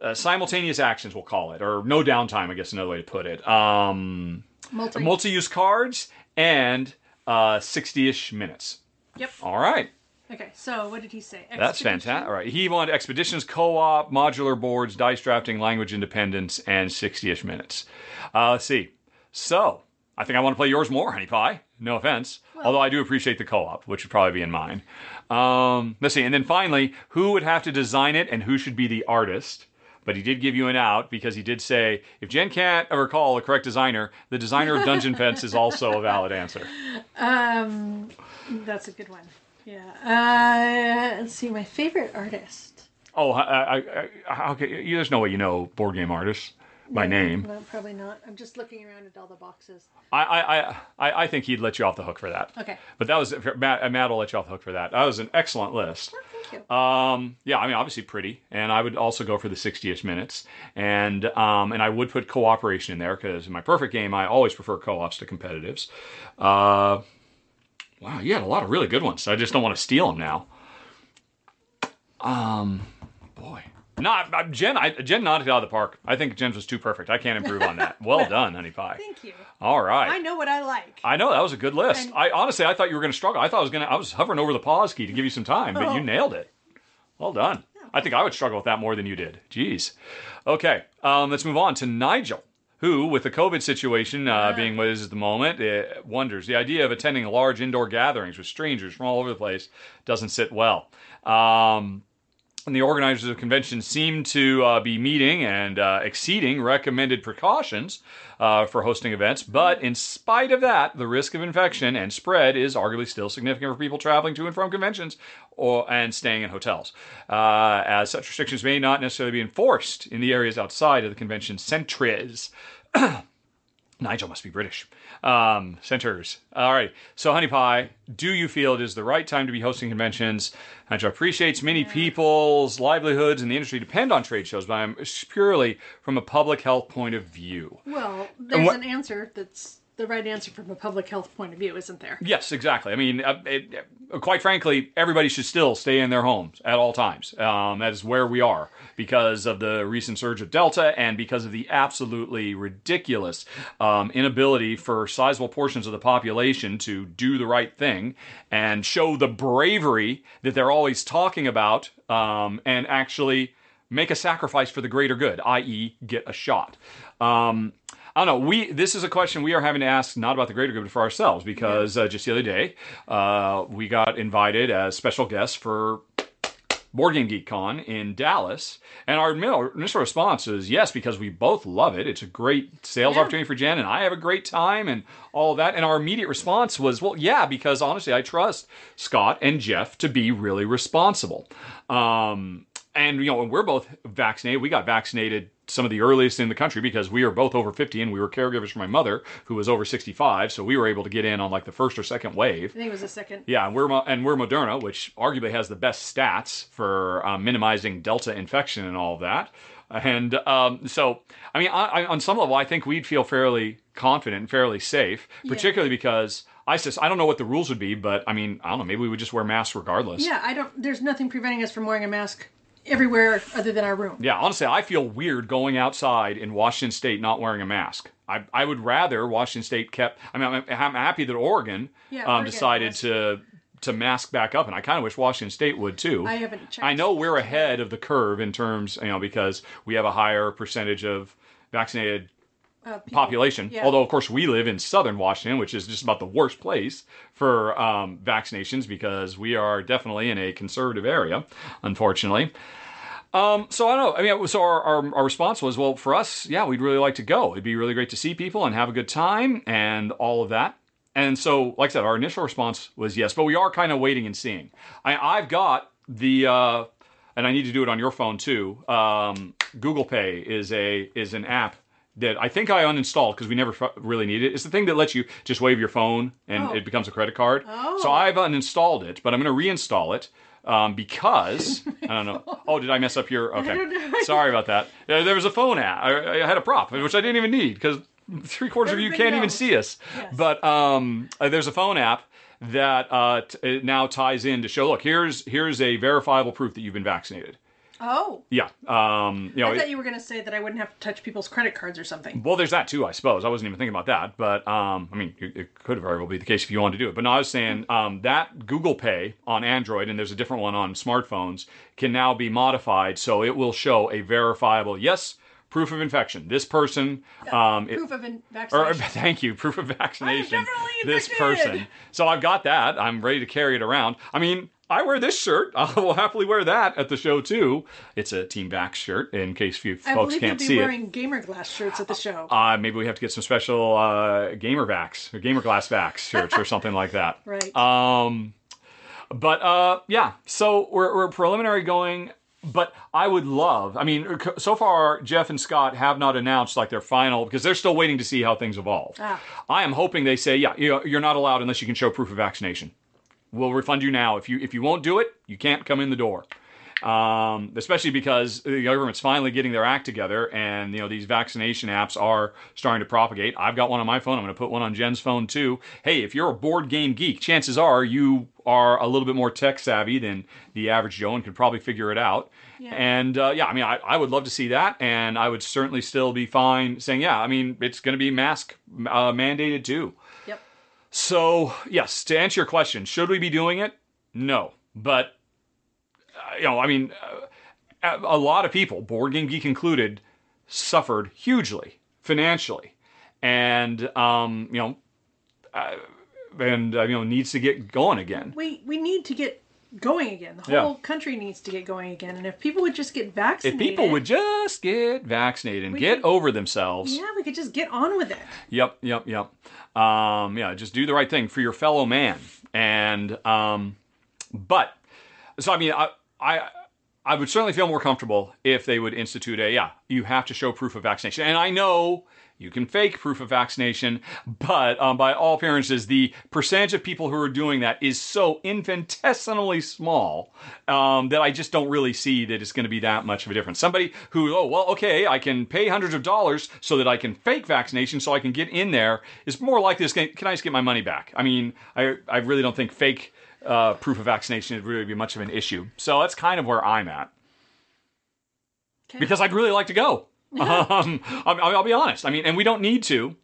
uh, simultaneous actions, we'll call it, or no downtime. I guess another way to put it. Um, Multi. multi-use cards and uh, 60ish minutes. Yep. All right. Okay, so what did he say? That's fantastic. All right. He wanted expeditions, co-op, modular boards, dice drafting, language independence, and 60-ish minutes. Uh, let's see. So, I think I want to play yours more, Honey Pie. No offense. Although I do appreciate the co-op, which would probably be in mine. Um, let's see. And then finally, who would have to design it and who should be the artist? But he did give you an out because he did say, if Jen can't recall the correct designer, the designer of Dungeon Petz is also a valid answer. Um, that's a good one. Yeah. Uh, let's see. My favorite artist. Oh, I, I, I- okay. There's no way you know board game artists by name. No, probably not. I'm just looking around at all the boxes. I, I, I, I- think he'd let you off the hook for that. Okay. But that was Matt. Matt will let you off the hook for that. That was an excellent list. Thank you. Um, yeah, I mean, obviously pretty, and I would also go for the 60ish minutes, and um, and I would put cooperation in there because in my perfect game, I always prefer co-ops to competitives. Uh, wow, you had a lot of really good ones. I just don't want to steal them now. Um, boy, not uh, Jen. I, Jen it out of the park. I think Jen's was too perfect. I can't improve on that. Well done, honey pie. Thank you. All right. I know what I like. I know that was a good list. And- I honestly, I thought you were going to struggle. I thought I was going to. I was hovering over the pause key to give you some time, but you Oh. nailed it. Well done. I think I would struggle with that more than you did. Jeez. Okay, um, let's move on to Nigel, who, with the COVID situation uh, being what it is at the moment, uh, wonders the idea of attending large indoor gatherings with strangers from all over the place doesn't sit well. Um, and the organizers of the convention seem to uh, be meeting and uh, exceeding recommended precautions uh, for hosting events. But in spite of that, the risk of infection and spread is arguably still significant for people traveling to and from conventions or and staying in hotels, uh, as such restrictions may not necessarily be enforced in the areas outside of the convention centres. Nigel must be British. Um, centers. All right. So, Honey Pie, do you feel it is the right time to be hosting conventions? Nigel appreciates many people's livelihoods in the industry depend on trade shows, but I'm purely from a public health point of view. Well, there's what- an answer that's the right answer from a public health point of view, isn't there? Yes, exactly. I mean, uh, it, uh, quite frankly, everybody should still stay in their homes at all times. Um, that is where we are because of the recent surge of Delta and because of the absolutely ridiculous um, inability for sizable portions of the population to do the right thing and show the bravery that they're always talking about um, and actually make a sacrifice for the greater good, i.e., get a shot. Um, I don't know. We this is a question we are having to ask not about the greater good, but for ourselves because uh, just the other day uh, we got invited as special guests for Board Game Geek Con in Dallas, and our initial response is yes because we both love it. It's a great sales Yeah. opportunity for Jen, and I have a great time and all of that. And our immediate response was, well, yeah, because honestly, I trust Scott and Jeff to be really responsible. Um, and you know, when we're both vaccinated, we got vaccinated some of the earliest in the country because we are both over 50 and we were caregivers for my mother who was over 65, so we were able to get in on like the first or second wave. I think it was the second. Yeah, and we're and we're Moderna, which arguably has the best stats for um, minimizing Delta infection and all of that. And um, so, I mean, I, I, on some level, I think we'd feel fairly confident and fairly safe, particularly because ISIS, I don't know what the rules would be, but I mean, I don't know, maybe we would just wear masks regardless. Yeah, I don't. There's nothing preventing us from wearing a mask everywhere other than our room. Yeah, honestly, I feel weird going outside in Washington State not wearing a mask. I, I would rather Washington State kept. I mean, I'm, I'm happy that Oregon, Yeah, um, Oregon, decided yes. to to mask back up, and I kind of wish Washington State would too. I haven't checked. I know we're ahead of the curve in terms, you know, because we have a higher percentage of vaccinated Uh, population. Yeah. Although, of course, we live in southern Washington, which is just about the worst place for um, vaccinations because we are definitely in a conservative area, unfortunately. Um, so I don't know. I mean, so our, our, our response was, well, for us, yeah, we'd really like to go. It'd be really great to see people and have a good time and all of that. and so, like I said, our initial response was yes, but we are kind of waiting and seeing. I, I've got the, uh, and I need to do it on your phone too. Um, Google Pay is a is an app that I think I uninstalled because we never f- really need it. It's the thing that lets you just wave your phone and Oh. it becomes a credit card. Oh. So I've uninstalled it, but I'm going to reinstall it. Um, because I don't know. Oh, did I mess up your? Okay, sorry about that. Uh, there was a phone app. I, I had a prop, which I didn't even need because three quarters of you can't even see us. Yes. But um, uh, there's a phone app that uh, t- it now ties in to show. Look, here's here's a verifiable proof that you've been vaccinated. Oh, Yeah. Um, you know. I it- thought you were going to say that I wouldn't have to touch people's credit cards or something. well, there's that too, I suppose. I wasn't even thinking about that, but um, I mean, it, it could very well be the case if you wanted to do it. But no, I was saying um, that Google Pay on Android, and there's a different one on smartphones, can now be modified so it will show a verifiable yes proof of infection. This person, um, it- Proof of in- or thank you, proof of vaccination. This person. So I've got that. I'm ready to carry it around. I mean, I wear this shirt. I will happily wear that at the show too. It's a Team Vax shirt in case you I folks believe you'll can't be see it. wearing gamer glass shirts at the show. Uh, maybe we have to get some special uh, gamer vax or gamer glass vax shirts or something like that. right. Um, but uh, yeah, so we're, we're preliminary going. But I would love. I mean, so far Jeff and Scott have not announced like their final because they're still waiting to see how things evolve. Ah. I am hoping they say, yeah, you're not allowed unless you can show proof of vaccination. We'll refund you now. If you if you won't do it, you can't come in the door um, especially because the government's finally getting their act together, and you know these vaccination apps are starting to propagate. I've got one on my phone. I'm going to put one on Jen's phone too. Hey, if you're a board game geek, chances are you are a little bit more tech savvy than the average Joe and could probably figure it out. Yeah. And uh, yeah, I mean, I, I would love to see that, and I would certainly still be fine saying, yeah, I mean, it's going to be mask uh, mandated too. So, yes, to answer your question, should we be doing it? No. But, uh, you know, I mean, uh, a lot of people, Board Game Geek included, suffered hugely financially. And, um, you know, uh, and, uh, you know, needs to get going again. We we need to get going again. The Yeah. whole country needs to get going again. And if people would just get vaccinated. If people would just get vaccinated and get could- over themselves. yeah, we could just get on with it. Yep, yep, yep. Um, yeah, just do the right thing for your fellow man. And um, but so I mean, I I I would certainly feel more comfortable if they would institute a yeah, you have to show proof of vaccination. And I know you can fake proof of vaccination, but um, by all appearances, the percentage of people who are doing that is so infinitesimally small um, that I just don't really see that it's going to be that much of a difference. Somebody who, oh, well, okay, I can pay hundreds of dollars so that I can fake vaccination so I can get in there is more likely to can I just get my money back? I mean, I, I really don't think fake uh, proof of vaccination would really be much of an issue. So that's kind of where I'm at Okay. because I'd really like to go. um, I'll, I'll be honest. I mean, and we don't need to.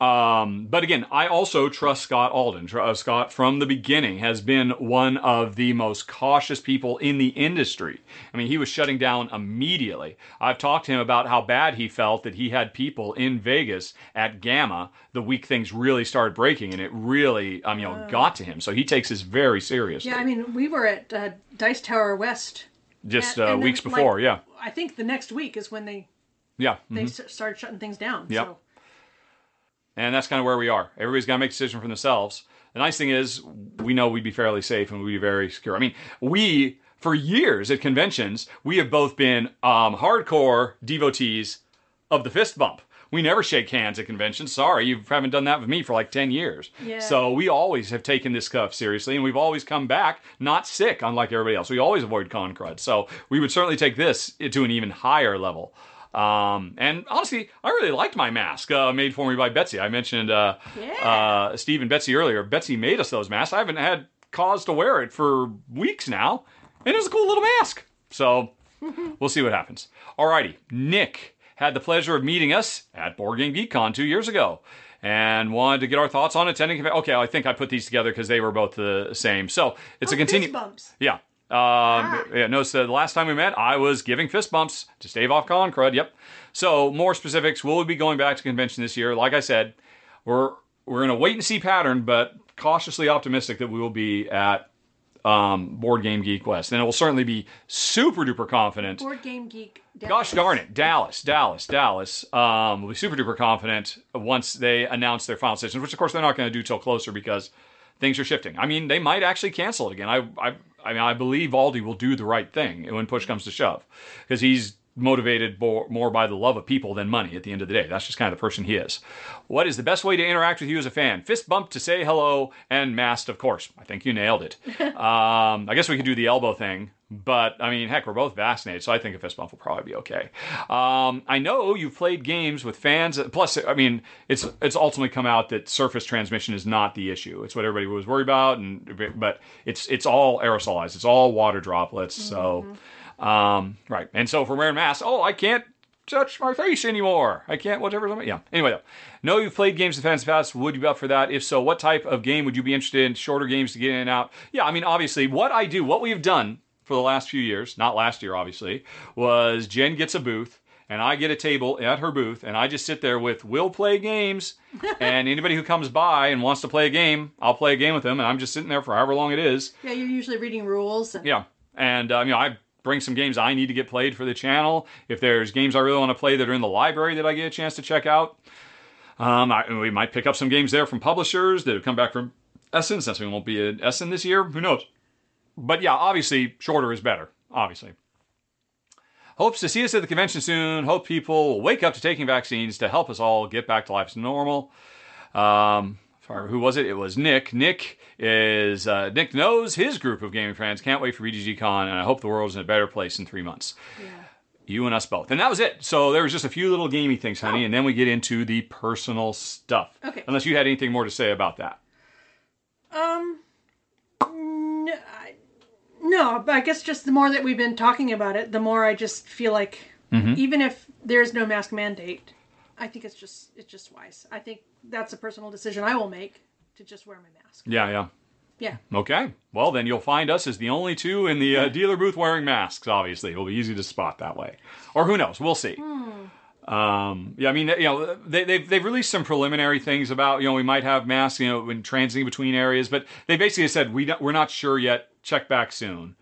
Um, but again, I also trust Scott Alden. Uh, Scott, from the beginning, has been one of the most cautious people in the industry. I mean, he was shutting down immediately. I've talked to him about how bad he felt that he had people in Vegas at GAMA the week things really started breaking, and it really, um, you know, got to him. So he takes this very seriously. Yeah, I mean, we were at uh, Dice Tower West. Just and- uh, and then, weeks like, before, yeah, I think the next week is when they yeah. they started shutting things down. Yep. So And that's kind of where we are. Everybody's got to make a decision for themselves. The nice thing is, we know we'd be fairly safe and we'd be very secure. I mean, we, for years at conventions, we have both been um, hardcore devotees of the fist bump. We never shake hands at conventions. Sorry, you haven't done that with me for like 10 years. Yeah. So we always have taken this stuff seriously and we've always come back not sick, unlike everybody else. We always avoid con crud. So we would certainly take this to an even higher level. Um, and honestly, I really liked my mask uh, made for me by Betsy. I mentioned uh, Yeah. uh, Steve and Betsy earlier. Betsy made us those masks. I haven't had cause to wear it for weeks now, and it was a cool little mask. So we'll see what happens. Alrighty, Nick had the pleasure of meeting us at Board Game Geek Con two years ago. And wanted to get our thoughts on attending. Okay, I think I put these together because they were both the same. So it's Oh, a continue. bumps. Yeah. Um, yeah, no, so the last time we met, I was giving fist bumps to stave off con crud. Yep. So more specifics. We'll be going back to convention this year. Like I said, we're we're in a wait and see pattern, but cautiously optimistic that we will be at um, Board Game Geek West, and it will certainly be super duper confident. Board Game Geek. Gosh darn it, Dallas, Dallas, Dallas um, will be super duper confident once they announce their final decisions, which of course they're not going to do till closer because things are shifting. I mean, they might actually cancel it again. I, I, I mean, I believe Aldie will do the right thing when push comes to shove because he's motivated more, more by the love of people than money at the end of the day. That's just kind of the person he is. What is the best way to interact with you as a fan? Fist bump to say hello and masked, of course. I think you nailed it. um, I guess we could do the elbow thing. But I mean, heck, we're both vaccinated, so I think a fist bump will probably be okay. Um, I know you've played games with fans. Plus, I mean, it's it's ultimately come out that surface transmission is not the issue. It's what everybody was worried about, and but it's it's all aerosolized. It's all water droplets. So, um, right. And so we're wearing masks, oh, I can't touch my face anymore. I can't, whatever. Yeah. Anyway, though. Know you've played games in the past. Would you be up for that? If so, what type of game would you be interested in? Shorter games to get in and out? Yeah, I mean, obviously, what I do, what we have done for the last few years, not last year, obviously, was Jen gets a booth and I get a table at her booth and I just sit there with will play games and anybody who comes by and wants to play a game, I'll play a game with them and I'm just sitting there for however long it is. Yeah, you're usually reading rules. And, Yeah. And, um, you know, I bring some games I need to get played for the channel. If there's games I really want to play that are in the library that I get a chance to check out, um, I, we might pick up some games there from publishers that have come back from Essen, since we won't be at Essen this year. Who knows? But yeah, obviously, shorter is better. Obviously. Hopes to see us at the convention soon. Hope people will wake up to taking vaccines to help us all get back to life as normal. Um, who was it? It was Nick. Nick is uh, Nick knows his group of gaming fans. Can't wait for BGG Con, and I hope the world's in a better place in three months. You and us both. And that was it. So there was just a few little gamey things, honey, and then we get into the personal stuff. Okay. Unless you had anything more to say about that. Um, I- no, but I guess just the more that we've been talking about it, the more I just feel like Mm-hmm. even if there's no mask mandate, I think it's just it's just wise. I think that's a personal decision I will make to just wear my mask. Yeah, yeah. Yeah. Okay. Well, then you'll find us as the only two in the uh, dealer booth wearing masks. Obviously, it'll be easy to spot that way. Or who knows? We'll see. Um, yeah, I mean, you know, they, they've they've released some preliminary things about you know we might have masks you know when transiting between areas, but they basically said we don't, we're not sure yet. Check back soon,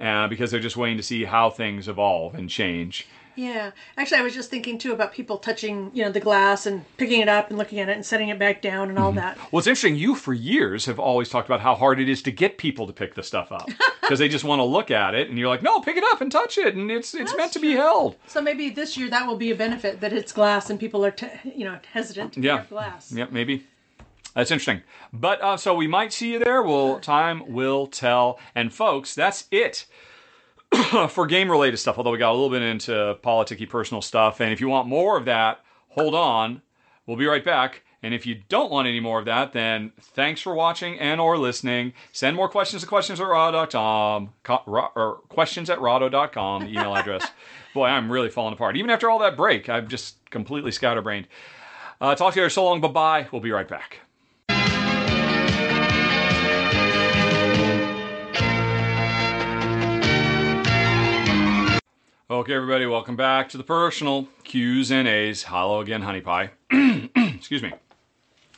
uh, because they're just waiting to see how things evolve and change. Yeah. Actually, I was just thinking too about people touching, you know, the glass and picking it up and looking at it and setting it back down and all Mm-hmm. that. Well, it's interesting. You, for years, have always talked about how hard it is to get people to pick the stuff up because they just want to look at it, and you're like, "No, pick it up and touch it, and it's it's meant to be held." So maybe this year that will be a benefit that it's glass and people are, t- you know, hesitant to Yeah. pick glass. Yep, maybe. That's interesting. But uh, so we might see you there. Well, time will tell. And folks, that's it for game related stuff. Although we got a little bit into politicky personal stuff. And if you want more of that, hold on. We'll be right back. And if you don't want any more of that, then thanks for watching and or listening. Send more questions to questions at rahdo.com, or questions at rahdo.com, the email address. Boy, I'm really falling apart. Even after all that break, I'm just completely scatterbrained. Uh, talk to you later. So long. Bye bye. We'll be right back. Okay, everybody, welcome back to the personal Q's and A's. Hello again, honey pie. Excuse me.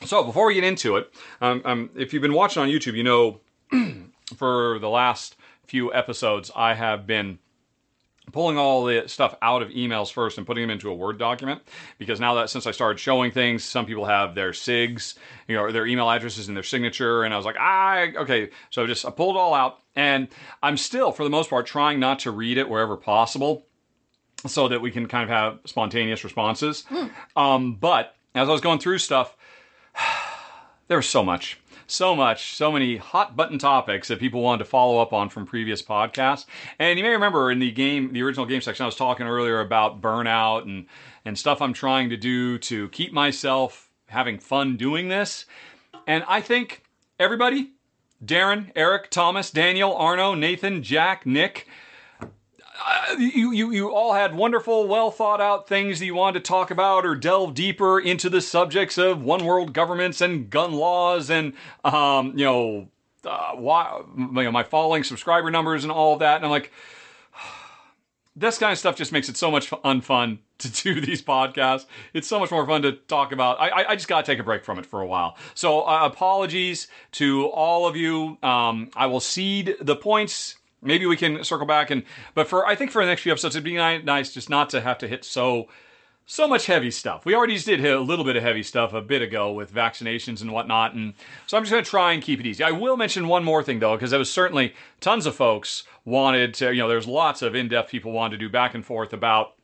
So, before we get into it, um, um, if you've been watching on YouTube, you know for the last few episodes, I have been pulling all the stuff out of emails first and putting them into a Word document because now that since I started showing things, some people have their SIGs, you know, their email addresses and their signature, and I was like, ah, okay. So just I pulled it all out, and I'm still, for the most part, trying not to read it wherever possible, so that we can kind of have spontaneous responses. Um, but as I was going through stuff, there was so much so much so many hot button topics that people wanted to follow up on from previous podcasts. And you may remember in the game the original game section i was talking earlier about burnout and and stuff i'm trying to do to keep myself having fun doing this. And i think everybody darren eric thomas daniel arno nathan jack nick you, you, you all had wonderful, well thought out things that you wanted to talk about or delve deeper into the subjects of one world governments and gun laws and, um, you know, uh, why, you know, my falling subscriber numbers and all of that. And I'm like, this kind of stuff just makes it so much unfun to do these podcasts. It's so much more fun to talk about. I, I, I just got to take a break from it for a while. So uh, apologies to all of you. Um, I will cede the points. Maybe we can circle back and, but for I think for the next few episodes, it'd be nice just not to have to hit so so much heavy stuff. We already did hit a little bit of heavy stuff a bit ago with vaccinations and whatnot, and so I'm just going to try and keep it easy. I will mention one more thing though, because there was certainly tons of folks wanted to, you know, there's lots of in-depth people wanted to do back and forth about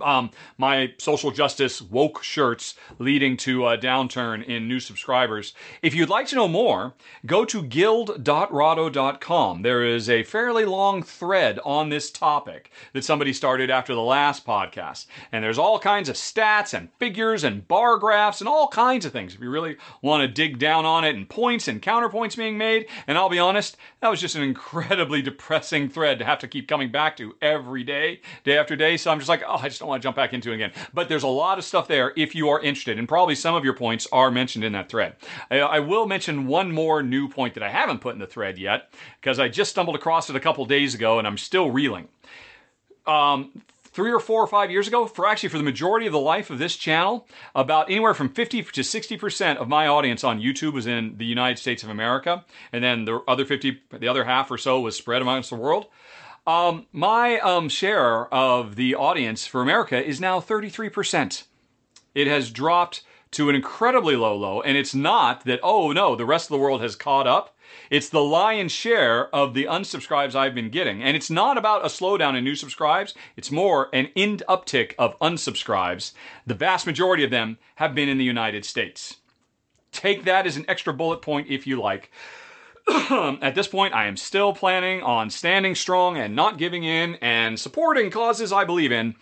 um, my social justice woke shirts leading to a downturn in new subscribers. If you'd like to know more, go to guild.rahdo.com. There is a fairly long thread on this topic that somebody started after the last podcast. And there's all kinds of stats and figures and bar graphs and all kinds of things if you really want to dig down on it and points and counterpoints being made. And I'll be honest, that was just an incredibly depressing thread to have to keep coming back to every day, day after day. So I'm just like, oh, I just don't want to jump back into it again. But there's a lot of stuff there if you are interested, and probably some of your points are mentioned in that thread. I, I will mention one more new point that I haven't put in the thread yet because I just stumbled across it a couple days ago and I'm still reeling. Um, three or four or five years ago, for actually for the majority of the life of this channel, about anywhere from 50 to 60% of my audience on YouTube was in the United States of America, and then the other 50, the other half or so was spread amongst the world. Um, my um, share of the audience for America is now 33%. It has dropped to an incredibly low low, and it's not that, oh no, the rest of the world has caught up. It's the lion's share of the unsubscribes I've been getting. And it's not about a slowdown in new subscribes, it's more an end uptick of unsubscribes. The vast majority of them have been in the United States. Take that as an extra bullet point if you like. At this point, I am still planning on standing strong and not giving in and supporting causes I believe in.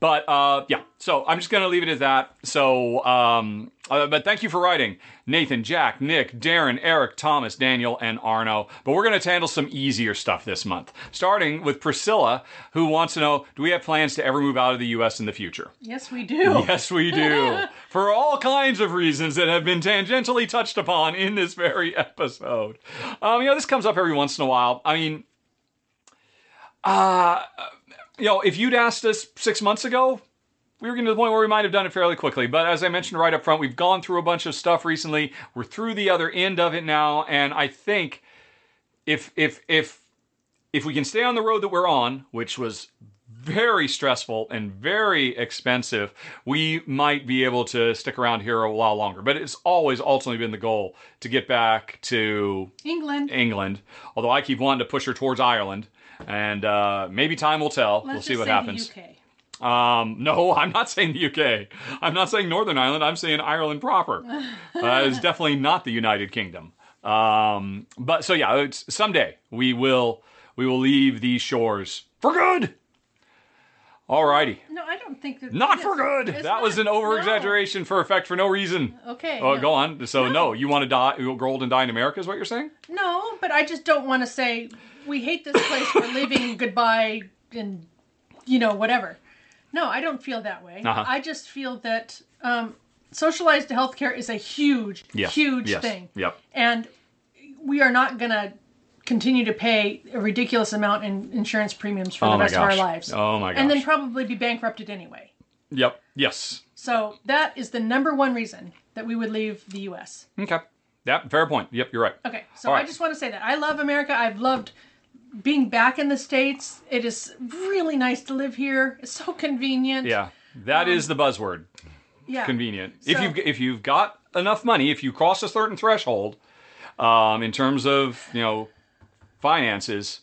But uh, yeah, so I'm just going to leave it at that. So, um, uh, but thank you for writing, Nathan, Jack, Nick, Darren, Eric, Thomas, Daniel, and Arno. But we're going to handle some easier stuff this month, starting with Priscilla, who wants to know Do we have plans to ever move out of the U.S. in the future? Yes, we do. Yes, we do. For all kinds of reasons that have been tangentially touched upon in this very episode. Um, you know, this comes up every once in a while. I mean, uh, you know, if you'd asked us six months ago, we were getting to the point where we might have done it fairly quickly. But as I mentioned right up front, we've gone through a bunch of stuff recently. We're through the other end of it now, and I think if if if if we can stay on the road that we're on, which was very stressful and very expensive, we might be able to stick around here a while longer. But it's always ultimately been the goal to get back to England. England. Although I keep wanting to push her towards Ireland, and uh, maybe time will tell. Let's we'll see what happens. The UK. Um, no, I'm not saying the UK. I'm not saying Northern Ireland. I'm saying Ireland proper. Uh, it's definitely not the United Kingdom. Um, but so yeah, it's, someday we will we will leave these shores for good. Alrighty, No, I don't think that. not for good. That was an not. over exaggeration for effect for no reason. Okay. Oh, no. go on. So no, No. you want to die, grow old and die in America, is what you're saying? No, but I just don't want to say we hate this place. We're leaving. Goodbye, and you know whatever. No, I don't feel that way. Uh-huh. I just feel that um, socialized healthcare is a huge, Yes. huge Yes. thing, Yep. and we are not going to continue to pay a ridiculous amount in insurance premiums for Oh the rest of our lives. Oh my And then probably be bankrupted anyway. Yep. Yes. So that is the number one reason that we would leave the U.S. Okay. Yep. Fair point. Yep. You're right. Okay, so I just want to say that I love America. I've loved being back in the states. It is really nice to live here. It's so convenient. Yeah. That is the buzzword. yeah. convenient. if you've if you've got enough money, if you cross a certain threshold, um, in terms of you know finances,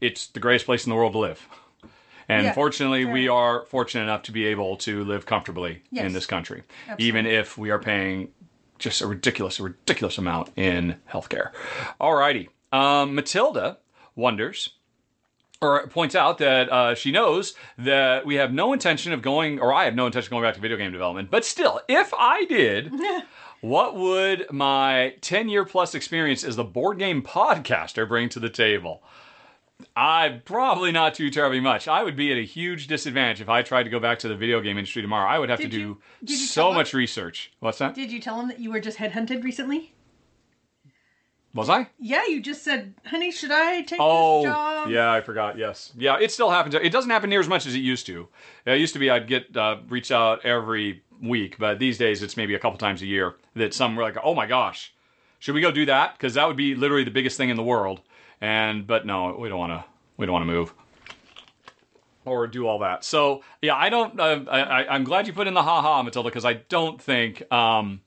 it's the greatest place in the world to live. And Yeah, fortunately, we are fortunate enough to be able to live comfortably in this country, Absolutely. even if we are paying just a ridiculous, ridiculous amount in healthcare. Alrighty, um, Matilda wonders or points out that uh, she knows that we have no intention of going, or I have no intention of going back to video game development. But still, if I did, what would my 10 year plus experience as the board game podcaster bring to the table? I probably not too terribly much. I would be at a huge disadvantage if I tried to go back to the video game industry tomorrow. I would have Did to you- do so much her? research. What's that? Did you tell him that you were just headhunted recently? Was I? Yeah, you just said, honey, should I take Oh, this job? Oh, yeah, I forgot. Yes, yeah, it still happens. It doesn't happen near as much as it used to. It used to be I'd get uh, reached out every week, but these days it's maybe a couple times a year that some were like, "Oh my gosh, should we go do that?" Because that would be literally the biggest thing in the world. And but no, we don't want to. We don't want to move or do all that. So yeah, I don't. Uh, I, I'm glad you put in the haha, Matilda, because I don't think. Um,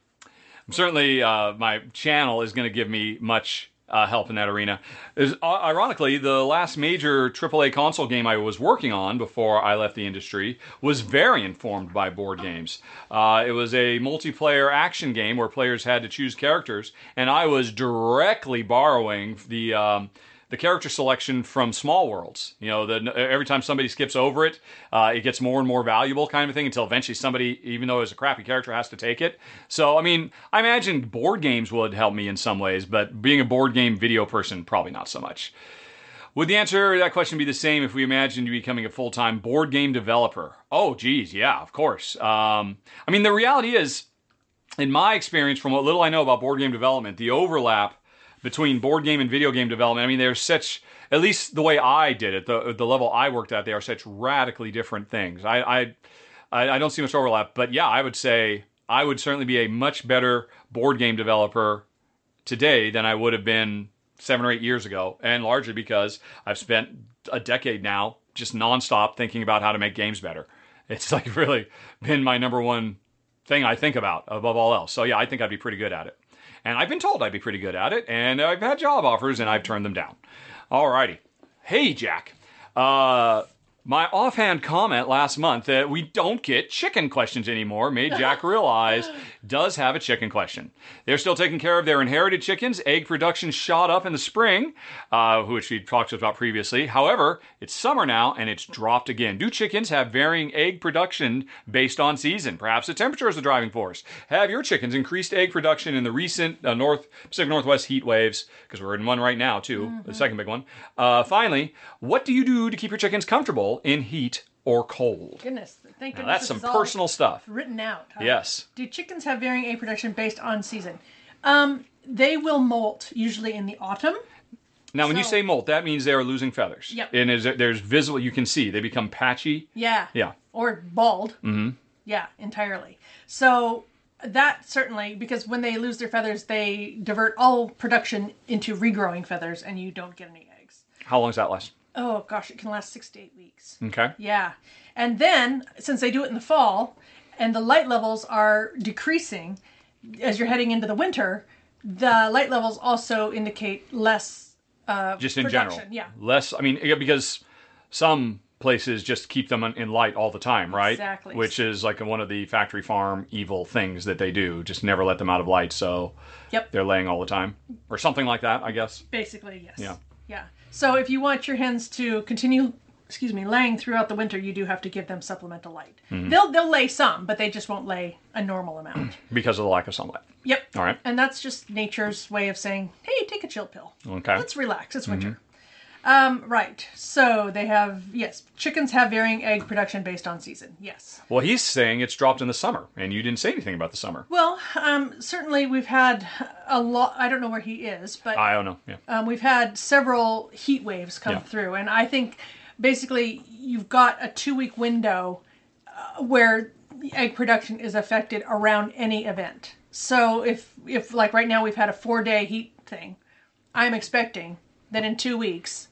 certainly uh, my channel is going to give me much uh, help in that arena. Is, uh, ironically, the last major AAA console game I was working on before I left the industry was very informed by board games. Uh, it was a multiplayer action game where players had to choose characters, and I was directly borrowing the. Um, the character selection from Small Worlds. You know, the, every time somebody skips over it, uh, it gets more and more valuable, kind of thing, until eventually somebody, even though it's a crappy character, has to take it. So, I mean, I imagine board games would help me in some ways, but being a board game video person, probably not so much. Would the answer to that question be the same if we imagined you becoming a full time board game developer? Oh, geez, yeah, of course. Um, I mean, the reality is, in my experience, from what little I know about board game development, the overlap between board game and video game development. I mean, there's such, at least the way I did it, the the level I worked at, they are such radically different things. I I I don't see much overlap, but yeah, I would say I would certainly be a much better board game developer today than I would have been seven or eight years ago, and largely because I've spent a decade now just nonstop thinking about how to make games better. It's like really been my number one thing I think about above all else. So yeah, I think I'd be pretty good at it. And I've been told I'd be pretty good at it, and I've had job offers and I've turned them down. Alrighty. Hey, Jack. Uh, my offhand comment last month that we don't get chicken questions anymore made Jack realize does have a chicken question. They're still taking care of their inherited chickens. Egg production shot up in the spring, uh, which we talked about previously. However, it's summer now and it's dropped again. Do chickens have varying egg production based on season? Perhaps the temperature is the driving force. Have your chickens increased egg production in the recent uh, North Pacific Northwest heat waves? Because we're in one right now too, the second big one. Uh, finally, what do you do to keep your chickens comfortable in heat or cold? Goodness, thank Now, goodness. that's some personal stuff. written out. huh? Yes. Do chickens have varying egg production based on season? Um, they will molt usually in the autumn. Now, when you say molt, that means they are losing feathers. Yep. And is, there's visible, you can see they become patchy. Yeah. Yeah. Or bald. Mm-hmm. Yeah, entirely. So that certainly, because when they lose their feathers, they divert all production into regrowing feathers, and you don't get any eggs. How long does that last? Oh gosh, it can last six to eight weeks. Okay. Yeah. And then, since they do it in the fall and the light levels are decreasing as you're heading into the winter, the light levels also indicate less. Uh, just in Production, general. yeah. Less, I mean, because some places just keep them in- in light all the time, right? Exactly. Which is like one of the factory farm evil things that they do. Just never let them out of light, so Yep. they're laying all the time. Or something like that, I guess. Basically, yes. Yeah. Yeah. So if you want your hens to continue, excuse me, laying throughout the winter, you do have to give them supplemental light. Mm-hmm. They'll they'll lay some, but they just won't lay a normal amount. Because of the lack of sunlight. yep. All right. And that's just nature's way of saying, "Hey, take a chill pill. Okay. Mm-hmm. Let's relax. It's winter." Um, right. So they have yes, chickens have varying egg production based on season. Yes. Well, he's saying it's dropped in the summer, and you didn't say anything about the summer. Well, um, certainly we've had a lot. I don't know where he is, but I don't know. Yeah. um, we've had several heat waves come Yeah. through, and I think basically you've got a two week window uh, where egg production is affected around any event. So if if like right now we've had a four day heat thing, I'm expecting that in two weeks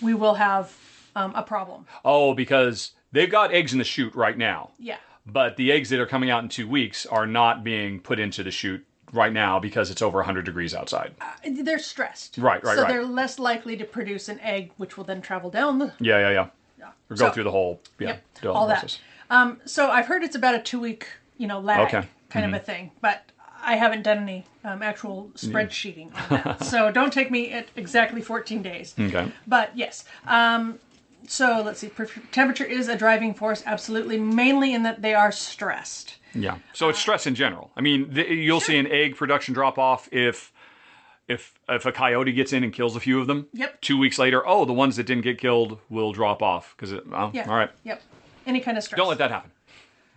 we will have um, a problem. Oh, because they've got eggs in the chute right now. Yeah. But the eggs that are coming out in two weeks are not being put into the chute right now because it's over 100 degrees outside. They're stressed. Right, right, So right. they're less likely to produce an egg, which will then travel down the Yeah, yeah, yeah. yeah. Or go So- through the whole yeah, Yep, all that. Um, so I've heard it's about a two week, you know, lag Okay. kind of a thing, but I haven't done any um, actual spreadsheeting on that. so don't take me at exactly 14 days. Okay. But yes. Um, so let's see. Temperature is a driving force, absolutely, mainly in that they are stressed. Yeah. So it's stress in general. I mean, the, you'll see an egg production drop off if if if a coyote gets in and kills a few of them. Yep. Two weeks later, oh, the ones that didn't get killed will drop off because it. Oh, Yeah. all right. Yep. Any kind of stress. Don't let that happen.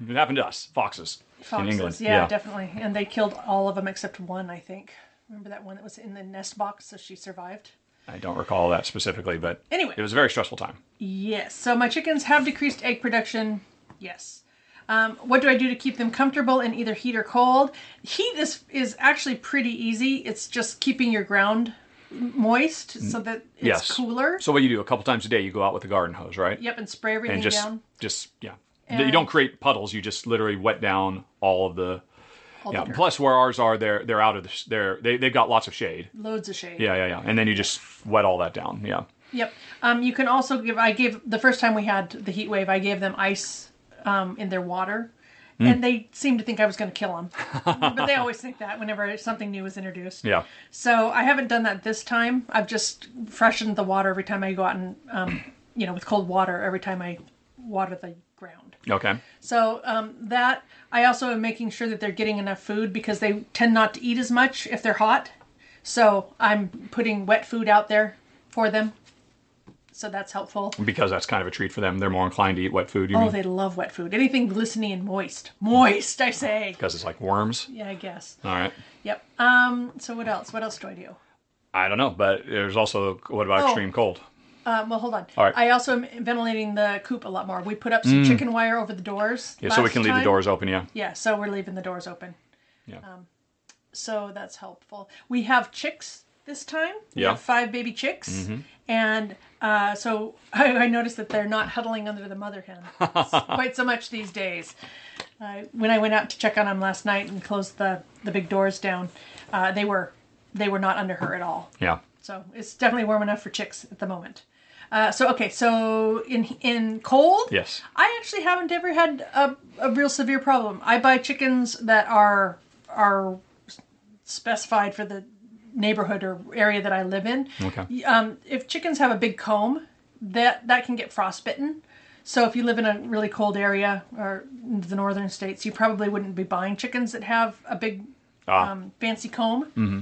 It happened to us, foxes, Foxes, in England. Yeah, definitely. And they killed all of them except one, I think. Remember that one that was in the nest box, so she survived. I don't recall that specifically, but Anyway. it was a very stressful time. Yes. So my chickens have decreased egg production. Yes. Um, what do I do to keep them comfortable in either heat or cold? Heat is is actually pretty easy. It's just keeping your ground moist so that it's yes. cooler. So what you do a couple times a day, you go out with the garden hose, right? yep, and spray everything And just, down. just yeah. And- you don't create puddles. You just literally wet down all of the. All Yeah. dirt. Plus, where ours are, they're they're out of the. They're they they've got lots of shade. loads of shade. Yeah, yeah, yeah. And then you just wet all that down. Yeah. Yep. Um, you can also give. I gave the first time we had the heat wave. I gave them ice um, in their water, Hmm. and they seemed to think I was going to kill them. but they always think that whenever something new is introduced. Yeah. So I haven't done that this time. I've just freshened the water every time I go out and, um, you know, with cold water every time I water the ground. Okay. So um, that I also am making sure that they're getting enough food because they tend not to eat as much if they're hot. So I'm putting wet food out there for them. So that's helpful. Because that's kind of a treat for them. They're more inclined to eat wet food. Oh, mean? they love wet food. Anything glistening and moist. Moist, I say. Because it's like worms. Yeah, I guess. All right. Yep. Um. So what else? What else do I do? I don't know, but there's also what about Oh. extreme cold? Um, well, hold on. All right. Mm. I also am ventilating the coop a lot more. We put up some chicken wire over the doors. Yeah, so we last can leave the time. doors open. Yeah. Yeah, so we're leaving the doors open. Yeah. So that's helpful. We have chicks this time. We Yeah. have five baby chicks. And uh, so I, I noticed that they're not huddling under the mother hen quite so much these days. Uh, when I went out to check on them last night and closed the, the big doors down, uh, they were they were not under her at all. yeah. So it's definitely warm enough for chicks at the moment. Uh, so okay, so in in cold, Yes. I actually haven't ever had a, a real severe problem. I buy chickens that are are specified for the neighborhood or area that I live in. Okay. Um, if chickens have a big comb, that that can get frostbitten. So if you live in a really cold area or in the northern states, you probably wouldn't be buying chickens that have a big Ah. um, fancy comb. Mm-hmm.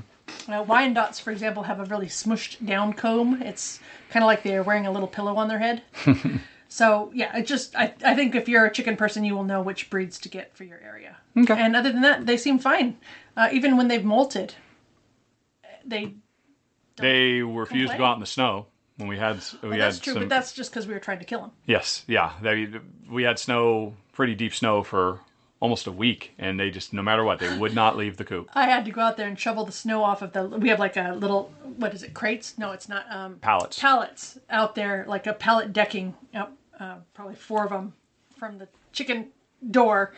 Uh, Wyandottes, for example, have a really smushed down comb. It's kind of like they're wearing a little pillow on their head. so yeah, it just I, I think if you're a chicken person, you will know which breeds to get for your area. Okay. And other than that, they seem fine. Uh, even when they've molted, they They refused to go out in the snow when we had we well, had that's true, some. but that's just because we were trying to kill them. Yes, yeah. They, we had snow, pretty deep snow for almost a week, and they just no matter what, they would not leave the coop. I had to go out there and shovel the snow off of the. We have like a little what is it? Crates? No, it's not. Um, Pallets. pallets out there, like a pallet decking, out, uh, probably four of them from the chicken door,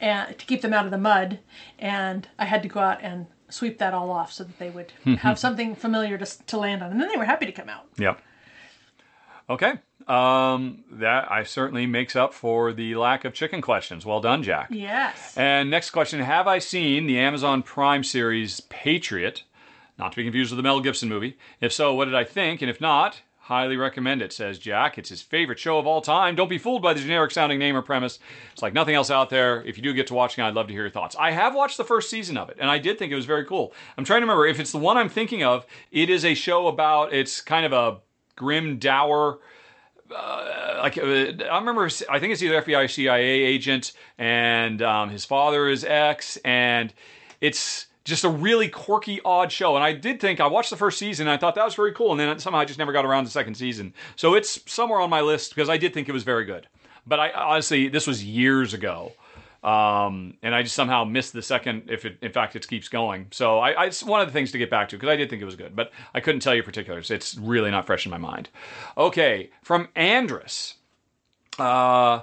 and to keep them out of the mud. And I had to go out and sweep that all off so that they would have something familiar to, to land on. And then they were happy to come out. Yep. Okay. Um, that I certainly makes up for the lack of chicken questions. Well done, Jack. Yes. And next question Have I seen the Amazon Prime series Patriot? Not to be confused with the Mel Gibson movie. If so, what did I think? And if not, highly recommend it, says Jack. It's his favorite show of all time. Don't be fooled by the generic sounding name or premise. It's like nothing else out there. If you do get to watching, I'd love to hear your thoughts. I have watched the first season of it, and I did think it was very cool. I'm trying to remember if it's the one I'm thinking of, it is a show about, it's kind of a grim, dour, like uh, I remember, I think it's either FBI CIA agent, and um, his father is ex, and it's just a really quirky, odd show. And I did think I watched the first season, I thought that was very cool, and then somehow I just never got around to the second season. So it's somewhere on my list because I did think it was very good. But I honestly, this was years ago. Um, and I just somehow missed the second. If it, in fact, it keeps going, so I, I it's one of the things to get back to because I did think it was good, but I couldn't tell you particulars. It's really not fresh in my mind. Okay, from Andrus. Uh,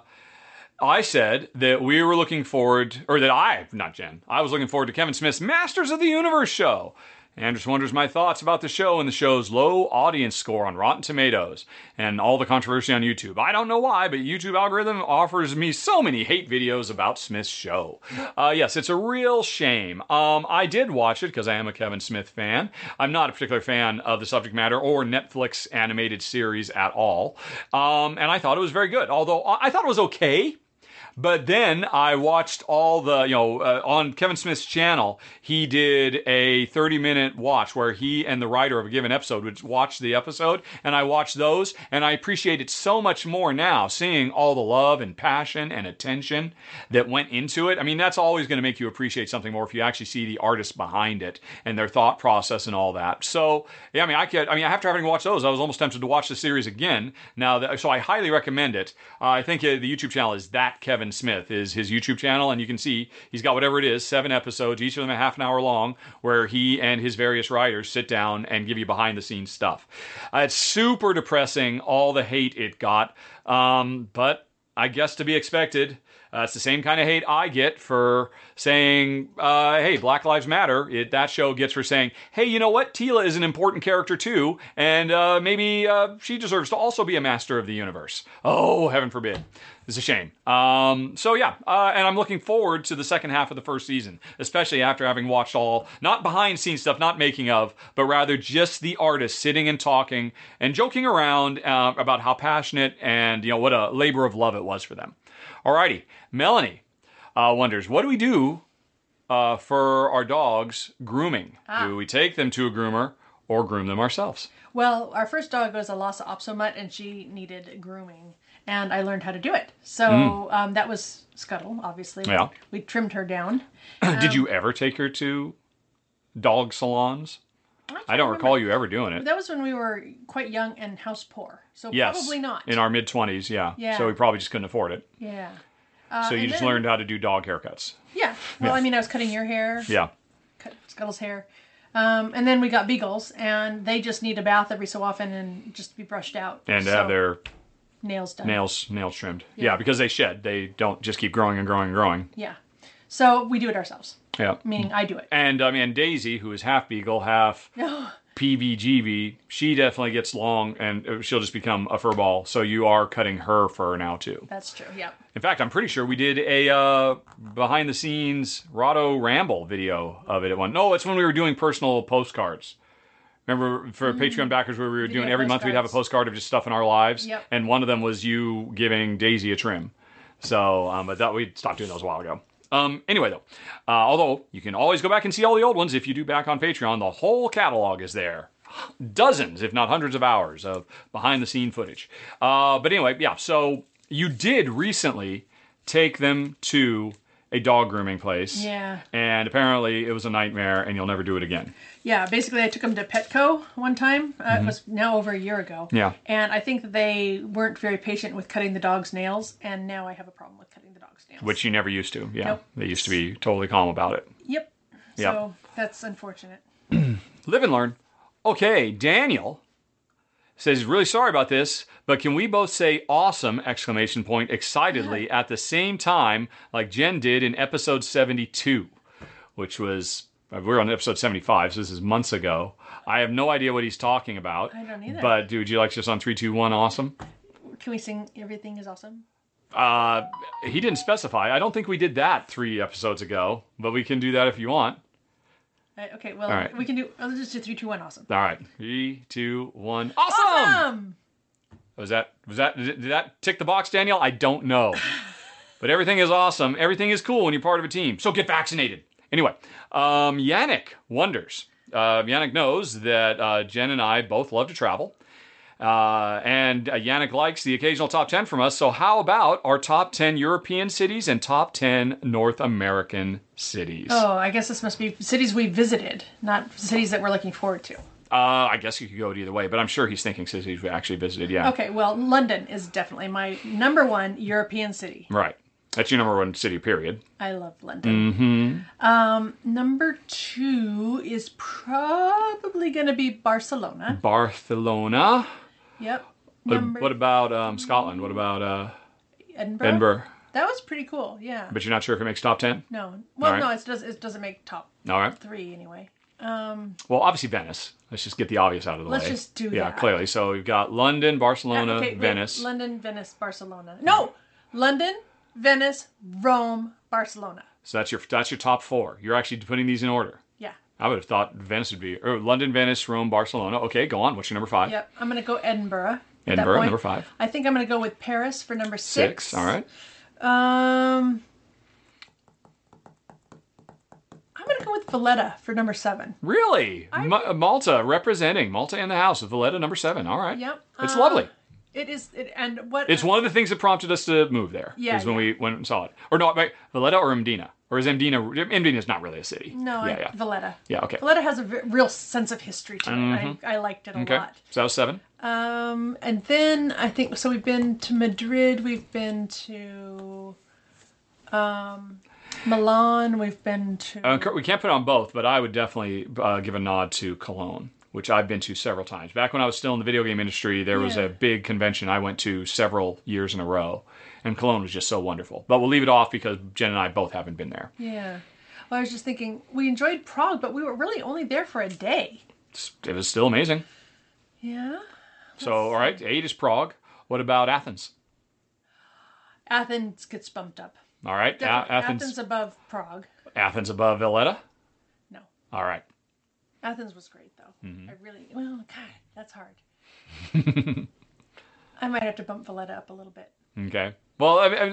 I said that we were looking forward, or that I, not Jen, I was looking forward to Kevin Smith's Masters of the Universe show. Andrews wonders my thoughts about the show and the show's low audience score on Rotten Tomatoes and all the controversy on YouTube. I don't know why, but YouTube algorithm offers me so many hate videos about Smith's show. Uh, yes, it's a real shame. Um, I did watch it because I am a Kevin Smith fan. I'm not a particular fan of the subject matter or Netflix animated series at all, um, and I thought it was very good. Although I thought it was okay. But then I watched all the, you know, uh, on Kevin Smith's channel, he did a 30 minute watch where he and the writer of a given episode would watch the episode. And I watched those and I appreciate it so much more now, seeing all the love and passion and attention that went into it. I mean, that's always going to make you appreciate something more if you actually see the artists behind it and their thought process and all that. So, yeah, I mean, I could, I mean, after having watched those, I was almost tempted to watch the series again. Now, that, so I highly recommend it. Uh, I think uh, the YouTube channel is that Kevin Smith is his YouTube channel, and you can see he's got whatever it is, seven episodes, each of them a half an hour long, where he and his various writers sit down and give you behind the scenes stuff. Uh, it's super depressing, all the hate it got, um, but I guess to be expected. Uh, it's the same kind of hate I get for saying, uh, hey, Black Lives Matter. It, that show gets for saying, hey, you know what? Teela is an important character too, and uh, maybe uh, she deserves to also be a master of the universe. Oh, heaven forbid. It's a shame. Um, so, yeah, uh, and I'm looking forward to the second half of the first season, especially after having watched all, not behind scenes stuff, not making of, but rather just the artists sitting and talking and joking around uh, about how passionate and, you know, what a labor of love it was for them. Alrighty, Melanie uh, wonders, what do we do uh, for our dogs grooming? Do we take them to a groomer or groom them ourselves? Well, our first dog was a Lhasa Apso and she needed grooming, and I learned how to do it. So um, that was Scuttle, obviously. Yeah. We trimmed her down. Did you ever take her to dog salons? I don't recall you ever doing it. That was when we were quite young and house poor. So Yes, probably not. in our mid twenties. Yeah. Yeah. So we probably just couldn't afford it. yeah. So you just then- learned how to do dog haircuts. Yeah. Well, I mean, I was cutting your hair, Yeah. cut Scuttle's hair. Um, and then we got beagles, and they just need a bath every so often and just to be brushed out. And to So, have their nails done. nails nails trimmed. Yeah. because they shed. They don't just keep growing and growing and growing. Yeah. So we do it ourselves, Yeah. meaning I do it. And I mean Daisy, who is half beagle, half PBGV, she definitely gets long and uh, she'll just become a fur ball. So you are cutting her fur now too. That's true. Yeah. In fact, I'm pretty sure we did a uh, behind the scenes Rahdo Ramble video of it at one. No, it's when we were doing personal postcards. Remember for Patreon backers where we were doing Video every month we'd have a postcard of just stuff in our lives, Yep. and one of them was you giving Daisy a trim. So, um, but that we stopped doing those a while ago. Um, anyway, though, uh, although you can always go back and see all the old ones if you do back on Patreon, the whole catalog is there. Dozens, if not hundreds of hours of behind the scene footage. Uh, but anyway, yeah, so you did recently take them to a dog grooming place. Yeah. And apparently it was a nightmare and you'll never do it again. Yeah, basically, I took them to Petco one time. Uh, It was now over a year ago. Mm-hmm. Yeah. And I think they weren't very patient with cutting the dog's nails, and now I have a problem with cutting the dog's nails. Which you never used to. Yeah. Nope. They used to be totally calm about it. Yep. Yep. So that's unfortunate. Live and learn. Okay, Daniel says he's really sorry about this, but can we both say awesome exclamation point excitedly at the same time like Jen did in episode 72, which was uh, we're on episode 75, so this is months ago. I have no idea what he's talking about. I don't either. But dude, you like just on three, two, one, awesome? Can we sing "Everything Is Awesome"? Uh, he didn't specify. I don't think we did that three episodes ago, but we can do that if you want. Uh, okay, well, All right. we can do. Let's just do three, two, one. Awesome. All right, three, two, one, awesome. Awesome. Was that was that did that tick the box, Daniel? I don't know. but everything is awesome. Everything is cool when you're part of a team. So get vaccinated. Anyway, um, Yannick wonders. Uh, Yannick knows that uh, Jen and I both love to travel. Uh, and uh, Yannick likes the occasional top 10 from us. So, how about our top 10 European cities and top 10 North American cities? Oh, I guess this must be cities we visited, not cities that we're looking forward to. Uh, I guess you could go it either way, but I'm sure he's thinking cities we actually visited. Yeah. Okay, well, London is definitely my number one European city. Right. That's your number one city, period. I love London. Mm-hmm. Um, number two is probably going to be Barcelona. Barcelona. Yep. What, Number what about um, Scotland? What about uh, Edinburgh. Edinburgh? That was pretty cool. Yeah. But you're not sure if it makes top 10? no. Well, right. no, it does. It doesn't make top All right. three anyway. Well, obviously Venice. Let's just get the obvious out of the way. Let's just do that. Yeah, that. clearly. So we've got London, Barcelona, Okay, wait, Venice. London, Venice, Barcelona. No, London, Venice, Rome, Barcelona. so that's your that's your top four. You're actually putting these in order. I would have thought Venice would be or London, Venice, Rome, Barcelona. Okay, go on. What's your number five? Yep. I'm gonna go Edinburgh. Edinburgh, number five. I think I'm gonna go with Paris for number six. Six. All right. Um, I'm gonna go with Valletta for number seven. Really? Ma- Malta representing Malta in the house with Valletta number seven. All right. Yep. It's Uh, lovely. It is, it, and what? It's one of the things that prompted us to move there. Yeah, Is when yeah. we went and saw it. Or no, Valletta or Mdina? Or is Mdina? Mdina is not really a city. No, Yeah, I, yeah. Valletta. Yeah, okay. Valletta has a v- real sense of history to it. I, I liked it a Mm-hmm. Okay. lot. So that was seven. Um, and then I think so. We've been to Madrid. We've been to um, Milan. We've been to. Uh, we can't put on both, but I would definitely uh, give a nod to Cologne, which I've been to several times. Back when I was still in the video game industry, there was a big convention I went to several years in a row, and Cologne was just so wonderful. But we'll leave it off because Jen and I both haven't been there. yeah. Well, I was just thinking we enjoyed Prague, but we were really only there for a day. It was still amazing. Yeah. So, all right, eight is Prague. What about Athens? Athens gets bumped up. All right, A- Athens. Athens above Prague. Athens above Valletta. No. All right. Athens was great though. Mm-hmm. I really well, God, that's hard. I might have to bump Valletta up a little bit. Okay. Well, I, I,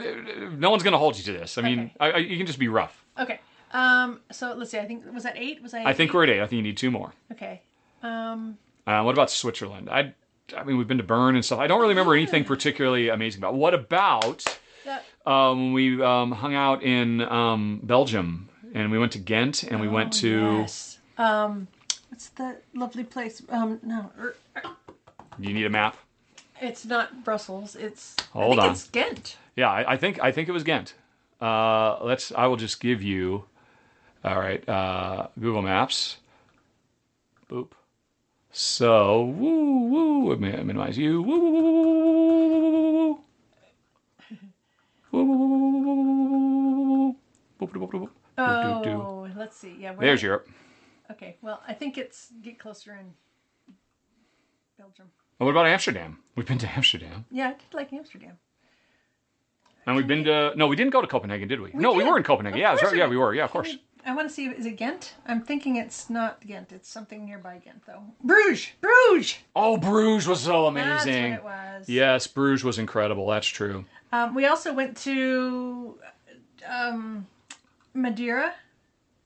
no one's going to hold you to this. I mean, Okay. I, you can just be rough. Okay. Um. So let's see. I think was that eight? Was I? I think eight? we're at eight. I think you need two more. Okay. Um. Uh, what about Switzerland? I, I mean, we've been to Bern and stuff. I don't really remember anything particularly amazing about. What about That, um, we um, hung out in um, Belgium and we went to Ghent and we went to. Oh, yes. Um. What's the lovely place? Um. No. er, You need a map. It's not Brussels. It's hold on. It's Ghent. Yeah, I, I, think I think it was Ghent. Uh, let's. I will just give you. All right, uh, Google Maps. Boop. So woo woo. Minimize you. Woo woo woo woo woo woo. Oh, let's see. Yeah, there's at... Europe. Okay, well, I think it's get closer in Belgium. And what about Amsterdam? We've been to Amsterdam. Yeah, I did like Amsterdam. And we've been to. No, we didn't go to Copenhagen, did we? no, we did. were in Copenhagen. Of Yeah, course right. we yeah, did. we were. Yeah, of course. I want to see. Is it Ghent? I'm thinking it's not Ghent. It's something nearby Ghent, though. Bruges. Bruges. Oh, Bruges was so That's what amazing. it was. Yes, Bruges was incredible. That's true. Um, we also went to um, Madeira.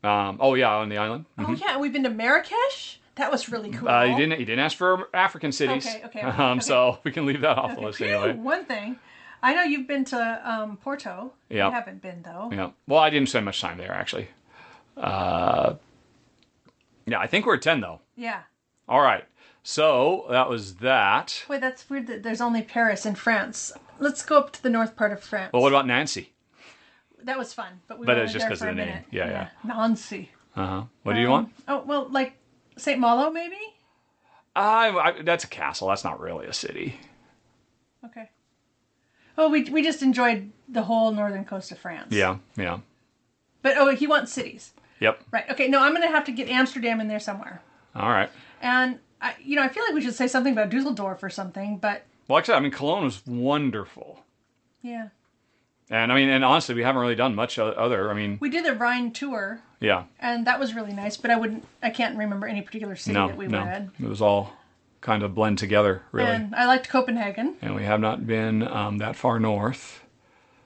Um, oh yeah, on the island. Oh yeah, we've been to Marrakesh. That was really cool. Uh, he didn't. He didn't ask for African cities. Okay, okay, Um, okay. so we can leave that off the list anyway. One thing, I know you've been to um, Porto. Yeah. I haven't been though. Yeah. Well, I didn't spend much time there actually. Uh, yeah, I think we're at ten though. Yeah. All right. So that was that. Wait, that's weird that there's only Paris in France. Let's go up to the north part of France. Well, what about Nancy? that was fun, but we But were it's only just because of the name. minute. Yeah, yeah. Nancy. Uh huh. What do you want? Oh well, like Saint Malo, maybe. I, I, that's a castle. That's not really a city. Okay. Well, we we just enjoyed the whole northern coast of France. Yeah. Yeah. But oh, he wants cities. Yep. Right. Okay. No, I'm gonna have to get Amsterdam in there somewhere. All right. And I, you know, I feel like we should say something about Dusseldorf or something. But Well, said, I mean, Cologne was wonderful. yeah, And I mean, and honestly, we haven't really done much other. I mean, we did the Rhine tour, yeah. and that was really nice. But I wouldn't, I can't remember any particular city No, that we no. were in. It was all kind of blend together, really. And, I liked Copenhagen. And we have not been um, that far north.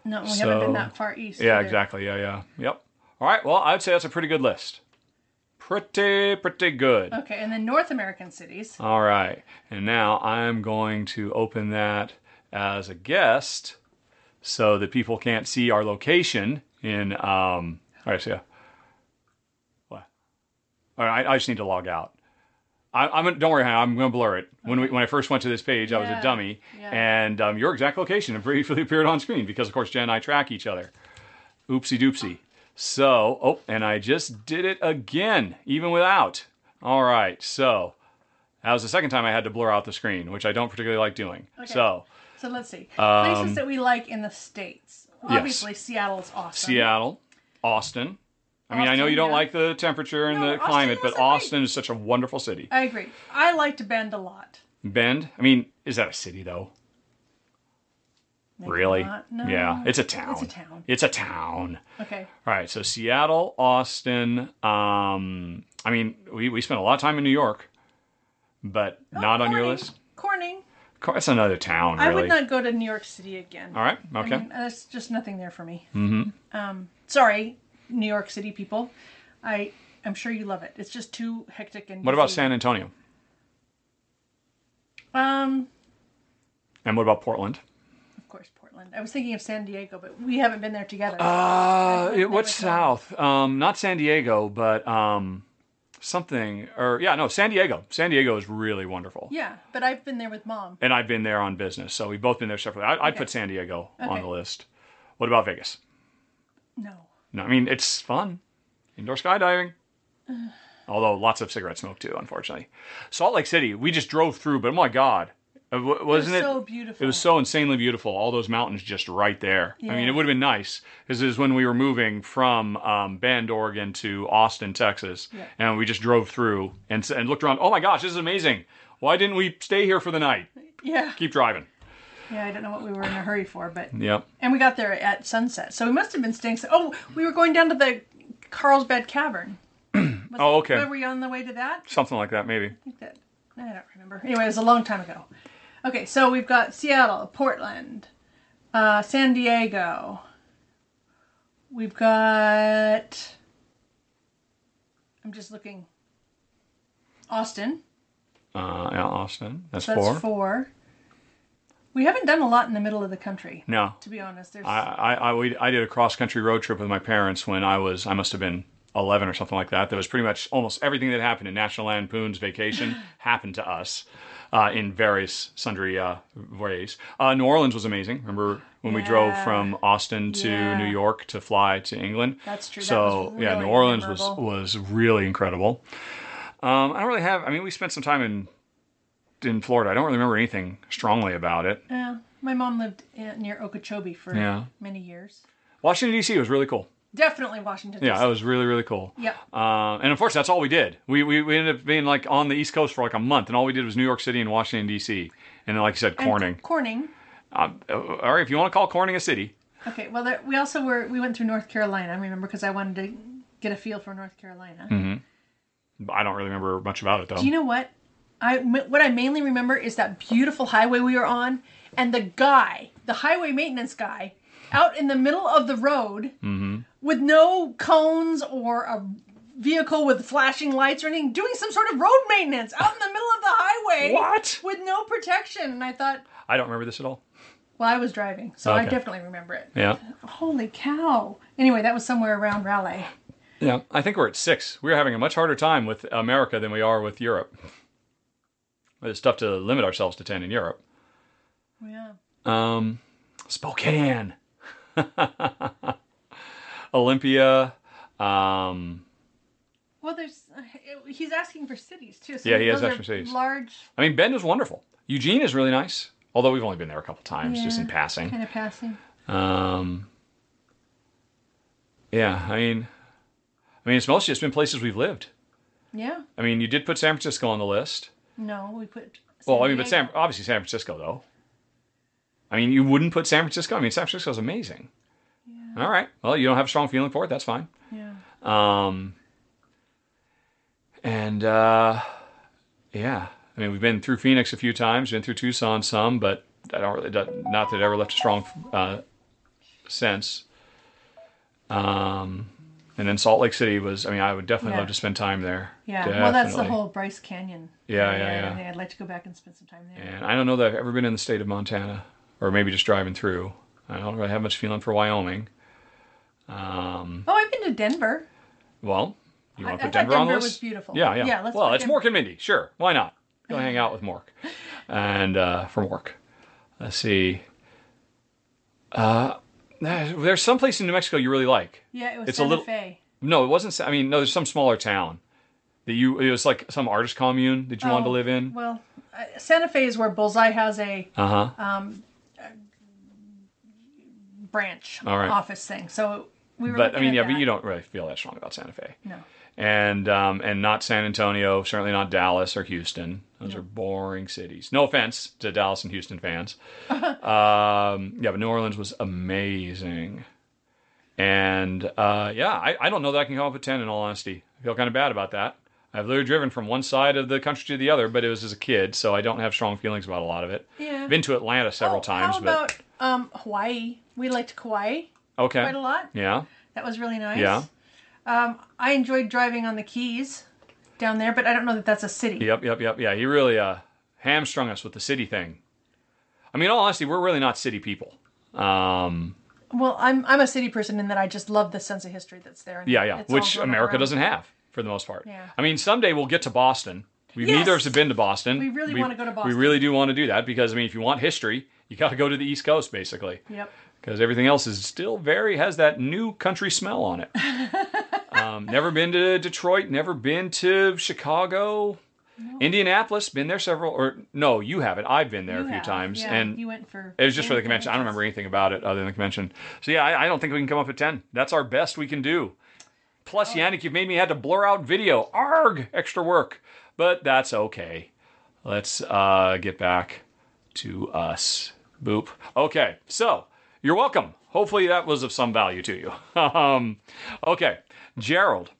No, we haven't been that far east. Yeah, either. exactly. Yeah, yeah. Yep. All right. Well, I'd say that's a pretty good list. Pretty, pretty good. Okay, and then North American cities. All right. And now I'm going to open that as a guest so that people can't see our location in. Um, all right, so yeah. All right, I, I just need to log out. I, I'm gonna- don't worry, Hannah, I'm going to blur it. When we, when I first went to this page, I was a Yeah, dummy, yeah. and um, your exact location briefly appeared on screen because, of course, Jen and I track each other. Oopsie doopsie. So, oh, and I just did it again, even without. All right, so that was the second time I had to blur out the screen, which I don't particularly like doing. So, So let's see Um, places that we like in the states. Obviously, Seattle's awesome. Seattle, Austin. I mean, I know you don't yeah. like the temperature and No, the Austin climate, but wasn't great. Austin is such a wonderful city. I agree. I liked Bend a lot. Bend, I mean, is that a city though? Maybe Really? No. Yeah, it's a town. It's a town. It's a town. Okay. All right, so Seattle, Austin. Um, I mean, we, we spent a lot of time in New York, but not on your list. Corning. It's another town, Really. I would not go to New York City again. All right. Okay. I mean, there's just nothing there for me. Mm-hmm. Um, sorry, New York City people. I I'm sure you love it. It's just too hectic and. what about busy. San Antonio? Um, And what about Portland? of course, Portland. I was thinking of San Diego, but we haven't been there together. Uh, it, what's south? Um, not San Diego, but um, something. Or yeah, no, San Diego. San Diego is really wonderful. yeah, but I've been there with mom. And I've been there on business, so we've both been there separately. I, I'd Okay. put San Diego on the list. What about Vegas? No. No, I mean it's fun. Indoor skydiving. Although lots of cigarette smoke too, unfortunately. Salt Lake City, we just drove through, but oh my god, Uh, w- wasn't it? so beautiful. It was so insanely beautiful. All those mountains just right there. I mean, Yeah. it would have been nice because it was when we were moving from um, Bend, Oregon to Austin, Texas, Yeah. and we just drove through and s- and looked around. Oh my gosh, this is amazing! Why didn't we stay here for the night? Yeah. Keep driving. Yeah, I don't know what we were in a hurry for, but Yep. and we got there at sunset, so we must have been staying. Oh, we were going down to the Carlsbad Cavern. Oh, okay. Were we on the way to that? Something like that, maybe. I think that I don't remember. Anyway, it was a long time ago. Okay, so we've got Seattle, Portland, uh, San Diego. We've got. I'm just looking. Austin. Uh, yeah, Austin. That's, That's four. four. We haven't done a lot in the middle of the country, No. to be honest. There's I, I, I, we, I did a cross country road trip with my parents when I was, I must have been 11 or something like that. That was pretty much almost everything that happened in National Lampoon's Vacation happened to us uh, in various sundry uh, ways. Uh, New Orleans was amazing. Remember when we drove from Austin to Yeah. New York to fly to England? That's true. That So was yeah, New Orleans was was really incredible. Um, I don't really have. I mean, we spent some time in in Florida. I don't really remember anything strongly about it. Yeah, my mom lived in, near Okeechobee for Yeah. many years. Washington D.C. was really cool. Definitely Washington. Yeah, DC. that was really really cool. Yep. Uh, and unfortunately, that's all we did. We, we we ended up being like on the East Coast for like a month, and all we did was New York City and Washington D.C. And then, like you said, And Corning. Corning. Um, uh, all right, if you want to call Corning a city, Okay. Well, there, we also were we went through North Carolina. I remember because I wanted to get a feel for North Carolina. Mm-hmm. I don't really remember much about it though. Do you know what? I what I mainly remember is that beautiful highway we were on, and the guy, the highway maintenance guy, out in the middle of the road Mm-hmm. with no cones or a vehicle with flashing lights or anything, doing some sort of road maintenance out in the middle of the highway. What? With no protection, and I thought, I don't remember this at all. well, I was driving, so I definitely remember it. Yeah, Holy cow! Anyway, that was somewhere around Raleigh. yeah. I think we're at six. We're having a much harder time with America than we are with Europe. It's tough to limit ourselves to ten in Europe. Yeah. Um, Spokane, Olympia. Um, Well, there's uh, he's asking for cities too. So Yeah, he is those asking for cities. Large, I mean, Bend is wonderful. Eugene is really nice, although we've only been there a couple times, just in passing. kind of passing. Um, yeah, I mean, I mean, it's mostly just been places we've lived. Yeah. I mean, you did put San Francisco on the list. No, we put. Well, I mean, but San Diego. obviously San Francisco though. I mean, you wouldn't put San Francisco. I mean, San Francisco's amazing. Yeah. All right. Well, you don't have a strong feeling for it. That's fine. Yeah. Um, and uh, yeah, I mean, we've been through Phoenix a few times, been through Tucson some, but I don't really, not that it ever left a strong uh, sense. Um, and then Salt Lake City was, I mean, I would definitely Yeah. love to spend time there. Yeah. Well, that's the whole Bryce Canyon. Yeah, yeah, yeah. and I'd like to go back and spend some time there. And I don't know that I've ever been in the state of Montana, or maybe just driving through. I don't really have much feeling for Wyoming. Um, Oh, I've been to Denver. well, you want to put thought Denver on the Denver list? was beautiful. Yeah, yeah. Yeah, well, it's Denver. Mork and Mindy. Sure, why not? Go hang out with Mork. And uh, for Mork, let's see. Uh, there's some place in New Mexico you really like. Yeah, it was It's a Santa little- Fe. No, it wasn't. I mean, no, there's some smaller town that you. It was like some artist commune that you wanted to Oh, live in. Well, uh, Santa Fe is where Bullseye has a Uh huh. branch right. office thing. So we were. But I mean, yeah, that. but you don't really feel that strong about Santa Fe. No. And um, and not San Antonio, certainly not Dallas or Houston. Those are boring cities. No offense to Dallas and Houston fans. um, yeah, but New Orleans was amazing, and uh, yeah, I, I don't know that I can come up with ten. In all honesty, I feel kind of bad about that. I've literally driven from one side of the country to the other, but it was as a kid, so I don't have strong feelings about a lot of it. Yeah. Been to Atlanta several Oh, times, How about um, Hawaii? We liked Kauai okay. quite a lot. Yeah. That was really nice. Yeah. Um, I enjoyed driving on the Keys down there, but I don't know that that's a city. Yep, yep, yep. Yeah, he really uh, hamstrung us with the city thing. I mean, all honesty, we're really not city people. Um, Well, I'm I'm a city person in that I just love the sense of history that's there. and yeah, yeah, which America around. doesn't have for the most part. Yeah. I mean, someday we'll get to Boston. We Yes. neither of us have been to Boston. We really wanna go to Boston. We really do want to do that because I mean, if you want history, you got to go to the East Coast, basically. Yep. because everything else is still very has that new country smell on it. um, never been to Detroit, never been to Chicago, Indianapolis. Been there several, or no, you haven't. I've been there You a few have. times, Yeah, and you went for. it was just for the convention. I don't remember anything about it other than the convention. So yeah, I, I don't think we can come up at ten. That's our best we can do. Plus, Oh. Yannick, you've made me had to blur out video. Arg, extra work, but that's okay. Let's uh, get back to us. Boop. Okay, so you're welcome. Hopefully that was of some value to you. um, okay, Gerald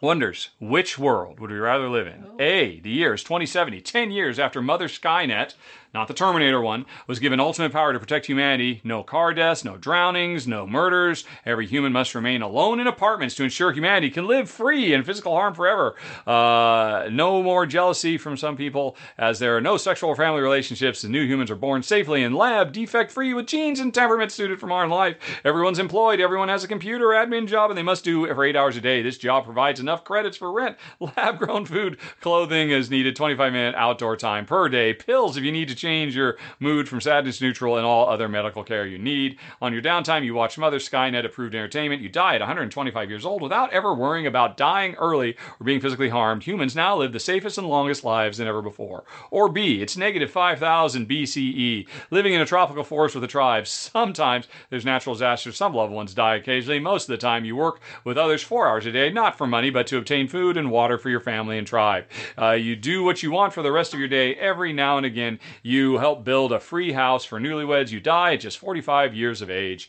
wonders which world would we rather live in? Oh. A, the year is 2070, 10 years after Mother Skynet, not the Terminator one, was given ultimate power to protect humanity. No car deaths, no drownings, no murders. Every human must remain alone in apartments to ensure humanity can live free and physical harm forever. Uh, no more jealousy from some people, as there are no sexual or family relationships. The new humans are born safely in lab, defect free, with genes and temperament suited for modern life. Everyone's employed, everyone has a computer admin job, and they must do for eight hours a day. This job provides enough credits for rent, lab grown food, clothing is needed, 25 minute outdoor time per day, pills if you need to change your mood from sadness neutral, and all other medical care you need. On your downtime, you watch Mother Skynet approved entertainment. You die at 125 years old without ever worrying about dying early or being physically harmed. Humans now live the safest and longest lives than ever before. Or B, it's negative 5000 BCE, living in a tropical forest with a tribe. Sometimes there's natural disasters, some loved ones die occasionally. Most of the time, you work with others four hours a day, not for money, but to obtain food and water for your family and tribe. Uh, you do what you want for the rest of your day. Every now and again, you help build a free house for newlyweds. You die at just 45 years of age.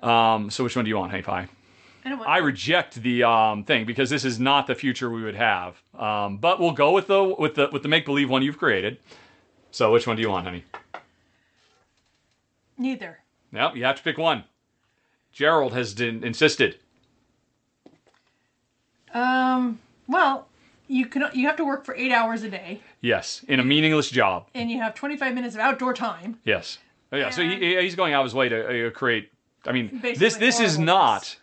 Um, so, which one do you want, Hey Pie? I don't want, I reject the um, thing because this is not the future we would have. Um, but we'll go with the with the with the make believe one you've created. So, which one do you want, honey? neither. Yep, you have to pick one. Gerald has d- insisted. Um. Well, you can. You have to work for eight hours a day, Yes, in a meaningless job. and you have 25 minutes of outdoor time. Yes. Oh, yeah. So he, he's going out of his way to uh, create. I mean, this Basically this is not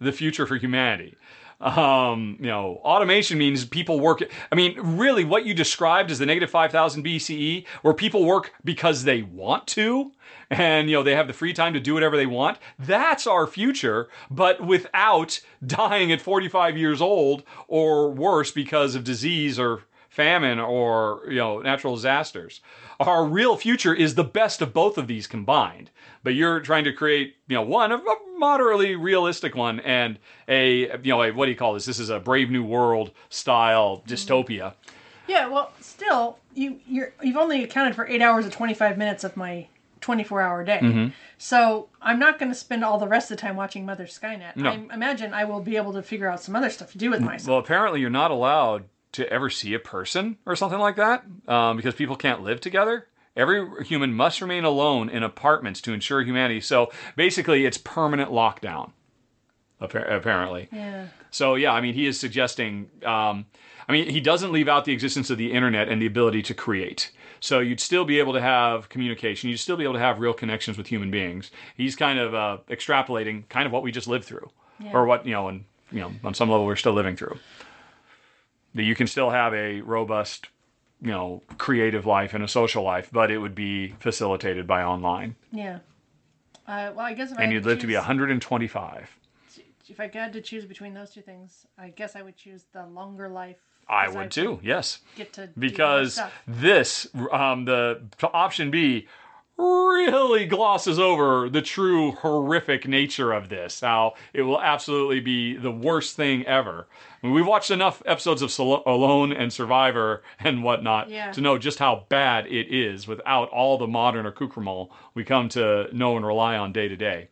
the future for humanity. Um, you know, automation means people work. I mean, really, what you described is the negative five thousand BCE, where people work because they want to, and you know they have the free time to do whatever they want. That's our future, but without dying at forty five years old or worse because of disease or famine or you know natural disasters. Our real future is the best of both of these combined. But you're trying to create you know one a a moderately realistic one and a you know a what do you call this? This is a Brave New World style dystopia. Yeah. Well, still, you you're you've only accounted for eight hours and 25 minutes of my 24 hour day. Mm-hmm. So I'm not going to spend all the rest of the time watching Mother Skynet. No. I imagine I will be able to figure out some other stuff to do with myself. Well, apparently you're not allowed to ever see a person or something like that um, because people can't live together. Every human must remain alone in apartments to ensure humanity. So basically, it's permanent lockdown. Apparently. Yeah. So yeah, I mean, he is suggesting. Um, I mean, he doesn't leave out the existence of the internet and the ability to create. So you'd still be able to have communication. You'd still be able to have real connections with human beings. He's kind of uh, extrapolating kind of what we just lived through, or what you know, and you know, on some level we're still living through. That you can still have a robust, you know, creative life and a social life, but it would be facilitated by online, Yeah. Uh, well, I guess if I and you'd live to be choose- 125. if I had to choose between those two things, I guess I would choose the longer life. I 'cause would too. Yes. Get to do more because stuff. this um the option B really glosses over the true horrific nature of this how it will absolutely be the worst thing ever I mean, we've watched enough episodes of Sol- alone and survivor and whatnot Yeah. to know just how bad it is without all the modern accoutrement we come to know and rely on day to day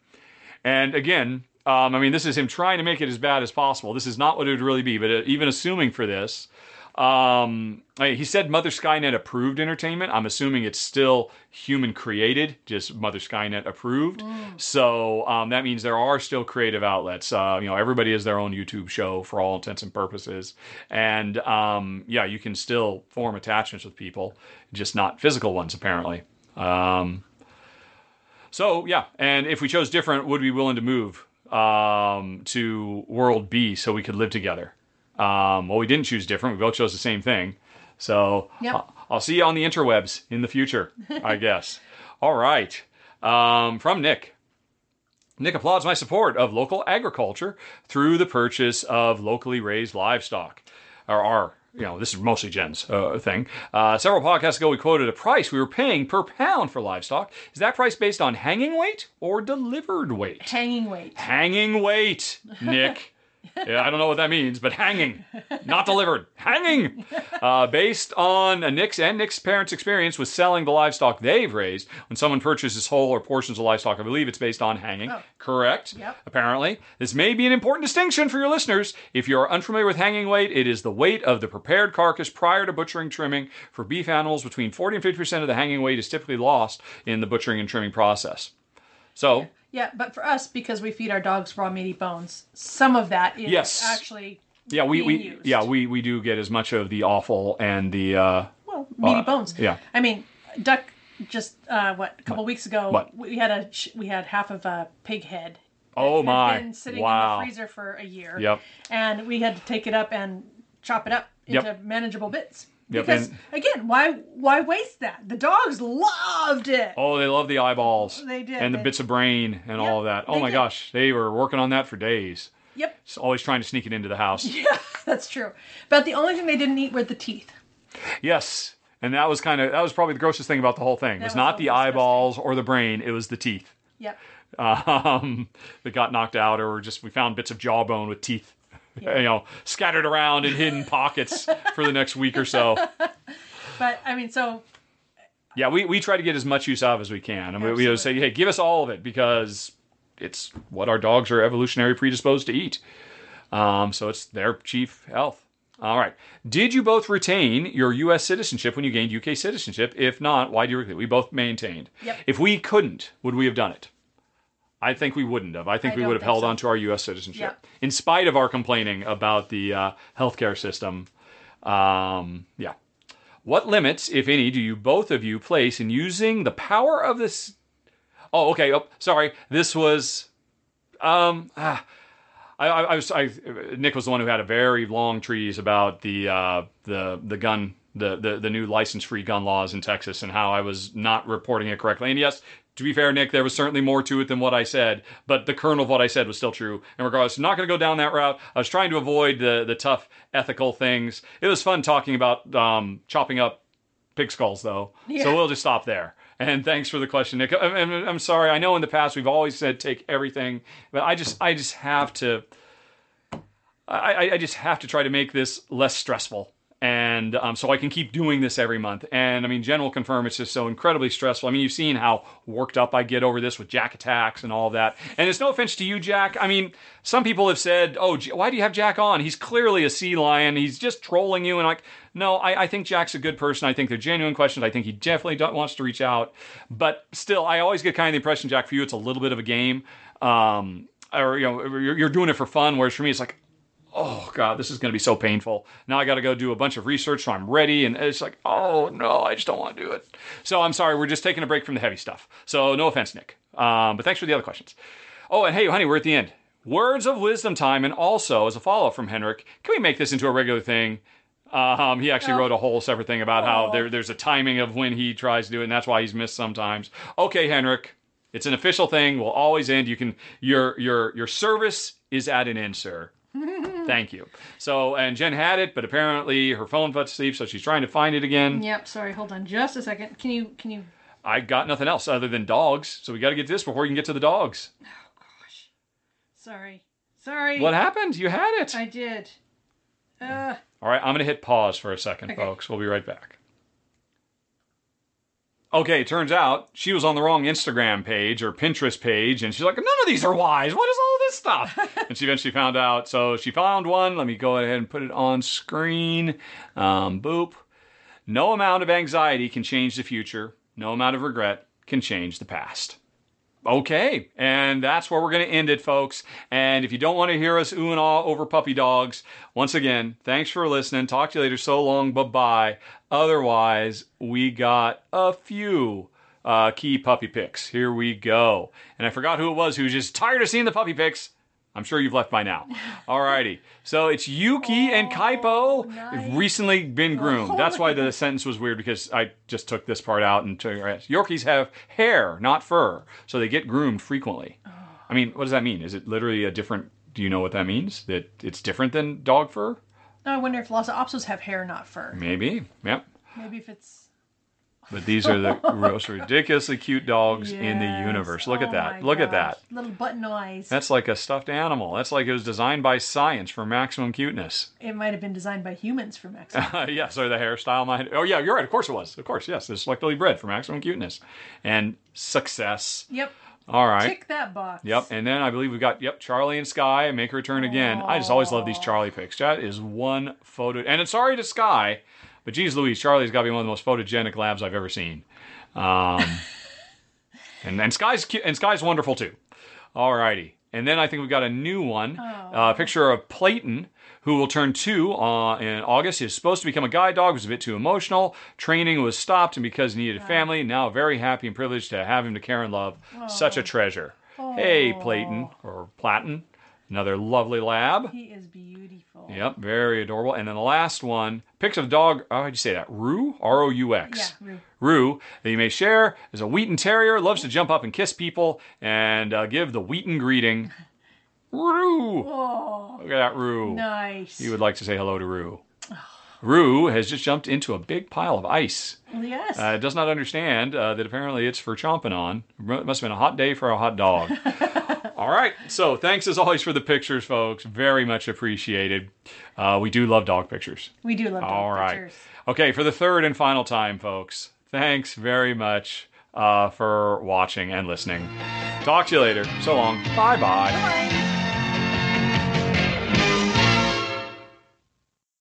and again Um, I mean, this is him trying to make it as bad as possible. This is not what it would really be, but uh, even assuming for this, um, he said Mother Skynet approved entertainment. I'm assuming it's still human created, just Mother Skynet approved. So um, that means there are still creative outlets. Uh, you know, everybody has their own YouTube show for all intents and purposes, and um, yeah, you can still form attachments with people, just not physical ones, apparently. Um, so yeah, and if we chose different, would we be willing to move um, to World B so we could live together? Um, well, we didn't choose different. We both chose the same thing. So Yep. I'll, I'll see you on the interwebs in the future, I guess. All right. Um, from Nick. Nick applauds my support of local agriculture through the purchase of locally raised livestock. Or our, you know, this is mostly Jen's uh, thing. Uh, several podcasts ago, we quoted a price we were paying per pound for livestock. Is that price based on hanging weight or delivered weight? Hanging weight. Hanging weight, Nick. yeah, I don't know what that means, but hanging, not delivered, hanging. Uh, based on Nick's and Nick's parents' experience with selling the livestock they've raised, when someone purchases whole or portions of livestock, I believe it's based on hanging. Oh. Correct. Yep. Apparently, this may be an important distinction for your listeners. If you are unfamiliar with hanging weight, it is the weight of the prepared carcass prior to butchering trimming. For beef animals, between 40 and 50 percent of the hanging weight is typically lost in the butchering and trimming process. So. Yeah, but for us, because we feed our dogs raw meaty bones, some of that is Yes. actually Yeah, we, we used. yeah we, we do get as much of the offal and the uh, well meaty Uh, bones. yeah. I mean, duck. Just uh, what a couple weeks ago, What? we had a we had half of a pig head. Oh my. Been sitting Wow. in the freezer for a year. Yep. And we had to take it up and chop it up into Yep. manageable bits. Yep, Because and- again, why why waste that? The dogs loved it. oh they love the eyeballs They did. and the They- bits of brain and all of that. Oh my did. gosh, they were working on that for days. Yep. Just always trying to sneak it into the house. Yeah, that's true. But the only thing they didn't eat were the teeth. Yes, and that was kind of that was probably the grossest thing about the whole thing. It was was not the disgusting. eyeballs or the brain; it was the teeth Yep. um, that got knocked out, or just we found bits of jawbone with teeth. You know, scattered around in hidden pockets for the next week or so. But I mean, so Yeah, we, we try to get as much use out of as we can. And we, we always say, hey, give us all of it because it's what our dogs are evolutionary predisposed to eat. Um, so it's their chief health. All right. Did you both retain your U.S. citizenship when you gained UK citizenship? If not, why do you retain? We both maintained. Yep. If we couldn't, would we have done it? I think we wouldn't have. I think I we would have held so. on to our U.S. citizenship, in spite of our complaining about the uh, healthcare system. Um, yeah. What limits, if any, do you both of you place in using the power of this? Oh, okay. Oh, sorry. This was. Um. Ah, I, I, I was. I, Nick was the one who had a very long treatise about the uh, the the gun the, the the new license free gun laws in Texas and how I was not reporting it correctly. And yes, to be fair, Nick, there was certainly more to it than what I said, but the kernel of what I said was still true. And regardless, I'm not going to go down that route. I was trying to avoid the the tough ethical things. It was fun talking about um, chopping up pig skulls, though. Yeah. So we'll just stop there. And thanks for the question, Nick. I'm, I'm, sorry. I know in the past we've always said take everything, but I just I just have to. I- I just have to try to make this less stressful. And um, so I can keep doing this every month. And I mean, Jen will confirm it's just so incredibly stressful. I mean, you've seen how worked up I get over this with Jack attacks and all that. And it's no offense to you, Jack. I mean, some people have said, oh, why do you have Jack on? He's clearly a sea lion. He's just trolling you. And like, no, I, I think Jack's a good person. I think they're genuine questions. I think he definitely wants to reach out. But still, I always get kind of the impression, Jack, for you, it's a little bit of a game. Um, or, you know, you're, you're doing it for fun. Whereas for me, it's like, oh god this is going to be so painful. Now i got to go do a bunch of research so i'm ready and it's like oh no i just don't want to do it. So i'm sorry we're just taking a break from the heavy stuff. So no offense nick um, but thanks for the other questions. Oh and hey honey we're at the end. Words of wisdom time and also as a follow-up from henrik can we make this into a regular thing? Um, he actually Oh. wrote a whole separate thing about how Oh. there, there's a timing of when he tries to do it and that's why he's missed sometimes. Okay henrik it's an official thing we'll always end. You can your your your service is at an end sir Thank you. So, and Jen had it, but apparently her phone fell asleep, so she's trying to find it again. Yep. Sorry. Hold on, just a second. Can you can you? I got nothing else other than dogs, so we got to get this before you can get to the dogs. Oh gosh. Sorry. Sorry. What happened? You had it. I did. Uh, All right, I'm going to hit pause for a second, Okay. folks. We'll be right back. Okay, it turns out she was on the wrong Instagram page or Pinterest page, and she's like, none of these are wise. What is all this stuff? and she eventually found out. So she found one. Let me go ahead and put it on screen. Um, boop. No amount of anxiety can change the future. No amount of regret can change the past. Okay, and that's where we're going to end it, folks. And if you don't want to hear us ooh and ah over puppy dogs, once again, thanks for listening. Talk to you later. So long. Bye bye. Otherwise, we got a few uh, key puppy pics. Here we go. And I forgot who it was who was just tired of seeing the puppy pics. I'm sure you've left by now. Alrighty. So it's Yuki and Kaipo nice. recently been groomed. Oh, That's why the sentence was weird because I just took this part out and took Yorkies have hair, not fur, so they get groomed frequently. I mean, what does that mean? Is it literally a different? Do you know what that means? That it's different than dog fur? I wonder if Lhasa Apsos have hair, not fur. Maybe. Yep. Maybe if it's. But these are the most ridiculously cute dogs in the universe. Look Oh at that. Look at that. Little button eyes. That's like a stuffed animal. That's like it was designed by science for maximum cuteness. It might have been designed by humans for maximum. yes, or the hairstyle might. Oh yeah, you're right. Of course it was. Of course, yes. It's selectively bred for maximum cuteness and success. yep. All right. Tick that box. Yep, and then I believe we got yep Charlie and Sky make a return again. I just always love these Charlie pics. That is one photo, and it's sorry to Sky, but geez Louise, Charlie's got to be one of the most photogenic labs I've ever seen. Um, and and Sky's cute, and Sky's wonderful too. All righty, and then I think we've got a new one, uh, a picture of Playton. Who will turn two uh, in August? He's supposed to become a guide dog. Was a bit too emotional. Training was stopped, and because he needed a family, now very happy and privileged to have him to care and love. Such a treasure. Hey, Playton or Platten, another lovely lab. He is beautiful. Yep, very adorable. And then the last one, pics of dog. How would you say that? Rue, R O U X. Yeah, Rue. Rue that you may share is a Wheaten Terrier. Loves to jump up and kiss people and uh, give the Wheaten greeting. Rue. Oh, Look at that Rue. nice. You would like to say hello to Rue. Rue has just jumped into a big pile of ice. yes. Uh, does not understand uh, that apparently it's for chomping on. It must have been a hot day for a hot dog. All right. So thanks as always for the pictures, folks. Very much appreciated. Uh, we do love dog pictures. we do love dog pictures. All right. pictures. Okay, for the third and final time, folks. Thanks very much uh, for watching and listening. Talk to you later. So long. Bye bye. Bye.